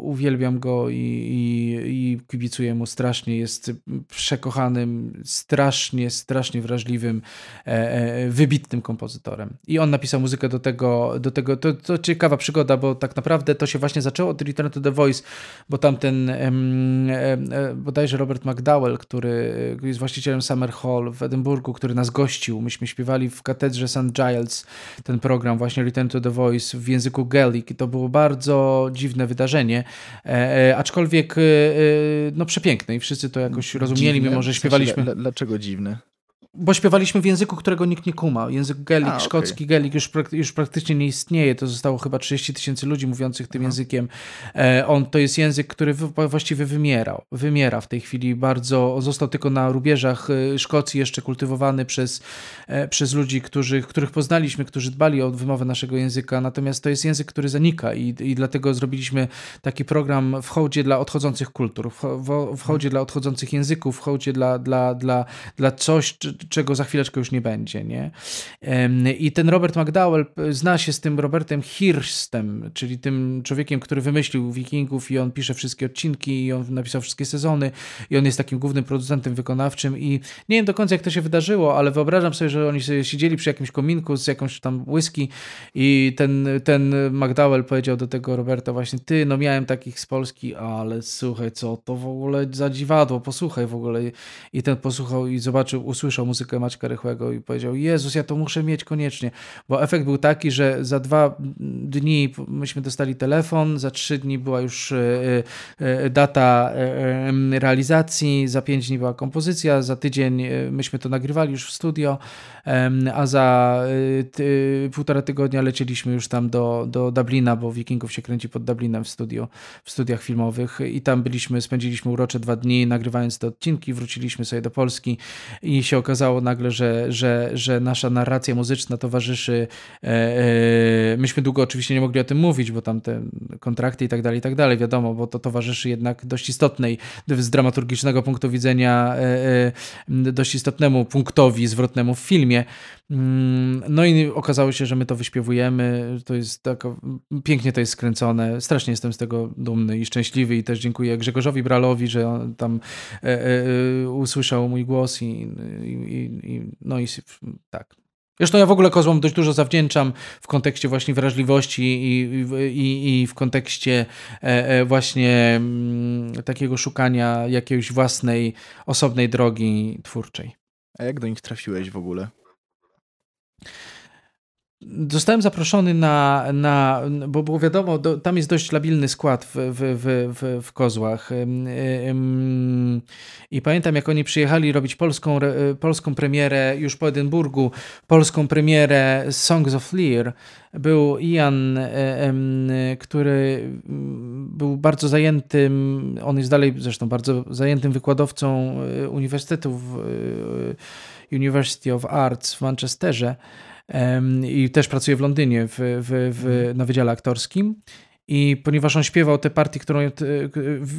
B: uwielbiam go go i, i, i kibicuję mu strasznie. Jest przekochanym, strasznie, strasznie wrażliwym, e, e, wybitnym kompozytorem. I on napisał muzykę do tego, do tego to, to ciekawa przygoda, bo tak naprawdę to się właśnie zaczęło od Return to the Voice, bo tamten e, bodajże Robert McDowell, który jest właścicielem Summer Hall w Edynburgu, który nas gościł. Myśmy śpiewali w katedrze St. Giles ten program właśnie Return to the Voice w języku Gaelic to było bardzo dziwne wydarzenie. E, aczkolwiek e, e, no przepiękne i wszyscy to jakoś rozumieli, dziwne? mimo że śpiewaliśmy.
A: Dlaczego dziwne?
B: Bo śpiewaliśmy w języku, którego nikt nie kuma. Język gelik, A, szkocki okay. gelik już, już praktycznie nie istnieje. To zostało chyba 30 tysięcy ludzi mówiących tym Aha. językiem. E, on to jest język, który właściwie wymierał. Wymiera w tej chwili bardzo. Został tylko na rubieżach e, Szkocji jeszcze kultywowany przez, e, przez ludzi, którzy, których poznaliśmy, którzy dbali o wymowę naszego języka. Natomiast to jest język, który zanika i, i dlatego zrobiliśmy taki program w hołdzie dla odchodzących kultur, w, w, w hołdzie dla odchodzących języków, w hołdzie dla, dla, dla, dla coś, czego za chwileczkę już nie będzie. Nie? I ten Robert McDowell zna się z tym Robertem Hirstem, czyli tym człowiekiem, który wymyślił Wikingów i on pisze wszystkie odcinki i on napisał wszystkie sezony i on jest takim głównym producentem wykonawczym i nie wiem do końca jak to się wydarzyło, ale wyobrażam sobie, że oni sobie siedzieli przy jakimś kominku z jakąś tam whisky i ten, ten McDowell powiedział do tego Roberta właśnie, ty, no miałem takich z Polski, ale słuchaj, co to w ogóle za dziwadło, posłuchaj w ogóle. I ten posłuchał i zobaczył, usłyszał muzykę muzykę Maćka Rychłego i powiedział, Jezus, ja to muszę mieć koniecznie, bo efekt był taki, że za dwa dni myśmy dostali telefon, za trzy dni była już data realizacji, za pięć dni była kompozycja, za tydzień myśmy to nagrywali już w studio, a za półtora tygodnia lecieliśmy już tam do, do Dublina, bo Wikingów się kręci pod Dublinem w studio, w studiach filmowych i tam byliśmy, spędziliśmy urocze dwa dni nagrywając te odcinki, wróciliśmy sobie do Polski i się okazało nagle, że, że, że nasza narracja muzyczna towarzyszy. E, e, myśmy długo oczywiście nie mogli o tym mówić, bo tam te kontrakty i tak dalej, i tak dalej, wiadomo, bo to towarzyszy jednak dość istotnej, z dramaturgicznego punktu widzenia, e, dość istotnemu punktowi zwrotnemu w filmie. Mm, no i okazało się, że my to wyśpiewujemy. To jest tak, pięknie to jest skręcone. Strasznie jestem z tego dumny i szczęśliwy i też dziękuję Grzegorzowi Bralowi, że on tam e, e, usłyszał mój głos i, i, i no i tak. Zresztą ja w ogóle kozłom dość dużo zawdzięczam w kontekście właśnie wrażliwości i, i, i w kontekście e, właśnie mm, takiego szukania jakiejś własnej, osobnej drogi twórczej.
A: A jak do nich trafiłeś w ogóle?
B: Zostałem zaproszony na, na bo było wiadomo, do, tam jest dość labilny skład w, w, w, w Kozłach. I pamiętam, jak oni przyjechali robić polską, polską premierę już po Edynburgu, polską premierę Songs of Lear. Był Ian, który był bardzo zajętym, on jest dalej zresztą bardzo zajętym wykładowcą e, Uniwersytetu e, University of Arts w Manchesterze i też pracuje w Londynie w, w, w, mhm. na Wydziale Aktorskim. I ponieważ on śpiewał te partie, którą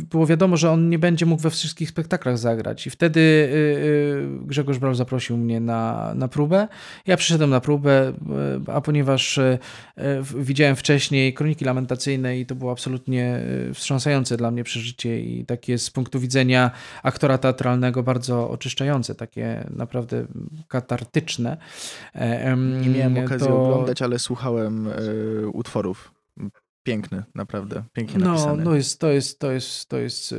B: było wiadomo, że on nie będzie mógł we wszystkich spektaklach zagrać. I wtedy y, y, Grzegorz Brał zaprosił mnie na, na próbę. Ja przyszedłem na próbę, a ponieważ widziałem wcześniej kroniki lamentacyjne i to było absolutnie wstrząsające dla mnie przeżycie i takie z punktu widzenia aktora teatralnego bardzo oczyszczające, takie naprawdę katartyczne.
A: Nie miałem okazji to... oglądać, ale słuchałem utworów piękny, naprawdę, pięknie
B: no,
A: napisany.
B: No, jest, to jest, to jest, to jest,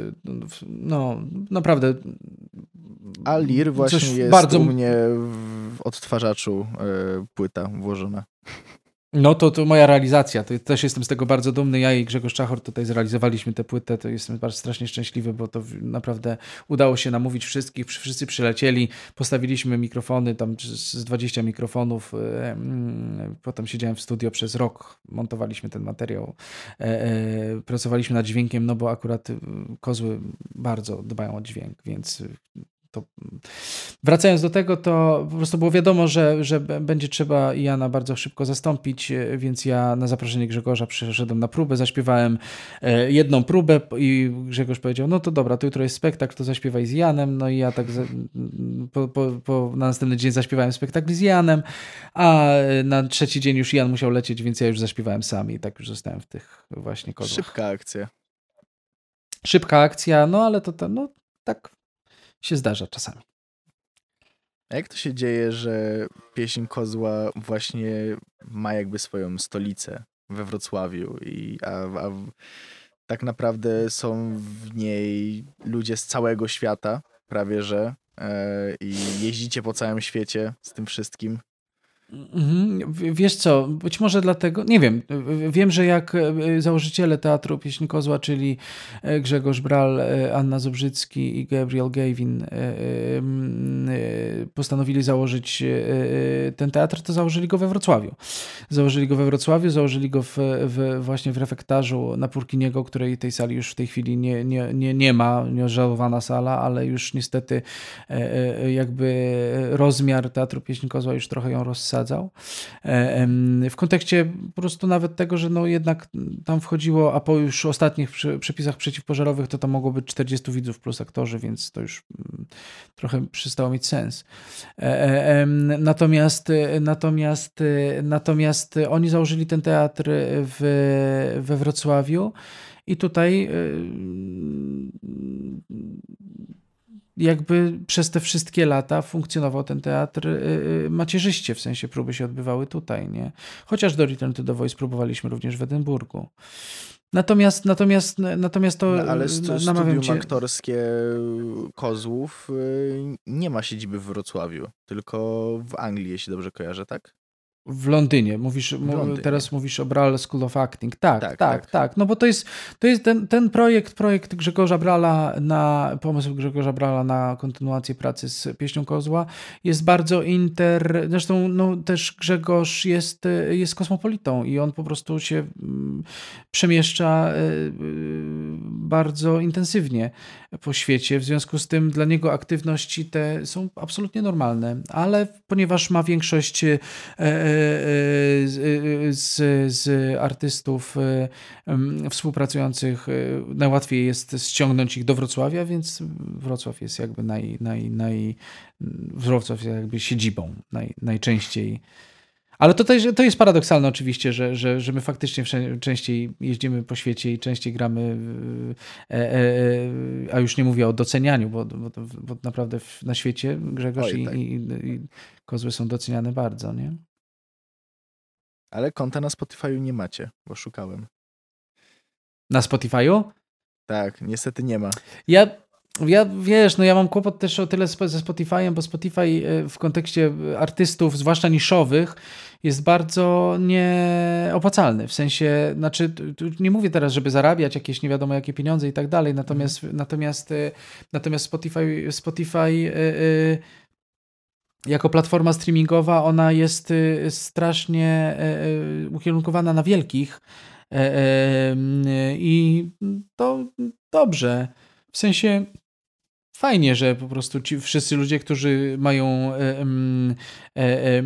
B: no, naprawdę.
A: A Lir właśnie jest bardzo... u mnie w odtwarzaczu y, płyta włożona.
B: No to, to moja realizacja. To też jestem z tego bardzo dumny. Ja i Grzegorz Czachor tutaj zrealizowaliśmy tę płytę. To jestem bardzo strasznie szczęśliwy, bo to naprawdę udało się namówić wszystkich. Wszyscy przylecieli. Postawiliśmy mikrofony, tam z 20 mikrofonów. E, mm, potem siedziałem w studio przez rok. Montowaliśmy ten materiał. E, e, pracowaliśmy nad dźwiękiem, no bo akurat kozły bardzo dbają o dźwięk, więc to wracając do tego, to po prostu było wiadomo, że, że będzie trzeba Jana bardzo szybko zastąpić, e, więc ja na zaproszenie Grzegorza przyszedłem na próbę, zaśpiewałem e, jedną próbę i Grzegorz powiedział, no to dobra, to jutro jest spektakl, to zaśpiewaj z Janem, no i ja tak po, po, po, na następny dzień zaśpiewałem spektakl z Janem, a na trzeci dzień już Jan musiał lecieć, więc ja już zaśpiewałem sam i tak już zostałem w tych właśnie kozłach.
A: Szybka akcja.
B: Szybka akcja, no ale to, to no tak się zdarza czasami.
A: A jak to się dzieje, że pieśń Kozła właśnie ma jakby swoją stolicę we Wrocławiu, i, a, a tak naprawdę są w niej ludzie z całego świata, prawie że, e, i jeździcie po całym świecie z tym wszystkim?
B: Mhm. Wiesz co, być może dlatego, nie wiem, wiem, że jak e, założyciele Teatru Pieśń Kozła, czyli e, Grzegorz Bral, e, Anna Zubrzycki i Gabriel Gavin postanowili założyć ten teatr, to założyli go we Wrocławiu. Założyli go we Wrocławiu, założyli go w, w właśnie w refektarzu na Purkiniego, której tej sali już w tej chwili nie, nie, nie, nie ma, nieożałowana sala, ale już niestety jakby rozmiar Teatru Pieśń Kozła już trochę ją rozsadza E, w kontekście po prostu nawet tego, że no jednak tam wchodziło, a po już ostatnich przepisach przeciwpożarowych to tam mogło być 40 widzów plus aktorzy, więc to już mm, trochę przestało mieć sens. E, e, natomiast, natomiast, natomiast oni założyli ten teatr w, we Wrocławiu i tutaj jakby przez te wszystkie lata funkcjonował ten teatr y, y, macierzyście, w sensie próby się odbywały tutaj, nie? Chociaż do Return to the Voice próbowaliśmy również w Edynburgu. Natomiast, natomiast, natomiast to
A: no, ale stu,
B: namawiam
A: cię... aktorskie Kozłów y, nie ma siedziby w Wrocławiu, tylko w Anglii, jeśli dobrze kojarzę, tak?
B: W Londynie. Mówisz, w Londynie. Teraz mówisz o Bral School of Acting. Tak, tak, tak, tak, tak. No bo to jest, to jest ten, ten projekt, projekt Grzegorza Brala na, pomysł Grzegorza Brala na kontynuację pracy z Pieśnią Kozła jest bardzo inter... Zresztą no, też Grzegorz jest, jest kosmopolitą i on po prostu się mm, przemieszcza e, e, bardzo intensywnie po świecie. W związku z tym dla niego aktywności te są absolutnie normalne, ale ponieważ ma większość e, z, z artystów współpracujących najłatwiej jest ściągnąć ich do Wrocławia, więc Wrocław jest jakby naj, naj, naj Wrocław jest jakby siedzibą naj, najczęściej. Ale to, też, to jest paradoksalne oczywiście, że, że, że my faktycznie częściej jeździmy po świecie i częściej gramy, e, e, e, a już nie mówię o docenianiu, bo, bo, bo naprawdę na świecie Grzegorz Oj, tak. i, i, i kozły są doceniane bardzo, nie?
A: Ale konta na Spotify'u nie macie, bo szukałem.
B: Na Spotify'u?
A: Tak, niestety nie ma.
B: Ja, ja wiesz, no ja mam kłopot też o tyle ze Spotify'em, bo Spotify e, w kontekście artystów, zwłaszcza niszowych, jest bardzo nieopłacalny. W sensie, znaczy, nie mówię teraz, żeby zarabiać jakieś nie wiadomo jakie pieniądze i tak dalej, natomiast, mhm. natomiast, e, natomiast Spotify, Spotify yy, jako platforma streamingowa ona jest strasznie e, e, ukierunkowana na wielkich e, i to dobrze. W sensie fajnie, że po prostu ci wszyscy ludzie, którzy mają e, e,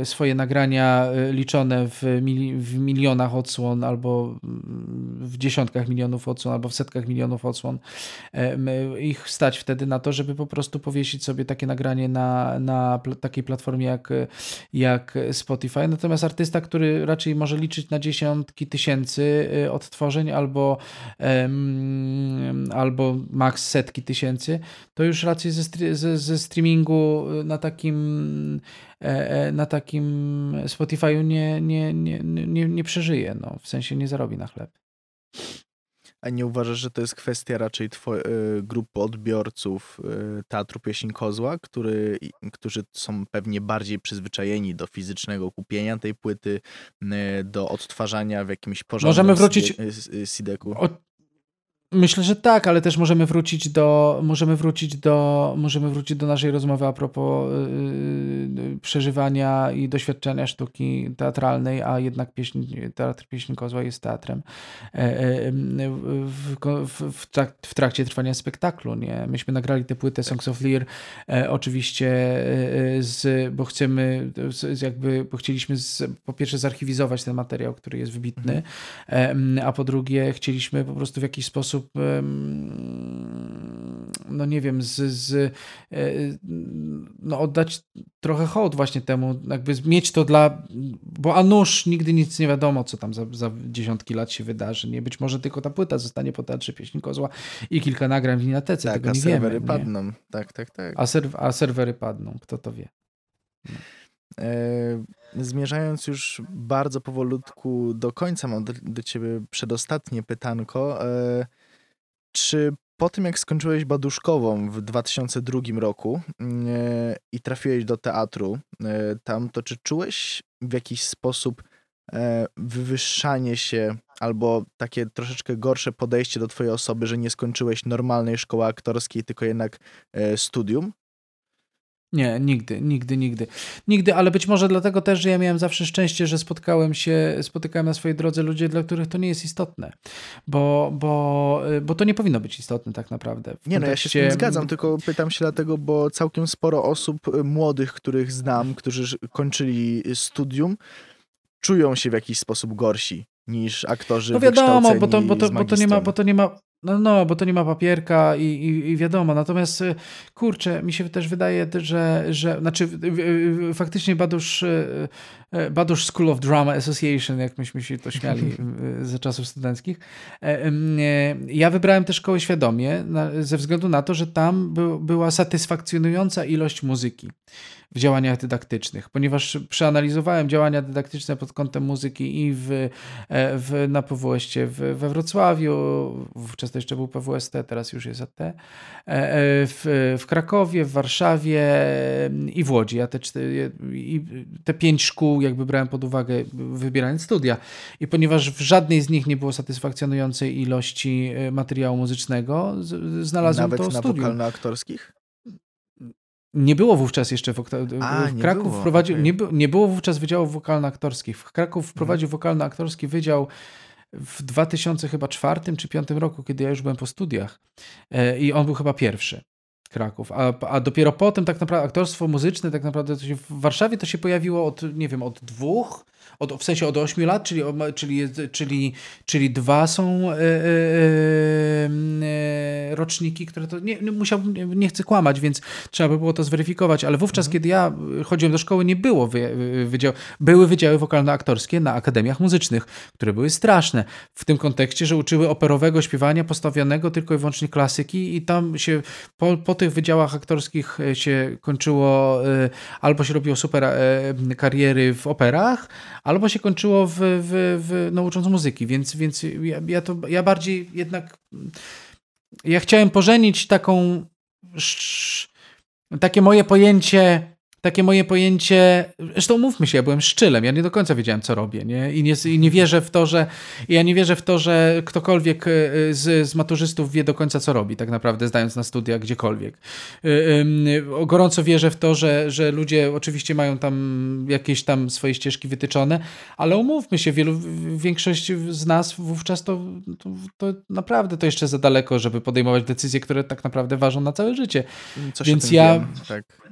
B: e, swoje nagrania liczone w, mili, w, milionach odsłon, albo w dziesiątkach milionów odsłon, albo w setkach milionów odsłon, ich stać wtedy na to, żeby po prostu powiesić sobie takie nagranie na, na takiej platformie jak, jak Spotify. Natomiast artysta, który raczej może liczyć na dziesiątki tysięcy odtworzeń, albo, albo maks setki tysięcy, to już raczej ze, ze, ze streamingu na takim, e, e, na takim Spotify'u nie, nie, nie, nie, nie przeżyje. No, w sensie nie zarobi na chleb.
A: A nie uważasz, że to jest kwestia raczej twoje, grupy odbiorców e, Teatru Pieśń Kozła, który, którzy są pewnie bardziej przyzwyczajeni do fizycznego kupienia tej płyty, do odtwarzania w jakimś porządku
B: Możemy wrócić...
A: CD-ku?
B: Myślę, że tak, ale też możemy wrócić do, możemy wrócić do, możemy wrócić do naszej rozmowy a propos yy, przeżywania i doświadczenia sztuki teatralnej, a jednak pieśń, Teatr Pieśń Kozła jest teatrem yy, w, w, w, trak, w, trakcie trwania spektaklu. Nie? Myśmy nagrali tę płytę Songs of Lear yy, oczywiście, z, bo chcemy, z, jakby, bo chcieliśmy z, po pierwsze zarchiwizować ten materiał, który jest wybitny, mhm. a po drugie chcieliśmy po prostu w jakiś sposób sposób, no nie wiem, z, z, e, no oddać trochę hołd właśnie temu, jakby mieć to dla, bo a nuż nigdy nic nie wiadomo, co tam za, za dziesiątki lat się wydarzy, nie? Być może tylko ta płyta zostanie po Teatrze Pieśni Kozła i kilka nagrań w Inatece, tak, tego nie wiemy. a serwery
A: padną, tak, tak, tak.
B: A, serw a serwery padną, kto to wie.
A: No. E, zmierzając już bardzo powolutku do końca, mam do, do ciebie przedostatnie pytanko. Czy po tym, jak skończyłeś Baduszkową w 2002 roku e, i trafiłeś do teatru e, tam, to czy czułeś w jakiś sposób e, wywyższanie się albo takie troszeczkę gorsze podejście do twojej osoby, że nie skończyłeś normalnej szkoły aktorskiej, tylko jednak studium?
B: Nie, nigdy, nigdy, nigdy. Nigdy, ale być może dlatego też, że ja miałem zawsze szczęście, że spotkałem się, spotykałem na swojej drodze ludzi, dla których to nie jest istotne. Bo, bo, bo to nie powinno być istotne tak naprawdę.
A: W nie, kontekście... no ja się z tym zgadzam, tylko pytam się dlatego, bo całkiem sporo osób y, młodych, których znam, którzy kończyli studium, czują się w jakiś sposób gorsi niż aktorzy No wiadomo,
B: bo to, bo, to, bo to nie ma, bo to nie ma No, no, bo to nie ma papierka i, i, i, wiadomo. Natomiast y, kurczę, mi się też wydaje, że, że znaczy faktycznie Badusz, y, y, Badusz School of Drama Association, jak myśmy się to śmiali ze czasów studenckich. E, ja wybrałem tę szkołę świadomie ze względu na to, że tam była satysfakcjonująca ilość muzyki w działaniach dydaktycznych, ponieważ przeanalizowałem działania dydaktyczne pod kątem muzyki i w, e, w, na pws w, we Wrocławiu, wówczas to jeszcze był PWST, teraz już jest AT, e, e, w, w Krakowie, w Warszawie i w Łodzi. Ja te, i te pięć szkół jakby brałem pod uwagę wybierając studia i ponieważ w żadnej z nich nie było satysfakcjonującej ilości materiału muzycznego, znalazłem
A: Nawet
B: to
A: na
B: studium.
A: wokalno-aktorskich?
B: Nie było wówczas jeszcze w, A, w Kraków
A: było,
B: wprowadził,
A: okay.
B: nie, nie było wówczas wydziałów wokalno-aktorskich. W Kraków wprowadził hmm. wokalno-aktorski wydział w 2004 czy 2005 roku, kiedy ja już byłem po studiach. E, I on był chyba pierwszy. Kraków, a, a dopiero potem tak naprawdę aktorstwo muzyczne tak naprawdę w Warszawie to się pojawiło od, nie wiem, od dwóch od, w sensie od 8 lat, czyli, czyli, czyli, czyli dwa są e, e, e, roczniki, które to nie, musiałbym, nie chcę kłamać, więc trzeba by było to zweryfikować, ale wówczas, mhm. kiedy ja chodziłem do szkoły, nie było wy, wydział, były wydziały wokalno-aktorskie na akademiach muzycznych, które były straszne w tym kontekście, że uczyły operowego śpiewania postawionego tylko i wyłącznie klasyki i tam się po, po tych wydziałach aktorskich się kończyło albo się robiło super kariery w operach, albo się kończyło w, w, w no, ucząc muzyki, więc, więc ja, ja, to, ja bardziej jednak ja chciałem pożenić taką takie moje pojęcie takie moje pojęcie, zresztą mówmy się, ja byłem szczylem, ja nie do końca wiedziałem, co robię, nie? I, nie, i nie wierzę w to, że ja nie wierzę w to, że ktokolwiek e, z, z maturzystów wie do końca, co robi, tak naprawdę, zdając na studia gdziekolwiek. E, gorąco wierzę w to, że, że ludzie oczywiście mają tam jakieś tam swoje ścieżki wytyczone, ale umówmy się, wielu, większość z nas wówczas to, to, to naprawdę to jeszcze za daleko, żeby podejmować decyzje, które tak naprawdę ważą na całe życie.
A: Coś Więc ja... Wiem, tak.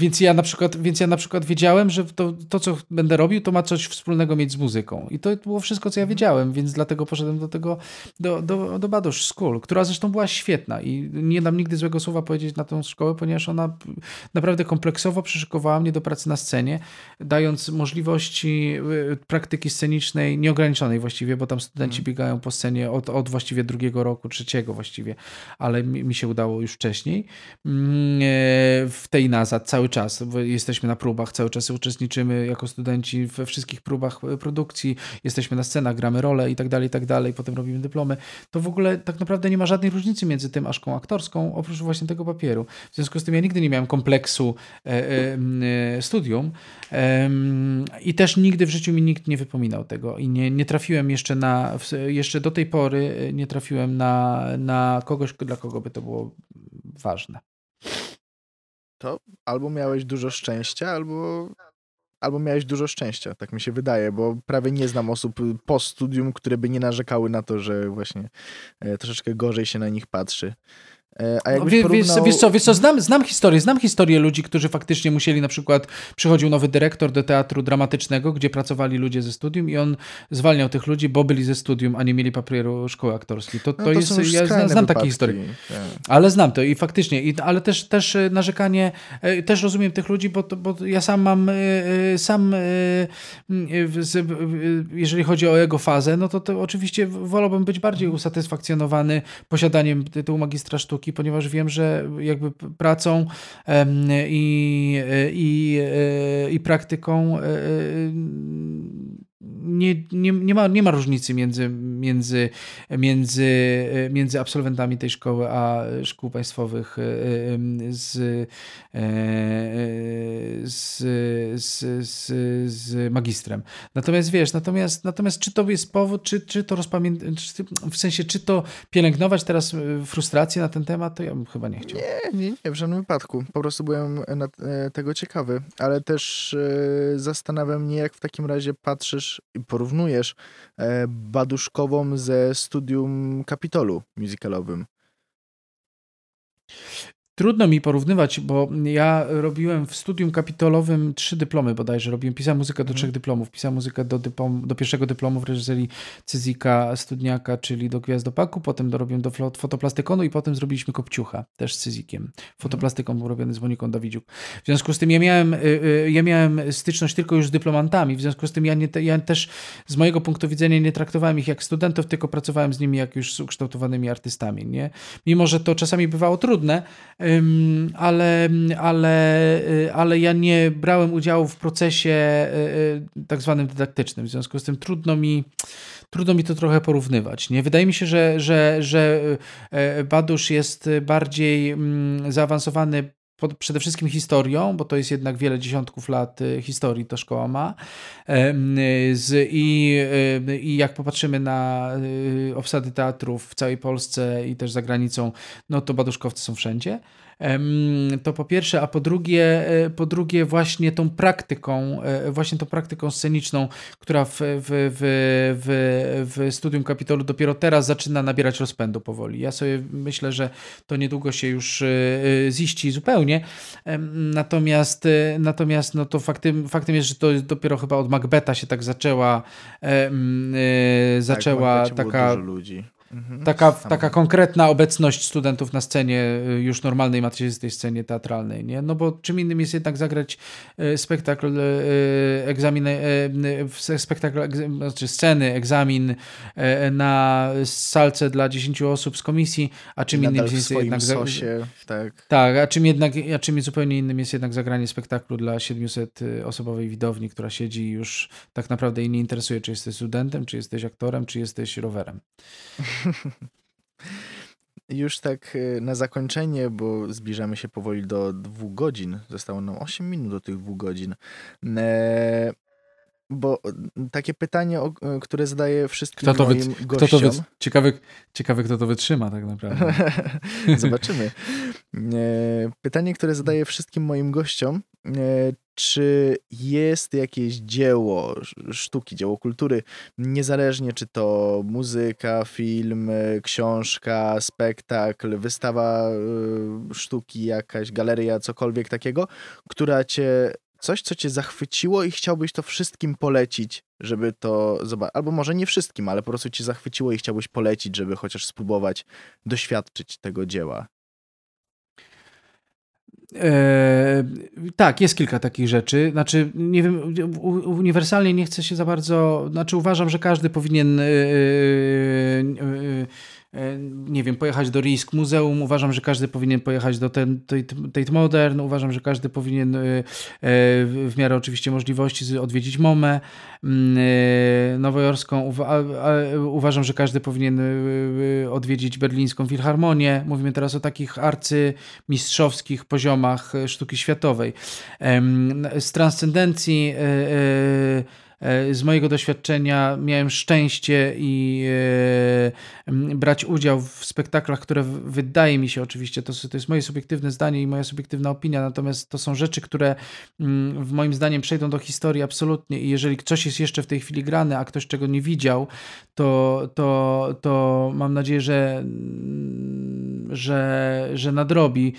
B: Więc ja na przykład, więc ja na przykład wiedziałem, że to, to, co będę robił, to ma coś wspólnego mieć z muzyką. I to było wszystko, co ja wiedziałem, więc dlatego poszedłem do tego, do, do, do Badosz School, która zresztą była świetna i nie dam nigdy złego słowa powiedzieć na tę szkołę, ponieważ ona naprawdę kompleksowo przyszykowała mnie do pracy na scenie, dając możliwości y, praktyki scenicznej nieograniczonej właściwie, bo tam studenci hmm. biegają po scenie od, od właściwie drugiego roku, trzeciego właściwie, ale mi, mi się udało już wcześniej mm, e, w tej Cały czas. Jesteśmy na próbach, cały czas uczestniczymy jako studenci we wszystkich próbach e, produkcji, jesteśmy na scenach, gramy role i tak dalej, i tak dalej, potem robimy dyplomy. To w ogóle tak naprawdę nie ma żadnej różnicy między tym a szkołą aktorską, oprócz właśnie tego papieru. W związku z tym ja nigdy nie miałem kompleksu e, e, studium i też nigdy w życiu mi nikt nie wypominał tego i nie, nie trafiłem jeszcze na, jeszcze do tej pory nie trafiłem na, na kogoś, dla kogo by to było ważne
A: to albo miałeś dużo szczęścia, albo, albo miałeś dużo szczęścia, tak mi się wydaje, bo prawie nie znam osób po studium, które by nie narzekały na to, że właśnie e, troszeczkę gorzej się na nich patrzy.
B: E, a no, porównał... wiesz, co, wiesz co, znam, znam historię, znam historię ludzi, którzy faktycznie musieli na przykład, przychodził nowy dyrektor do teatru dramatycznego, gdzie pracowali ludzie ze studium i on zwalniał tych ludzi, bo byli ze studium, a nie mieli papieru szkoły aktorskiej. To, to, no to jest, ja znam, znam takie historie. Tak. Ale znam to i faktycznie, i, ale też, też e, narzekanie, e, też rozumiem tych ludzi, bo, bo ja sam mam, sam jeżeli chodzi o jego fazę, no to, to oczywiście wolałbym być bardziej usatysfakcjonowany posiadaniem tytułu magistra sztuki, ponieważ wiem, że jakby pracą i, i, i praktyką e, e, nie, nie, nie, ma, nie ma różnicy między, między, między, między absolwentami tej szkoły a szkół państwowych z, z, z, z, z magistrem. Natomiast wiesz, natomiast, natomiast czy to jest powód, czy, czy to rozpamiętać, w sensie, czy to pielęgnować teraz frustrację na ten temat, to ja bym chyba nie chciał.
A: Nie, nie, nie w żadnym wypadku. Po prostu byłem na, e, tego ciekawy, ale też e, zastanawiam mnie, jak w takim razie patrzysz porównujesz e, Baduszkową ze studium Kapitolu musicalowym.
B: Trudno mi porównywać, bo ja robiłem w studium kapitolowym trzy dyplomy bodajże. Robiłem, pisałem muzykę do mhm. trzech dyplomów. Pisałem muzykę do, dyplom, do pierwszego dyplomu w reżyserii Cyzika Studniaka, czyli do Gwiazdopaku, potem dorobiłem do fotoplastykonu i potem zrobiliśmy Kopciucha, też z Cyzikiem. Fotoplastyką był robiony z Moniką Dawidziuk. W związku z tym ja miałem, y, y, ja miałem styczność tylko już z dyplomantami, w związku z tym ja, nie, ja też z mojego punktu widzenia nie traktowałem ich jak studentów, tylko pracowałem z nimi jak już z ukształtowanymi artystami. Nie? Mimo, że to czasami bywało trudne, ale, ale, y, ale ja nie brałem udziału w procesie y, y, tak zwanym dydaktycznym. W związku z tym trudno mi, trudno mi to trochę porównywać. Nie? Wydaje mi się, że, że, że Badusz jest bardziej mm, zaawansowany pod, przede wszystkim historią, bo to jest jednak wiele dziesiątków lat historii to szkoła ma. I, I jak popatrzymy na obsady teatrów w całej Polsce i też za granicą, no to baduszkowcy są wszędzie. To po pierwsze, a po drugie, e, po drugie właśnie tą praktyką, e, właśnie tą praktyką sceniczną, która w, w, w, w, w Studium Kapitolu dopiero teraz zaczyna nabierać rozpędu powoli. Ja sobie myślę, że to niedługo się już e, ziści zupełnie. Natomiast, natomiast no to faktem, faktem jest, że to dopiero chyba od Macbeta się tak zaczęła zaczęła tak, taka... ludzi. Mhm. Taka, taka konkretna obecność studentów na scenie, y, już normalnej matrycznej scenie teatralnej, nie? No bo czym innym jest jednak zagrać y, spektakl, y, egzamin, spektakl, znaczy sceny, egzamin na salce dla 10 osób z komisji, a czym innym jest jednak
A: sosie, tak.
B: tak, a czym jednak, a czym zupełnie innym jest jednak zagranie spektaklu dla 700 osobowej widowni, która siedzi już tak naprawdę i nie interesuje, czy jesteś studentem, czy jesteś aktorem, czy jesteś rowerem.
A: Już tak y, na zakończenie, bo zbliżamy się powoli do dwóch godzin. Zostało nam 8 minut do tych dwóch godzin. E, bo takie pytanie, e, które zadaję wszystkim kto to moim gościom. Kto to wy,
B: ciekawe, ciekawe, kto to wytrzyma tak naprawdę.
A: Zobaczymy. E, pytanie, które zadaję wszystkim moim gościom. Czy jest jakieś dzieło sztuki, dzieło kultury, niezależnie czy to muzyka, film, książka, spektakl, wystawa sztuki, jakaś galeria, cokolwiek takiego, która cię coś, co cię zachwyciło i chciałbyś to wszystkim polecić, żeby to zobaczyć. Albo może nie wszystkim, ale po prostu cię zachwyciło i chciałbyś polecić, żeby chociaż spróbować doświadczyć tego dzieła.
B: Eee, tak, jest kilka takich rzeczy. Znaczy, nie wiem, uniwersalnie nie chcę się za bardzo. Znaczy, uważam, że każdy powinien. Yy, E, nie wiem, pojechać do Risk Muzeum. Uważam, że każdy powinien pojechać do Tate Modern. Uważam, że każdy powinien e, e, w miarę oczywiście możliwości odwiedzić MoMę mm, nowojorską. Uważam, że każdy powinien odwiedzić berlińską Filharmonię. Mówimy teraz o takich arcymistrzowskich poziomach sztuki światowej. Z transcendencji E, z mojego doświadczenia miałem szczęście i e, brać udział w spektaklach, które wydaje mi się oczywiście, to, to jest moje subiektywne zdanie i moja subiektywna opinia, natomiast to są rzeczy, które w moim zdaniem przejdą do historii absolutnie i jeżeli coś jest jeszcze w tej chwili grane, a ktoś czego nie widział, to, to, to mam nadzieję, że, że, że nadrobi.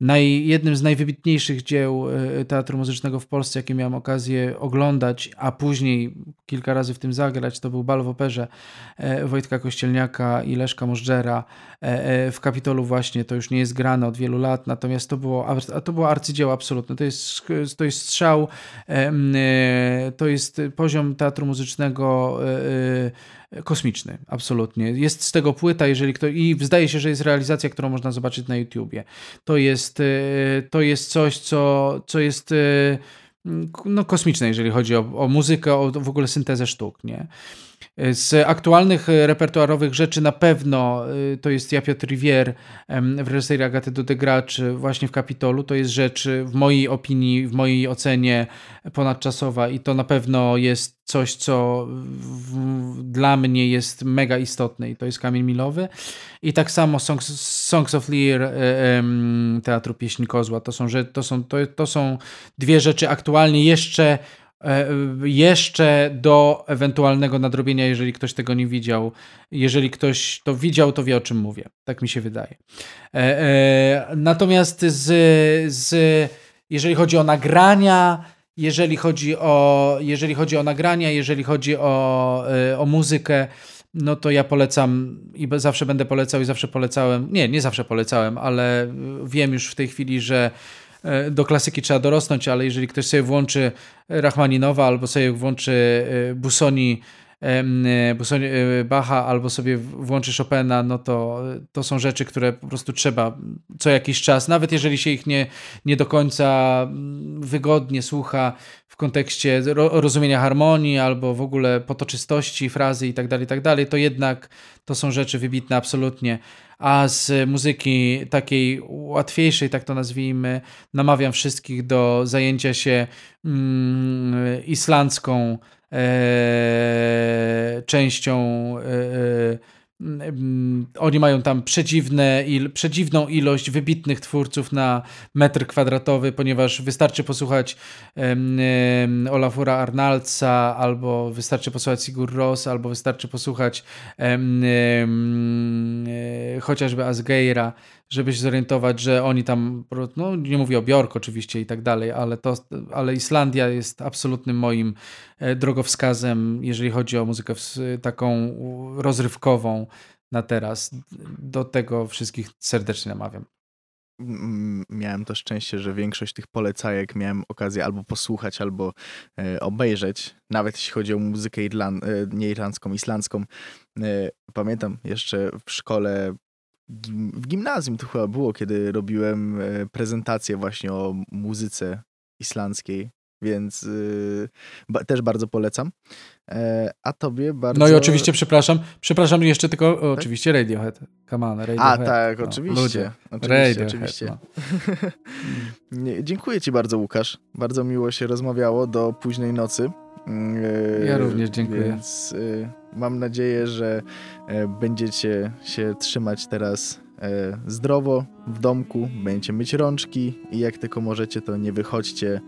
B: Naj, jednym z najwybitniejszych dzieł e, teatru muzycznego w Polsce, jakie miałem okazję oglądać, a później kilka razy w tym zagrać, to był bal w operze e, Wojtka Kościelniaka i Leszka Możdżera e, w Kapitolu właśnie. To już nie jest grane od wielu lat, natomiast to było, to było arcydzieło absolutne. To jest, to jest strzał, to jest poziom teatru muzycznego kosmiczny, absolutnie. Jest z tego płyta, jeżeli ktoś, i zdaje się, że jest realizacja, którą można zobaczyć na YouTubie. To jest, e, to jest coś, co, co jest e, no, kosmiczne, jeżeli chodzi o, o muzykę, o w ogóle syntezę sztuk, nie? Z aktualnych e, repertuarowych rzeczy na pewno e, to jest Ja Piotr Rivier w reżyserii Agaty Dodegracz właśnie w Kapitolu. To jest rzecz w mojej opinii, w mojej ocenie ponadczasowa i to na pewno jest coś, co w, dla mnie jest mega istotne i to jest kamień milowy. I tak samo Songs, Songs of Lear e, Teatru Pieśni Kozła. To są, to, są, to, to są dwie rzeczy aktualnie jeszcze E, jeszcze do ewentualnego nadrobienia, jeżeli ktoś tego nie widział. Jeżeli ktoś to widział, to wie o czym mówię. Tak mi się wydaje. E, e, natomiast z, z, jeżeli chodzi o nagrania, jeżeli chodzi o, jeżeli chodzi o nagrania, jeżeli chodzi o, o muzykę, no to ja polecam i zawsze będę polecał i zawsze polecałem. Nie, nie zawsze polecałem, ale wiem już w tej chwili, że E, do klasyki trzeba dorosnąć, ale jeżeli ktoś sobie włączy Rachmaninowa albo sobie włączy e, Busoni, e, Busoni Bacha albo sobie włączy Chopina, no to to są rzeczy, które po prostu trzeba co jakiś czas, nawet jeżeli się ich nie, nie do końca mm, wygodnie słucha w kontekście rozumienia harmonii albo w ogóle potoczystości frazy tak i tak dalej, to jednak to są rzeczy wybitne absolutnie. A z muzyki takiej łatwiejszej, tak to nazwijmy, namawiam wszystkich do zajęcia się mm, islandzką e, częścią e, e oni mają tam przedziwne, il, przedziwną ilość wybitnych twórców na metr kwadratowy, ponieważ wystarczy posłuchać um, Olafura Arnaldsa, albo wystarczy posłuchać Sigur Ros, albo wystarczy posłuchać um, chociażby Asgeira, żeby się zorientować, że oni tam, no nie mówię o Bjork oczywiście i tak dalej, ale, to, ale Islandia jest absolutnym moim e, drogowskazem, jeżeli chodzi o muzykę taką rozrywkową na teraz. Do tego wszystkich serdecznie namawiam.
A: Miałem to szczęście, że większość tych polecajek miałem okazję albo posłuchać, albo e, obejrzeć. Nawet jeśli chodzi o muzykę irland, e, nie irlandzką, islandzką. Pamiętam jeszcze w szkole w gimnazjum to chyba było, kiedy robiłem e, prezentację właśnie o muzyce islandzkiej, więc yy, ba, też bardzo polecam. E, a tobie bardzo...
B: No i oczywiście, przepraszam, przepraszam jeszcze tylko, tak? oczywiście Radiohead. Come on, Radiohead.
A: A tak, no, oczywiście. Ludzie. Oczywiście, oczywiście. No. Dziękuję ci bardzo, Łukasz. Bardzo miło się rozmawiało do późnej nocy.
B: Ja również dziękuję.
A: Więc y, mam nadzieję, że e, będziecie się trzymać teraz e, zdrowo w domku, będziecie myć rączki i jak tylko możecie, to nie wychodźcie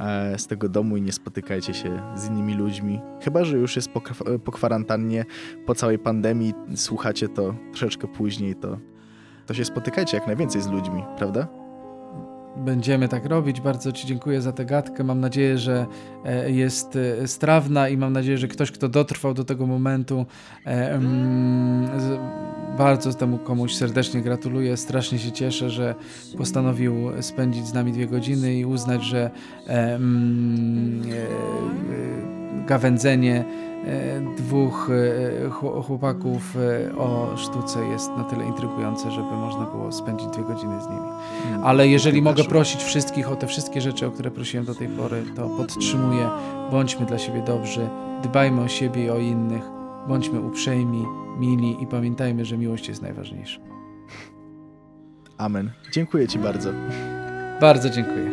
A: e, z tego domu i nie spotykajcie się z innymi ludźmi. Chyba, że już jest po, po kwarantannie, po całej pandemii, słuchacie to troszeczkę później, to, to się spotykajcie jak najwięcej z ludźmi, prawda?
B: Będziemy tak robić. Bardzo Ci dziękuję za tę gadkę. Mam nadzieję, że e, jest e, strawna i mam nadzieję, że ktoś, kto dotrwał do tego momentu, e, bardzo temu komuś serdecznie gratuluję. Strasznie się cieszę, że postanowił spędzić z nami dwie godziny i uznać, że gawędzenie E, dwóch e, chłopaków e, o sztuce jest na tyle intrygujące, żeby można było spędzić dwie godziny z nimi. Mm. Ale jeżeli mogę prosić wszystkich o te wszystkie rzeczy, o które prosiłem do tej pory, to podtrzymuję, bądźmy dla siebie dobrzy, dbajmy o siebie i o innych, bądźmy uprzejmi, mili i pamiętajmy, że miłość jest najważniejsza.
A: Amen. Dziękuję Ci bardzo.
B: Bardzo dziękuję.